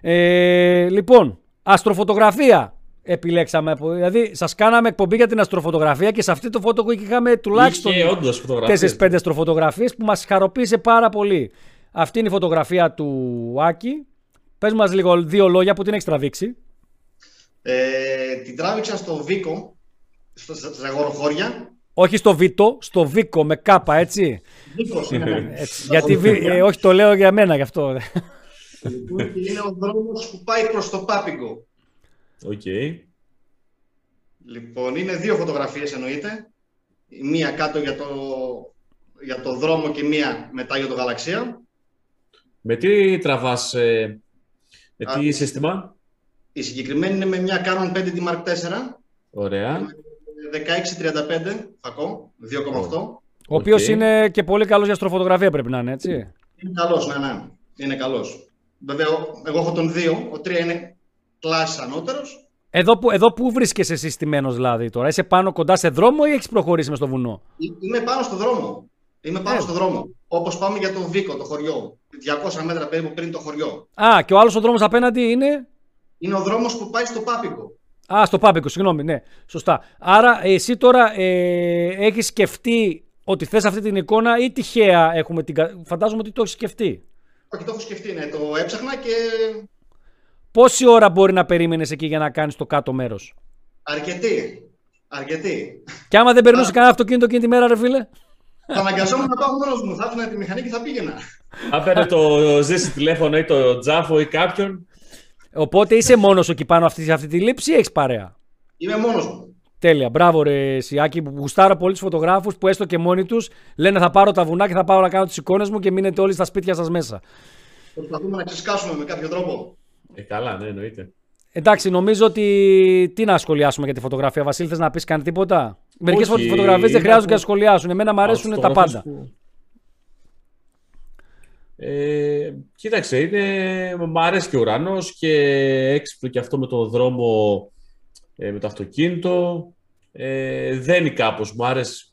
Ε, λοιπόν, αστροφωτογραφία επιλέξαμε. από- Δηλαδή, σας κάναμε εκπομπή για την αστροφωτογραφία και σε αυτή το φωτο είχαμε τουλάχιστον Είχε όντως φωτογραφίες. 4-5 αστροφωτογραφίες που μας χαροποίησε πάρα πολύ. Αυτή είναι η φωτογραφία του Άκη. Πες μας λίγο δύο λόγια που την έχεις τραβήξει. Ε, την τράβηξα στο Βίκο, στο, στα Ζαγοροχώρια. Όχι στο Βίτο, στο Βίκο με κάπα, έτσι. Βίκος είναι. έτσι γιατί, βι- ε, όχι το λέω για μένα γι' αυτό. Λοιπόν, και είναι ο δρόμος που πάει προς το Πάπιγκο. Οκ. Λοιπόν, είναι δύο φωτογραφίες εννοείται. Η μία κάτω για το, για το δρόμο και μία μετά για το γαλαξία. Με τι τραβάς, ε, με τι Α, σύστημα; Η συγκεκριμένη είναι με μια Canon 5D Mark IV, Ωραία. 1635 φακό, 2,8. Ο οποίος Οκ. είναι και πολύ καλός για αστροφωτογραφία πρέπει να είναι, έτσι. Είναι καλός, ναι, ναι. Είναι καλός. Βέβαια, ο- εγώ έχω τον 2, ο 3 είναι κλάσεις ανώτερος. Εδώ που, εδώ που βρίσκεσαι εσύ στημένος δηλαδή τώρα, είσαι πάνω κοντά σε δρόμο ή έχεις προχωρήσει μες στο βουνό; Ε- Είμαι πάνω στο δρόμο. Είμαι πάνω Ε. στο δρόμο. Όπως πάμε για τον Βίκο, το χωριό. 200 μέτρα περίπου πριν το χωριό. Α, και ο άλλος ο δρόμος απέναντι είναι; Είναι ο δρόμος που πάει στο Πάπικο. Α, στο Πάπικο, συγγνώμη, ναι, σωστά. Άρα, εσύ τώρα ε, έχεις σκεφτεί ότι θες αυτή την εικόνα ή τυχαία έχουμε την. κα- Φαντάζομαι ότι το έχεις σκεφτεί; Όχι, το έχω σκεφτεί, ναι. Το έψαχνα και Πόση ώρα μπορεί να περίμενες εκεί για να κάνεις το κάτω μέρος; αρκετή. Αρκετή. Και άμα δεν περνούσε κανένα αυτοκίνητο εκείνη τη μέρα, ρε φίλε; θα αναγκαζόμουν να πάω μόνος μου. Θα άφηνα τη μηχανή και θα πήγαινα. Αν παίρνει το ζήσει τηλέφωνο ή το τζάφο ή κάποιον. Οπότε είσαι μόνος εκεί πάνω αυτή, σε αυτή τη λήψη ή έχεις παρέα; Είμαι μόνος μου. Τέλεια. Μπράβο, ρε Σιάκη, που γουστάρω πολύ του φωτογράφους που έστω και μόνοι τους λένε θα πάρω τα βουνά και θα πάω να κάνω τις εικόνες μου και μείνετε όλοι στα σπίτια σας μέσα. Προσπαθούμε να ξεσκάσουμε με κάποιο τρόπο. Ε, καλά, ναι, εννοείται. Εντάξει, νομίζω ότι. Τι να σχολιάσουμε για τη φωτογραφία, Βασίλη, θες να πεις καν τίποτα; Μερικές Όχι, φωτογραφίες δεν είναι χρειάζονται από- και να σχολιάσουν. Εμένα μου αρέσουν Από τα φωτογραφίες πάντα. που- Ε, κοίταξε, είναι, μ' αρέσει και ο ουρανός και έξυπνο και αυτό με το δρόμο, ε, με το αυτοκίνητο. Ε, δένει κάπως, μου άρεσε.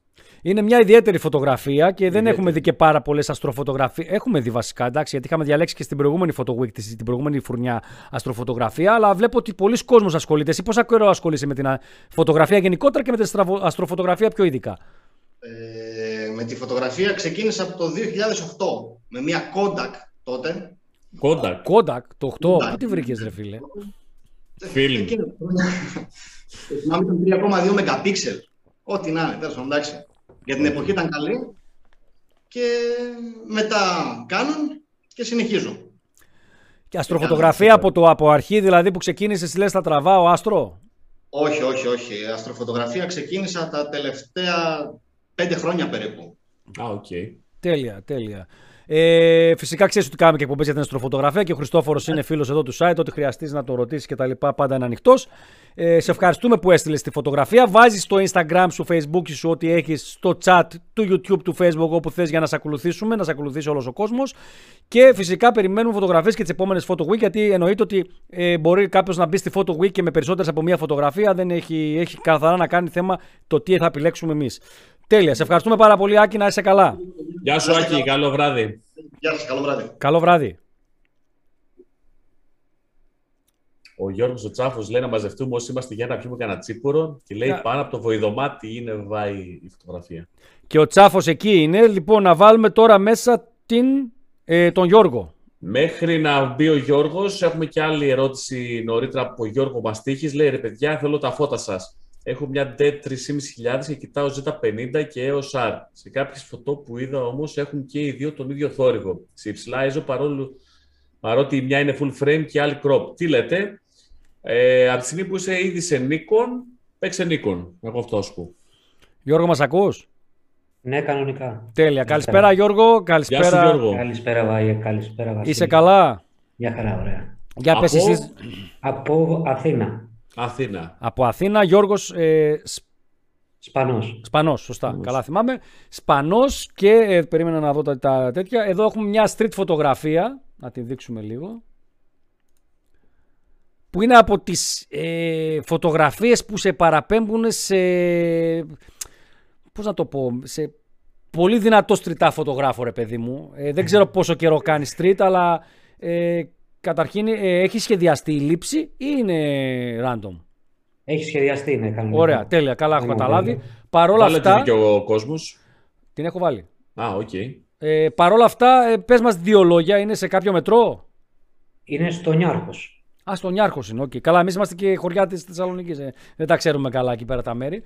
Είναι μια ιδιαίτερη φωτογραφία και δεν έχουμε δει και πάρα πολλές αστροφωτογραφίες. Έχουμε δει βασικά, εντάξει, γιατί είχαμε διαλέξει και στην προηγούμενη Photo Week, την προηγούμενη φουρνιά αστροφωτογραφία. Αλλά βλέπω ότι πολλοί κόσμοι ασχολείται. Εσύ πόσα καιρό ασχολείσαι με την φωτογραφία γενικότερα και με την αστροφωτογραφία πιο ειδικά; Ε, με τη φωτογραφία ξεκίνησα από το 2008 με μια Kodak τότε. Kodak. Kodak, το 8. Πού τη βρήκες, ρε φίλε; Φίλοι. Θυμάμαι <laughs> ήταν 3,2 MP. Ό,τι να είναι, τέλος εντάξει. Για την εποχή ήταν καλή και μετά κάνουν και συνεχίζω. Και αστροφωτογραφία από, το, από αρχή, δηλαδή που ξεκίνησες, λες θα τραβάω άστρο; Όχι, όχι, όχι. Η αστροφωτογραφία ξεκίνησα τα τελευταία πέντε χρόνια περίπου. Α, οκ. Τέλεια, τέλεια. Ε, φυσικά ξέρεις ότι κάνουμε και εκπομπές για την αστροφωτογραφία και ο Χριστόφορος είναι φίλος εδώ του site. Ό,τι χρειαστείς να το ρωτήσεις και τα λοιπά, πάντα είναι ανοιχτός. Ε, σε ευχαριστούμε που έστειλες τη φωτογραφία. Βάζεις στο Instagram σου, Facebook σου, ό,τι έχεις στο chat του YouTube, του Facebook, όπου θες για να σε ακολουθήσουμε, να σε ακολουθήσει όλος ο κόσμος. Και φυσικά περιμένουμε φωτογραφίες και τις επόμενες Photo Week, γιατί εννοείται ότι ε, μπορεί κάποιος να μπει στη Photo Week και με περισσότερες από μία φωτογραφία. Δεν έχει, έχει καθαρά να κάνει θέμα το τι θα επιλέξουμε εμείς. Τέλεια. Σε ευχαριστούμε πάρα πολύ, Άκη, να είσαι καλά. Γεια σου, Άκη. Καλό βράδυ. Γεια σας. Καλό βράδυ. Καλό βράδυ. Ο Γιώργος ο Τσάφος λέει να μαζευτούμε όσοι είμαστε για να πιούμε κανένα τσίπουρο και λέει πάνω από το βοηδομάτι είναι βάει η φωτογραφία. Και ο Τσάφος εκεί είναι. Λοιπόν, να βάλουμε τώρα μέσα την, ε, τον Γιώργο. Μέχρι να μπει ο Γιώργος, έχουμε και άλλη ερώτηση νωρίτερα από Γιώργο Μαστίχης. Λέει ρε παιδιά, θέλω τα φώτα σας. Έχω μια DED 3.500 και κοιτάω Z50 και EOS R. Σε κάποιες φωτό που είδα όμως έχουν και οι δύο τον ίδιο θόρυβο. Σε υψηλά ISO παρόλο παρότι η μια είναι full frame και η άλλη crop. Τι λέτε, ε, από τη στιγμή που είσαι ήδη σε Nikon, παίξε Nikon. Εγώ αυτό σου πω. Γιώργο, μας ακούς; Ναι, κανονικά. Τέλεια. Καλησπέρα, Γιώργο. Καλησπέρα. Γεια σου, Γιώργο. Καλησπέρα, Βάγε. Καλησπέρα, Βασίλη. Είσαι καλά; Μια χαρά, ωραία. Για πες Από- εσείς. Από Αθήνα. Αθήνα. Από Αθήνα, Γιώργος ε, Σ- Σπανός. Σπανός, σωστά, καλά θυμάμαι. Σπανός και ε, περίμενα να δω τα, τα τέτοια. Εδώ έχουμε μια street φωτογραφία, να την δείξουμε λίγο. Που είναι από τις ε, φωτογραφίες που σε παραπέμπουν σε, πώς να το πω, σε πολύ δυνατό στριτά φωτογράφο ρε παιδί μου. Ε, δεν ξέρω πόσο καιρό κάνει street, αλλά ε, καταρχήν ε, έχει σχεδιαστεί η λήψη ή είναι random; Έχει σχεδιαστεί, ναι, κανονικά. Ωραία, τέλεια, καλά έχω Είναι καταλάβει. μοντέλο. Παρ' όλα Βάλε την αυτά, και ο κόσμος. την έχω βάλει. Α, οκ. Ε, Παρ' όλα αυτά, ε, πες μας δύο λόγια, είναι σε κάποιο μετρό; Είναι στο Νιάρχος. Α, στο Νιάρχος είναι, οκ. Καλά, εμείς είμαστε και χωριά της Θεσσαλονίκης, ε. δεν τα ξέρουμε καλά εκεί πέρα τα μέρη.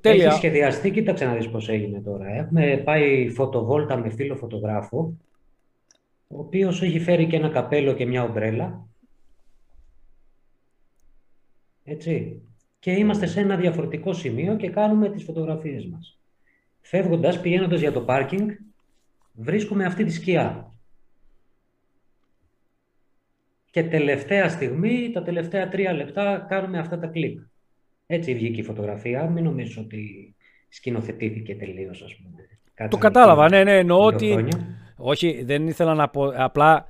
Τέλεια. Έχει σχεδιαστεί, κοίταξε να δεις πώς έγινε τώρα. Έχουμε πάει φωτοβόλτα με φίλο φωτογράφο, ο οποίος έχει φέρει και ένα καπέλο και μια ομπρέλα. Έτσι. Και είμαστε σε ένα διαφορετικό σημείο και κάνουμε τις φωτογραφίες μας. Φεύγοντας, πηγαίνοντας για το πάρκινγκ, βρίσκουμε αυτή τη σκιά. Και τελευταία στιγμή, τα τελευταία τρία λεπτά, κάνουμε αυτά τα κλικ. Έτσι βγήκε η φωτογραφία. Μην νομίζεις ότι σκηνοθετήθηκε τελείως, ας πούμε. Το Κάτσαμε κατάλαβα, εκεί ναι, ναι, εννοώ δύο ότι... χρόνια. Όχι, δεν ήθελα να πω, απλά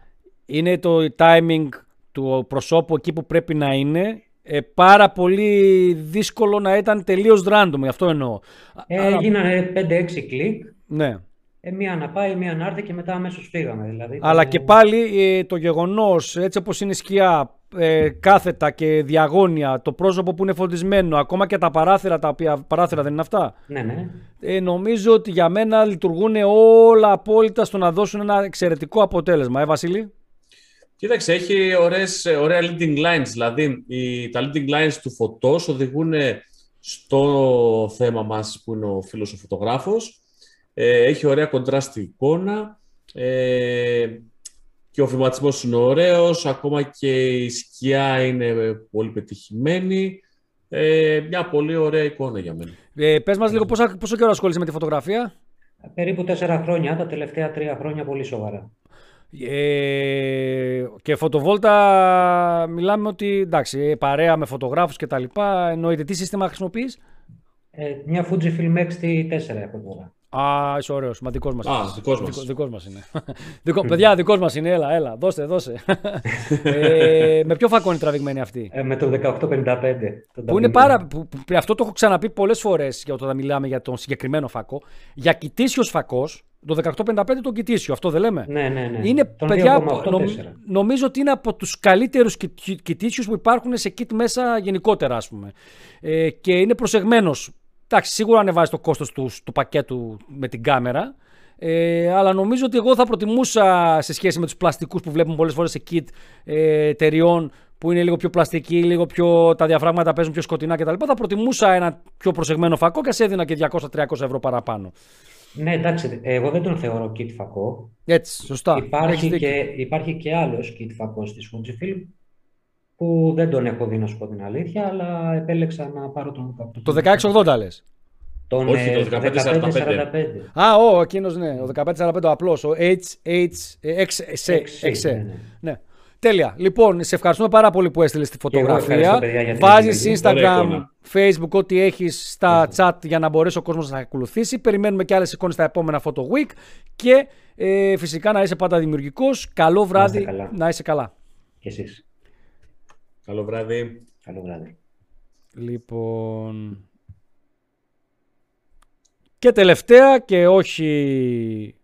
είναι το timing του προσώπου εκεί που πρέπει να είναι ε, πάρα πολύ δύσκολο να ήταν τελείως random, γι' αυτό εννοώ. Ε, Αλλά- Έγιναν 5-6 κλικ, ναι. ε, μία να πάει, μία να έρθει και μετά αμέσως φύγαμε. Δηλαδή, Αλλά το- και πάλι ε, το γεγονός, έτσι όπως είναι η σκιά, ε, κάθετα και διαγώνια, το πρόσωπο που είναι φωτισμένο, ακόμα και τα παράθυρα, τα οποία παράθυρα δεν είναι αυτά, Ναι, ναι. ε, νομίζω ότι για μένα λειτουργούν όλα απόλυτα στο να δώσουν ένα εξαιρετικό αποτέλεσμα. Ε, Βασίλη; Κοίταξε, έχει ωραίες, ωραία leading lines. Δηλαδή, οι, τα leading lines του φωτός οδηγούν στο θέμα μας που είναι ο φίλος ο φωτογράφος. Ε, έχει ωραία κοντράστη εικόνα. Ε, και ο βηματισμός είναι ωραίος. Ακόμα και η σκιά είναι πολύ πετυχημένη. Ε, μια πολύ ωραία εικόνα για μένα. Ε, πες μας λίγο πόσα, πόσο καιρό ασχολείσαι με τη φωτογραφία; Περίπου τέσσερα χρόνια, τα τελευταία τρία χρόνια πολύ σοβαρά. Ε, και φωτοβόλτα μιλάμε ότι εντάξει, ε, παρέα με φωτογράφους και τα λοιπά. Εννοείται τι σύστημα χρησιμοποιείς; Ε, μια Fujifilm X-T4 έχω τώρα. Α, είσαι ωραίος. Μα δικός μας. Α, δικός μας. Δικό μας είναι. <laughs> Δικό, παιδιά, δικός μας είναι. Έλα, έλα. Δώσε, δώσε. <laughs> ε, με ποιο φακό είναι τραβηγμένη αυτή; Ε, με το 1855. τον Που είναι Da Vinci. πάρα, που, που- αυτό το έχω ξαναπεί πολλές φορές όταν μιλάμε για τον συγκεκριμένο φακό. Για κοιτήσιο φακός, το 1855 τον κοιτήσιο, αυτό δεν λέμε. Ναι, ναι, ναι. Είναι Τον παιδιά, 2,84. νομ- νομίζω ότι είναι από τους καλύτερους κοιτήσιους που υπάρχουν σε kit μέσα γενικότερα ας πούμε. Ε, και είναι προσεγμένος. Εντάξει, σίγουρα ανεβάζει το κόστος του, του πακέτου με την κάμερα. Ε, αλλά νομίζω ότι εγώ θα προτιμούσα σε σχέση με τους πλαστικούς που βλέπουμε πολλές φορές σε kit ε, εταιριών που είναι λίγο πιο πλαστικοί, λίγο πιο, τα διαφράγματα παίζουν πιο σκοτεινά κτλ. Θα προτιμούσα ένα πιο προσεγμένο φακό και ας έδινα και 200-300 ευρώ παραπάνω. Ναι, εντάξει, εγώ δεν τον θεωρώ kit φακό. Έτσι, σωστά. Έχεις Υπάρχει δίκιο. και, υπάρχει και άλλος kit φακός της Fujifilm που δεν τον έχω δει να σου πω την αλήθεια, αλλά επέλεξα να πάρω τον 18. Το 1680 λες. Τον Όχι, ε, το 1545. Α, ο, εκείνος ναι, ο 1545 ο απλός, ο HH6. Έξι, ναι, ναι. Ναι. Τέλεια. Λοιπόν, σε ευχαριστούμε πάρα πολύ που έστειλες τη εγώ ευχαριστώ, φωτογραφία. παιδιά, για την Βάζεις επιλογή. Ωραία Instagram, εικόνα. Facebook, ό,τι έχεις στα chat για να μπορέσει ο κόσμος να ακολουθήσει. Περιμένουμε και άλλες εικόνες στα επόμενα Photo Week. Και ε, φυσικά να είσαι πάντα δημιουργικός. Καλό βράδυ. καλά. Να είσαι καλά. Και εσείς. Καλό βράδυ. Καλό βράδυ. Λοιπόν. Και τελευταία και όχι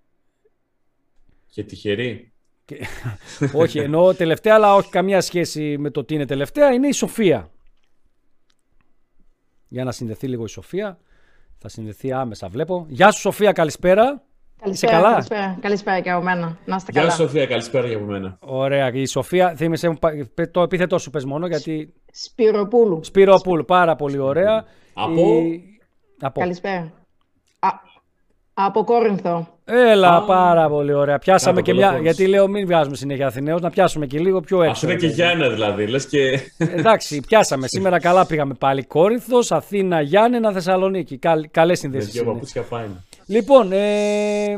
Και τυχερή. όχι, εννοώ τελευταία, αλλά όχι καμία σχέση με το τι είναι τελευταία, είναι η Σοφία. Για να συνδεθεί λίγο η Σοφία. Θα συνδεθεί άμεσα, βλέπω. Γεια σου, Σοφία, καλησπέρα. Καλησπέρα, καλά; καλησπέρα, καλησπέρα και από μένα. Να είστε Γεια καλά. σου, Σοφία, καλησπέρα για από μένα. Ωραία, η Σοφία, θύμισε μου, πα- πε- το επίθετό σου πες μόνο, γιατί... Σπυροπούλου. Σπυροπούλ, πάρα πολύ ωραία. Από; Η- Από. Καλησπέρα. Α, από Κόρινθο. Έλα, Α. πάρα πολύ ωραία. Πιάσαμε Από και μια. Πελοπόννησο. Γιατί λέω μην βγάζουμε συνέχεια Αθηναίους, να πιάσουμε και λίγο πιο έξω. Αυτό είναι ρε και παιδί. Γιάννα δηλαδή. Λες και. Εντάξει, πιάσαμε. Σήμερα καλά πήγαμε πάλι. Κόρινθος, Αθήνα, Γιάννενα, Θεσσαλονίκη. Καλ, καλές Με συνδέσεις. δύο είναι. παπούτσια πάει. Λοιπόν, ε,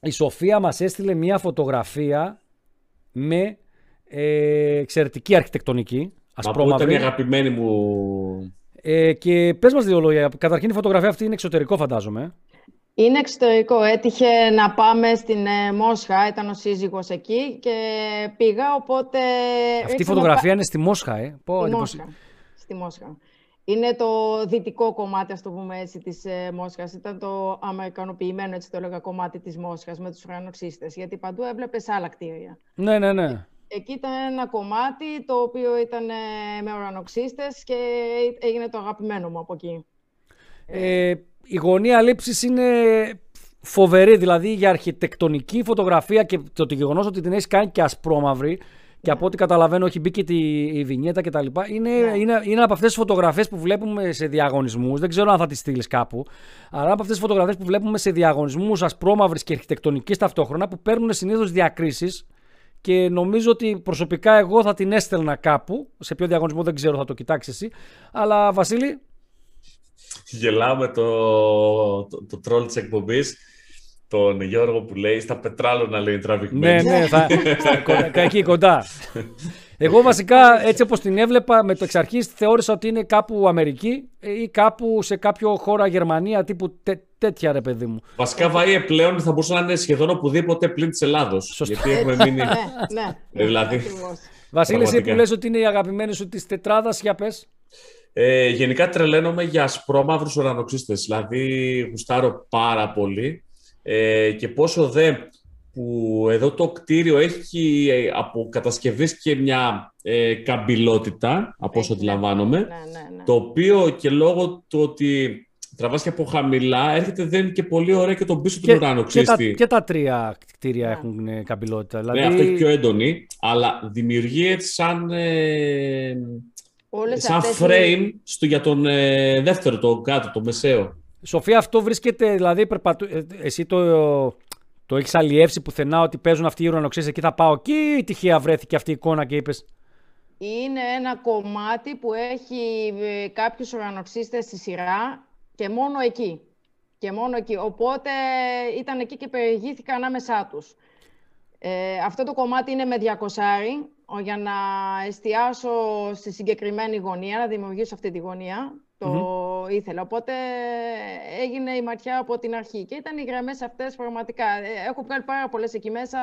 η Σοφία μας έστειλε μια φωτογραφία με ε, εξαιρετική αρχιτεκτονική, Μα που ήταν ασπρόμαυρη. η αγαπημένη μου. Ε, και πες μας δύο λόγια. Καταρχήν η φωτογραφία αυτή είναι εξωτερικό φαντάζομαι. Είναι εξωτερικό. Έτυχε να πάμε στην ε, Μόσχα. Ήταν ο σύζυγος εκεί και πήγα, οπότε... Αυτή η ρίξαμε φωτογραφία είναι στη Μόσχα, ε. Πω, Στη εντυπωσι- Μόσχα. Στη Μόσχα. Είναι το δυτικό κομμάτι, ας το πούμε έτσι, της ε, Μόσχας. Ήταν το αμερικανοποιημένο, έτσι το έλεγα, κομμάτι της Μόσχας με τους ουρανοξύστες. Γιατί παντού έβλεπες άλλα κτίρια. Ναι, ναι, ναι. Εκεί ήταν ένα κομμάτι το οποίο ήταν ε, με ουρανοξύστες και έγινε το αγαπημένο μου από εκεί. Ε, η γωνία λήψης είναι φοβερή, δηλαδή για αρχιτεκτονική φωτογραφία και το, το γεγονός ότι την έχεις κάνει και ασπρόμαυρη και από ό,τι καταλαβαίνω έχει μπει και τη, η βινιέτα κτλ. Είναι, Ναι. είναι, είναι από αυτές τις φωτογραφίες που βλέπουμε σε διαγωνισμούς. Δεν ξέρω αν θα τις στείλεις κάπου. Αλλά από αυτές τις φωτογραφίες που βλέπουμε σε διαγωνισμούς ασπρόμαυρης και αρχιτεκτονικής ταυτόχρονα που παίρνουν συνήθως διακρίσεις. Και νομίζω ότι προσωπικά εγώ θα την έστελνα κάπου. Σε ποιο διαγωνισμό δεν ξέρω, θα το κοιτάξεις εσύ. Αλλά Βασίλη, Γελάω με το, το, το τρόλ της εκπομπής. Τον Γιώργο που λέει στα πετράλωνα λέει Ναι, τραβηγμένη. ναι, θα, <laughs> θα- κοντά- εκεί κοντά. Εγώ βασικά έτσι όπως την έβλεπα με το εξ αρχής θεώρησα ότι είναι κάπου Αμερική ή κάπου σε κάποιο χώρα Γερμανία τύπου τέ- τέτοια ρε παιδί μου. Βασικά βαΐε πλέον θα μπορούσε να είναι σχεδόν οπουδήποτε πλην της Ελλάδος. Σωστά. Γιατί έχουμε <laughs> μείνει. ναι, ναι. Ε, δηλαδή. ακριβώς. Βασίλη, εσύ που Πραγματικά. λες ότι είναι η αγαπημένη σου της τετράδας, για πες. Ε, γενικά τρελαίνομαι για ασπρόμαυρους ουρανοξύστες. Δηλαδή γουστάρω πάρα πολύ. Ε, και πόσο δε που εδώ το κτίριο έχει ε, από κατασκευής και μια ε, καμπυλότητα, από όσο Έχει, ναι. αντιλαμβάνομαι, Ναι, ναι, ναι. το οποίο και λόγω του ότι τραβάς και από χαμηλά, έρχεται δεν και πολύ ωραία και τον πίσω του Και, και, τα, ουρανοξύστη. και τα τρία κτίρια Ναι. έχουν ε, καμπυλότητα. Ναι, Δηλαδή, αυτό έχει πιο έντονη, αλλά δημιουργεί έτσι σαν, ε, Όλες σαν αυτές οι- frame στο, για τον ε, δεύτερο, το κάτω, το μεσαίο. Σοφία, αυτό βρίσκεται, δηλαδή περπατού... ε, εσύ το, το έχεις αλλιεύσει πουθενά ότι παίζουν αυτοί οι ουρανοξύστες, εκεί θα πάω εκεί ή τυχαία βρέθηκε αυτή η εικόνα και είπες Είναι ένα κομμάτι που έχει ε, κάποιους ουρανοξύστες στη σειρά και μόνο εκεί. Και μόνο εκεί. Οπότε ήταν εκεί και περιηγήθηκα ανάμεσά τους. Ε, αυτό το κομμάτι είναι με 200 ο, για να εστιάσω στη συγκεκριμένη γωνία, να δημιουργήσω αυτή τη γωνία. Το, ήθελε. Οπότε έγινε η ματιά από την αρχή. Και ήταν οι γραμμές αυτές πραγματικά. Ε, έχω βγάλει πάρα πολλές εκεί μέσα.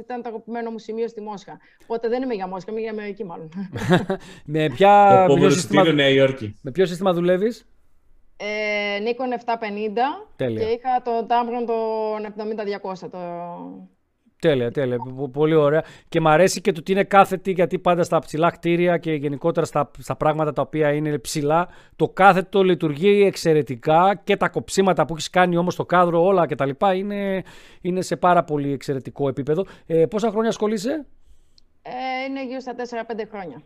Ήταν το αγαπημένο μου σημείο στη Μόσχα. Οπότε δεν είμαι για Μόσχα, είμαι για Αμερική μάλλον. <laughs> με, ποια, Το με, ποιο επόμενο σύστημα, εισιτήριο Νέα Υόρκη. με ποιο σύστημα δουλεύεις, Ε, Nikon 750 Τέλεια. και είχα το Tamron το 70-200. Το... Τέλεια, τέλεια. Πο- Πολύ ωραία. Και μ' αρέσει και το ότι είναι κάθετη, γιατί πάντα στα ψηλά κτίρια και γενικότερα στα, στα πράγματα τα οποία είναι ψηλά, το κάθετο λειτουργεί εξαιρετικά και τα κοψίματα που έχεις κάνει όμως στο κάδρο, όλα κτλ. Είναι, είναι σε πάρα πολύ εξαιρετικό επίπεδο. Ε, πόσα χρόνια ασχολείσαι, Ε, είναι γύρω στα 4-5 χρόνια.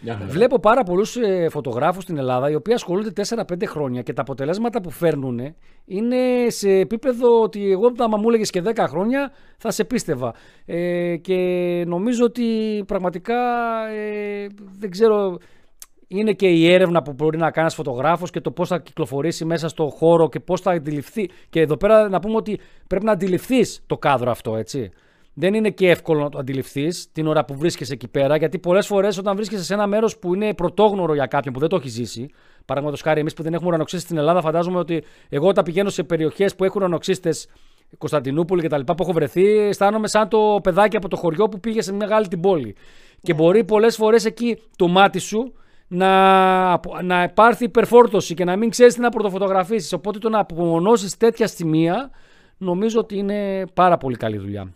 Μια χαρά. Βλέπω πάρα πολλούς ε, φωτογράφους στην Ελλάδα οι οποίοι ασχολούνται 4-5 χρόνια και τα αποτελέσματα που φέρνουν είναι σε επίπεδο ότι εγώ, άμα μου έλεγες και 10 χρόνια, θα σε πίστευα. Ε, και νομίζω ότι πραγματικά ε, δεν ξέρω. Είναι και η έρευνα που μπορεί να κάνεις φωτογράφος και το πώς θα κυκλοφορήσει μέσα στο χώρο και πώς θα αντιληφθεί. Και εδώ πέρα να πούμε ότι πρέπει να αντιληφθείς το κάδρο αυτό, έτσι. Δεν είναι και εύκολο να το αντιληφθείς την ώρα που βρίσκεσαι εκεί πέρα, γιατί πολλές φορές όταν βρίσκεσαι σε ένα μέρος που είναι πρωτόγνωρο για κάποιον που δεν το έχει ζήσει, παραδείγματος χάρη εμείς που δεν έχουμε ουρανοξύστες στην Ελλάδα, φαντάζομαι ότι εγώ όταν πηγαίνω σε περιοχές που έχουν ουρανοξύστες Κωνσταντινούπολη κτλ. που έχω βρεθεί, αισθάνομαι σαν το παιδάκι από το χωριό που πήγε σε μεγάλη την πόλη. Και μπορεί πολλές φορές εκεί το μάτι σου να, να υπάρχει υπερφόρτωση και να μην ξέρεις τι να πρωτοφωτογραφίσεις. Οπότε το να απομονώσεις τέτοια σημεία νομίζω ότι είναι πάρα πολύ καλή δουλειά.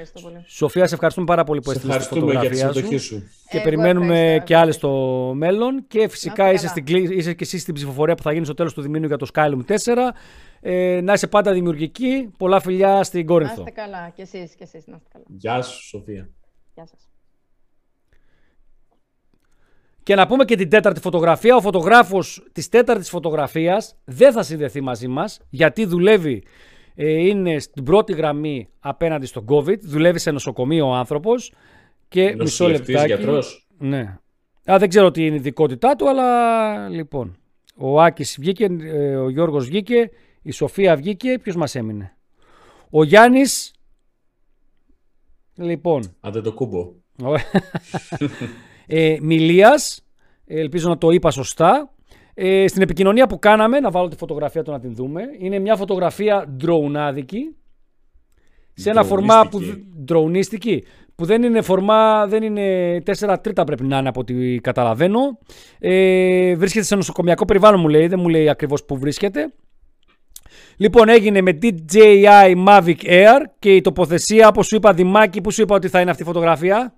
Ευχαριστώ πολύ. Σοφία, σε ευχαριστούμε πάρα πολύ που Σε έστειλες τη ευχαριστούμε για τη φωτογραφία συμμετοχή σου. σου. Και Εγώ περιμένουμε ευχαριστώ, και άλλες ευχαριστώ. στο μέλλον. Και φυσικά Να είσαι, είστε καλά. στην, κλή- είσαι και εσύ στην ψηφοφορία που θα γίνει στο τέλος του διμήνου για το Skylum 4. Ε, να είσαι πάντα δημιουργική. Πολλά φιλιά στην Να Κόρινθο. είστε καλά. Και εσείς, και εσείς να είστε καλά. Γεια σου, Σοφία. Γεια σας. Και να πούμε και την τέταρτη φωτογραφία. Ο φωτογράφος της τέταρτης φωτογραφίας δεν θα συνδεθεί μαζί μας γιατί δουλεύει. Ε, είναι στην πρώτη γραμμή απέναντι στον COVID. Δουλεύει σε νοσοκομείο ο άνθρωπος. Και μισό Νοσηλευτής, λεπτάκι. γιατρός. Ναι. Α, δεν ξέρω τι είναι η ειδικότητά του, αλλά λοιπόν. Ο Άκης βγήκε, ε, ο Γιώργος βγήκε, η Σοφία βγήκε. Ποιος μας έμεινε; Ο Γιάννης. Λοιπόν. Αν δεν το κούμπο. <laughs> ε, Μιλίας. Ελπίζω να το είπα σωστά. Ε, στην επικοινωνία που κάναμε, να βάλω τη φωτογραφία του να την δούμε. Είναι μια φωτογραφία ντροουνάδικη. Σε ένα φορμά που, Ντροουνίστικη. ντροουνίστικη, που δεν είναι φορμά, δεν είναι 4 τρίτα πρέπει να είναι από ό,τι καταλαβαίνω. Ε, βρίσκεται σε νοσοκομιακό περιβάλλον μου λέει, δεν μου λέει ακριβώς που βρίσκεται. Λοιπόν, έγινε με DJI Mavic Air και η τοποθεσία, όπως σου είπα, Δημάκη, που σου είπα ότι θα είναι αυτή η φωτογραφία;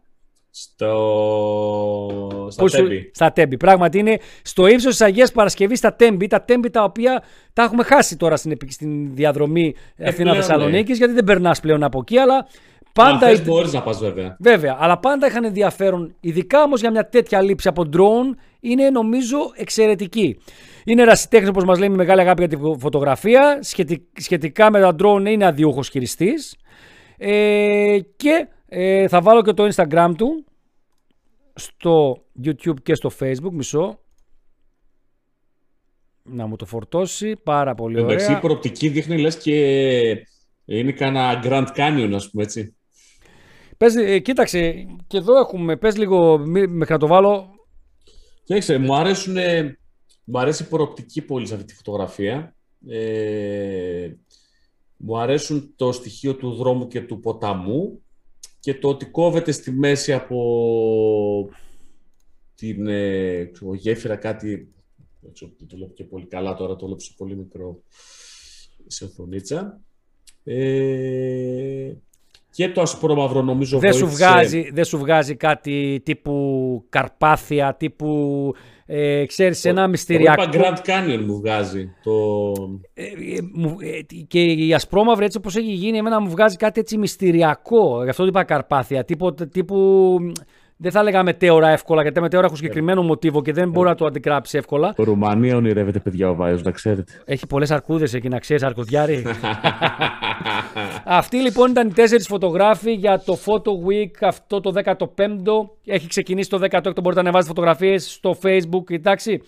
Στο... Στα Πού σου- τέμπη. Στα τέμπη. Πράγματι είναι στο ύψος της Αγίας Παρασκευής στα τέμπη. Τα τέμπη τα οποία τα έχουμε χάσει τώρα στην, επι- στην διαδρομή πλέον, Αθήνα-Θεσσαλονίκη, ναι. γιατί δεν περνάς πλέον από εκεί. Αλλά Αν πάντα. θες μπορείς να πας βέβαια. Βέβαια, αλλά πάντα είχαν ενδιαφέρον, ειδικά όμως για μια τέτοια λήψη από drone, είναι νομίζω εξαιρετική. Είναι ερασιτέχνη, όπως μας λέει, με μεγάλη αγάπη για τη φω- φωτογραφία. Σχετι- σχετικά με τα drone είναι αδιούχος χειριστής. Ε, και ε, θα βάλω και το Instagram του στο YouTube και στο Facebook. Μισό. Να μου το φορτώσει. Πάρα πολύ Εντάξει, η ωραία. προοπτική δείχνει λες και είναι κανένα Grand Canyon, ας πούμε έτσι. Πες, ε, κοίταξε, και εδώ έχουμε. Πες λίγο, μη- μέχρι να το βάλω. Κοίταξε, μου, αρέσουν, μου αρέσει η προοπτική πολύ σε αυτή τη φωτογραφία. Ε, μου αρέσουν το στοιχείο του δρόμου και του ποταμού και το ότι κόβεται στη μέση από την ε, ξέρω, γέφυρα κάτι, δεν ξέρω, δεν το λέω και πολύ καλά τώρα, το λέω σε πολύ μικρό συμφωνίτσα. Ε, και το ασπρόμαυρο νομίζω Δεν σου, βοήθησε- βγάζει, δεν σου βγάζει κάτι τύπου Καρπάθια, τύπου, ε, ξέρεις, ένα Εγώ μυστηριακό. είπα Grand Canyon μου βγάζει. Το... Ε, ε, μου- ε, και η ασπρόμαυρη έτσι όπως έχει γίνει, εμένα μου βγάζει κάτι έτσι μυστηριακό. Γι' αυτό το είπα Καρπάθια. Τύπου, τύπου δεν θα έλεγα μετέωρα εύκολα, γιατί τα μετέωρα έχουν συγκεκριμένο μοτίβο και δεν μπορεί να το αντικράψει εύκολα. Ρουμανία ονειρεύεται παιδιά ο Βάιος, να ξέρετε. Έχει πολλές αρκούδες εκεί, να ξέρεις, αρκουδιάρι. <laughs> Αυτοί λοιπόν ήταν οι τέσσερις φωτογράφοι για το Photo Week αυτό το 15ο. Έχει ξεκινήσει το 16ο, μπορείτε να ανεβάζετε φωτογραφίες στο Facebook, εντάξει.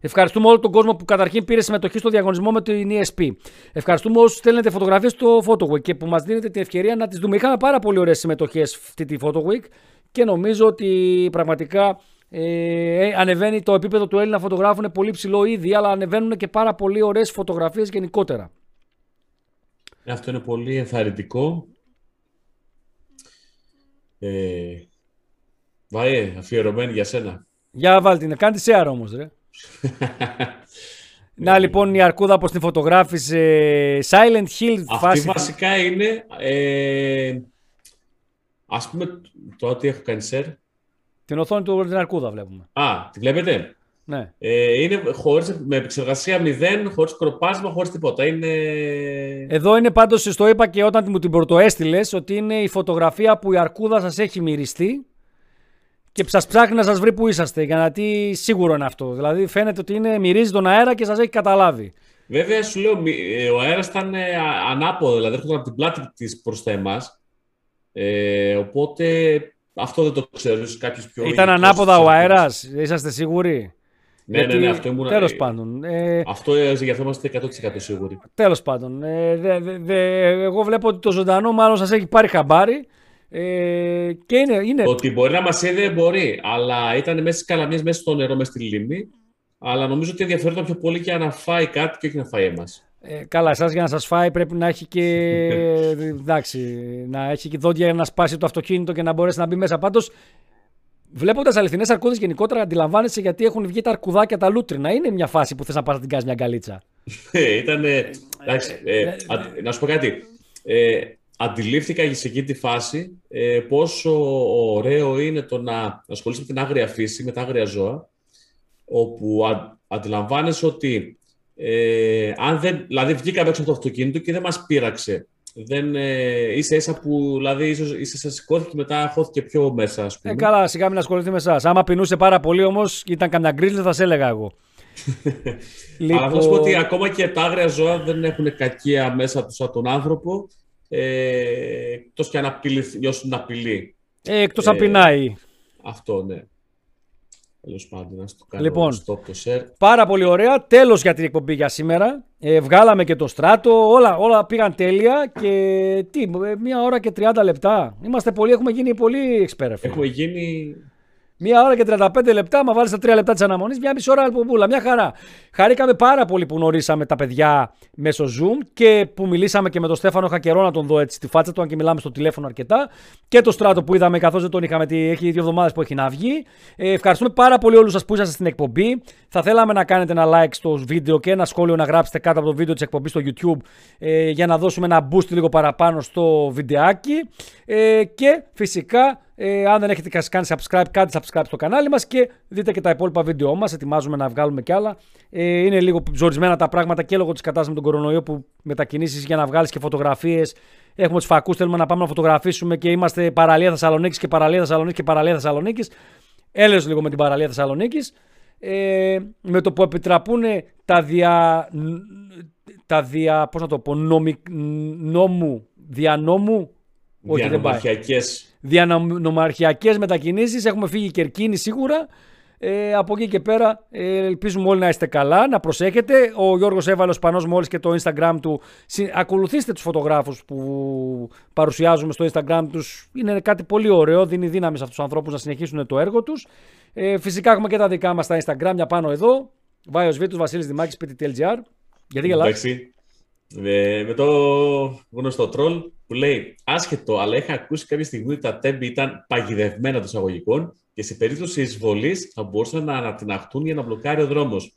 Ευχαριστούμε όλο τον κόσμο που καταρχήν πήρε συμμετοχή στο διαγωνισμό με την ESP. Ευχαριστούμε όσους στέλνετε φωτογραφίες στο Photo Week και που μας δίνετε την ευκαιρία να τις δούμε. Είχαμε πάρα πολύ ωραίες συμμετοχές αυτή τη Photo Week και νομίζω ότι πραγματικά Ε, ανεβαίνει το επίπεδο του Έλληνα φωτογράφου, είναι πολύ ψηλό ήδη, αλλά ανεβαίνουν και πάρα πολύ ωραίες φωτογραφίες γενικότερα. Αυτό είναι πολύ ενθαρρυντικό. Ε, Βάιε, αφιερωμένη για σένα. Για βάλτε την, κάντε share όμως ρε. <laughs> Να λοιπόν η Αρκούδα όπως την φωτογράφησε Silent Hill Αυτή φάση. βασικά είναι, ε, ας πούμε, το τι έχω κάνει share. Την οθόνη του την Αρκούδα βλέπουμε. Α, τη βλέπετε; Ναι. Ε, είναι χωρίς, με επεξεργασία μηδέν, χωρίς κροπάσμα, χωρίς τίποτα. Είναι... Εδώ είναι πάντως, στο είπα και όταν μου την πρωτοέστειλες, ότι είναι η φωτογραφία που η Αρκούδα σας έχει μυριστεί και σας ψάχνει να σας βρει που είσαστε, γιατί σίγουρο είναι αυτό. Δηλαδή φαίνεται ότι είναι, μυρίζει τον αέρα και σας έχει καταλάβει. Βέβαια, σου λέω, μη- ε, ο αέρας ήταν ε, α- ανάποδο, δηλαδή έρχονταν από την πλάτη της προς τα εμάς. Ε, οπότε αυτό δεν το ξέρω, ίσως κάποιος πιο... Ήταν ειδικός ανάποδα ο ξέρει. αέρας, είσαστε σίγουροι; Ναι, ναι, ναι, αυτό ήμουν... Τέλος ε, πάντων. Ε, Αυτό ε, για αυτό είμαστε 100% σίγουροι. Τέλος πάντων. Ε, δε- δε- δε- εγώ βλέπω ότι το ζωντανό μάλλον σας έχει πάρει χαμπάρι. Ε, και είναι, είναι Το ότι μπορεί να μας είδε μπορεί, αλλά ήταν μέσα στις καλαμιές, μέσα στο νερό, μέσα στη λίμνη. Αλλά νομίζω ότι ενδιαφέρονταν πιο πολύ για να φάει κάτι και όχι να φάει εμάς. Ε, καλά, εσάς για να σας φάει πρέπει να έχει και. <laughs> εντάξει, να έχει και δόντια για να σπάσει το αυτοκίνητο και να μπορέσει να μπει μέσα. Πάντως, βλέποντας αληθινές αρκούδες γενικότερα, αντιλαμβάνεσαι γιατί έχουν βγει τα αρκουδάκια τα λούτρινα. Είναι μια φάση που θες να πας να την κάνεις μια γκαλίτσα. Ε, Ήταν. Εντάξει, ε, α- να σου πω κάτι. Ε, αντιλήφθηκα σε εκείνη τη φάση ε, πόσο ωραίο είναι το να ασχολείσαι με την άγρια φύση, με τα άγρια ζώα, όπου α, αντιλαμβάνεσαι ότι ε, αν δεν, δηλαδή βγήκαμε έξω από το αυτοκίνητο και δεν μας πείραξε. Δεν, ε, ίσα ίσα που δηλαδή ίσως, ίσα ίσα σηκώθηκε και μετά χώθηκε πιο μέσα ας πούμε. Ε, καλά, σιγά μην ασχοληθεί με εσάς. Άμα πεινούσε πάρα πολύ όμως, ήταν καμιά γκρίζλι, θα σε έλεγα εγώ. <laughs> Αλλά θέλω να σου πω ότι λοιπόν, ακόμα και τα άγρια ζώα δεν έχουν κακία μέσα τους από τον άνθρωπο, ε, εκτός και αν απειλη- νιώσουν απειλή. ε, εκτός ε, αν πεινάει. Αυτό, ναι. Τέλος πάντων, να το κάνω Λοιπόν. stop το share. Πάρα πολύ ωραία. Τέλος για την εκπομπή για σήμερα. Ε, βγάλαμε και το στράτο. Όλα, όλα πήγαν τέλεια. Και τι, ε, μία ώρα και 30 λεπτά. Είμαστε πολύ, έχουμε γίνει πολύ expert. φίλε. Έχουμε γίνει. Μία ώρα και 35 λεπτά, μα βάλεις τα 3 λεπτά της αναμονής, μια μισή ώρα αλπομπούλα. Μια χαρά. Χαρήκαμε πάρα πολύ που γνωρίσαμε τα παιδιά μέσω Zoom και που μιλήσαμε και με τον Στέφανο Χακερό να τον δω έτσι στη φάτσα του, αν και μιλάμε στο τηλέφωνο αρκετά. Και το στράτο που είδαμε, καθώς δεν τον είχαμε, τι- έχει δύο εβδομάδες που έχει να βγει. Ε, ευχαριστούμε πάρα πολύ όλους σας που είσαστε στην εκπομπή. Θα θέλαμε να κάνετε ένα like στο βίντεο και ένα σχόλιο να γράψετε κάτω από το βίντεο της εκπομπής στο YouTube ε, για να δώσουμε ένα boost λίγο παραπάνω στο βιντεάκι. Ε, και φυσικά ε, αν δεν έχετε κάνει subscribe, κάντε subscribe στο κανάλι μας και δείτε και τα υπόλοιπα βίντεο μας. Ετοιμάζουμε να βγάλουμε κι άλλα. Ε, είναι λίγο ζορισμένα τα πράγματα και λόγω της κατάστασης με τον κορονοϊό που μετακινήσεις για να βγάλεις και φωτογραφίες. Έχουμε τους φακούς, θέλουμε να πάμε να φωτογραφίσουμε και είμαστε παραλία Θεσσαλονίκης και παραλία Θεσσαλονίκης και παραλία Θεσσαλονίκης. Έλεος λίγο με την παραλία Θεσσαλονίκης. Ε, με το που επιτραπούν τα δια... Τα δια... Πώς να το πω, νομι, νόμου, διανόμου, όχι δεν πάει Διανομαρχιακές. διανομαρχιακές μετακινήσεις. Έχουμε φύγει Κερκίνη σίγουρα. Ε, από εκεί και πέρα ε, ελπίζουμε όλοι να είστε καλά, να προσέχετε. Ο Γιώργος έβαλε ο Σπανός μόλις και το Instagram του. Συ- Ακολουθήστε τους φωτογράφους που παρουσιάζουμε στο Instagram τους. Είναι κάτι πολύ ωραίο, δίνει δύναμη σε αυτούς τους ανθρώπους να συνεχίσουν το έργο τους. Ε, φυσικά έχουμε και τα δικά μας στα Instagram, μια πάνω εδώ. Βάιος Βίτους, Βασίλης Δημάκης, PTTLGR. Γιατί γελάς; Εντάξει. Ε, με το γνωστό τρόλ που λέει άσχετο, αλλά είχα ακούσει κάποια στιγμή ότι τα Τέμπη ήταν παγιδευμένα εντός εισαγωγικών και σε περίπτωση εισβολής θα μπορούσαν να ανατιναχτούν για να μπλοκάρει ο δρόμος.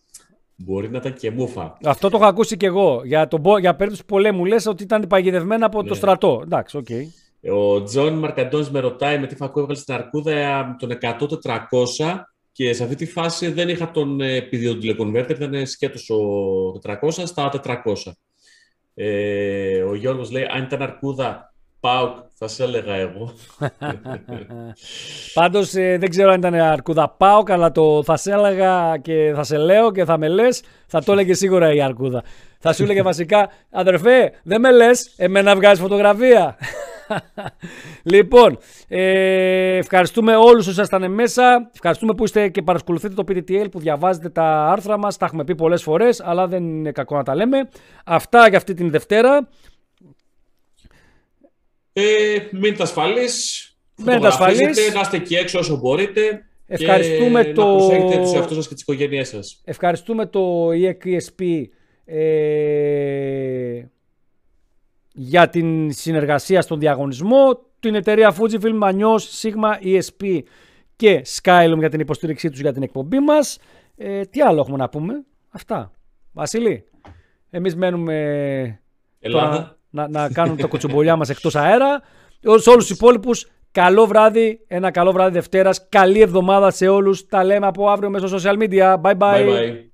Μπορεί να ήταν και μούφα. Αυτό το έχω ακούσει και εγώ. Για, τον, πο- για περίπτωση πολέμου λες ότι ήταν παγιδευμένα από το Ναι. στρατό. Εντάξει, οκ. Ο Τζον Μαρκαντώνης με ρωτάει με τι φακό έβγαλε στην Αρκούδα ε, τον 100-400 και σε αυτή τη φάση δεν είχα τον ε, πηδίο τηλεκονβέρτερ, ήταν σκέτος ο 400 στα 400. Ε, ο Γιώργος λέει, αν ήταν Αρκούδα ΠΑΟΚ, θα σε έλεγα εγώ. <laughs> Πάντως δεν ξέρω αν ήταν αρκούδα πάω, αλλά το θα σε έλεγα και θα σε λέω και θα με λες, θα το έλεγε σίγουρα η αρκούδα. Θα σου έλεγε βασικά, αδερφέ, δεν με λες, εμένα βγάζει φωτογραφία. <laughs> λοιπόν, ε, ευχαριστούμε όλους όσοι ήσασταν μέσα. Ευχαριστούμε που είστε και παρακολουθείτε το PTTL που διαβάζετε τα άρθρα μας. Τα έχουμε πει πολλές φορές, αλλά δεν είναι κακό να τα λέμε. Αυτά για αυτή την Δευτέρα. Ε, μείνετε ασφαλείς, Μένετε ασφαλείς. φωτογραφίζετε, να είστε εκεί έξω όσο μπορείτε. Ευχαριστούμε και το... να προσέχετε τους εαυτούς σας και τις οικογένειές σας. Ευχαριστούμε το EXP ε, για την συνεργασία στον διαγωνισμό, την εταιρεία Fujifilm, Manus, Sigma, ESP και Skylum για την υποστήριξή τους για την εκπομπή μας. Ε, τι άλλο έχουμε να πούμε; Αυτά. Βασίλη, εμείς μένουμε Ελλάδα. τώρα να, να κάνουμε τα κουτσομπολιά μας εκτός αέρα. Σε όλους τους υπόλοιπους, καλό βράδυ, ένα καλό βράδυ Δευτέρας, καλή εβδομάδα σε όλους. Τα λέμε από αύριο μέσω social media. Bye bye. Bye bye.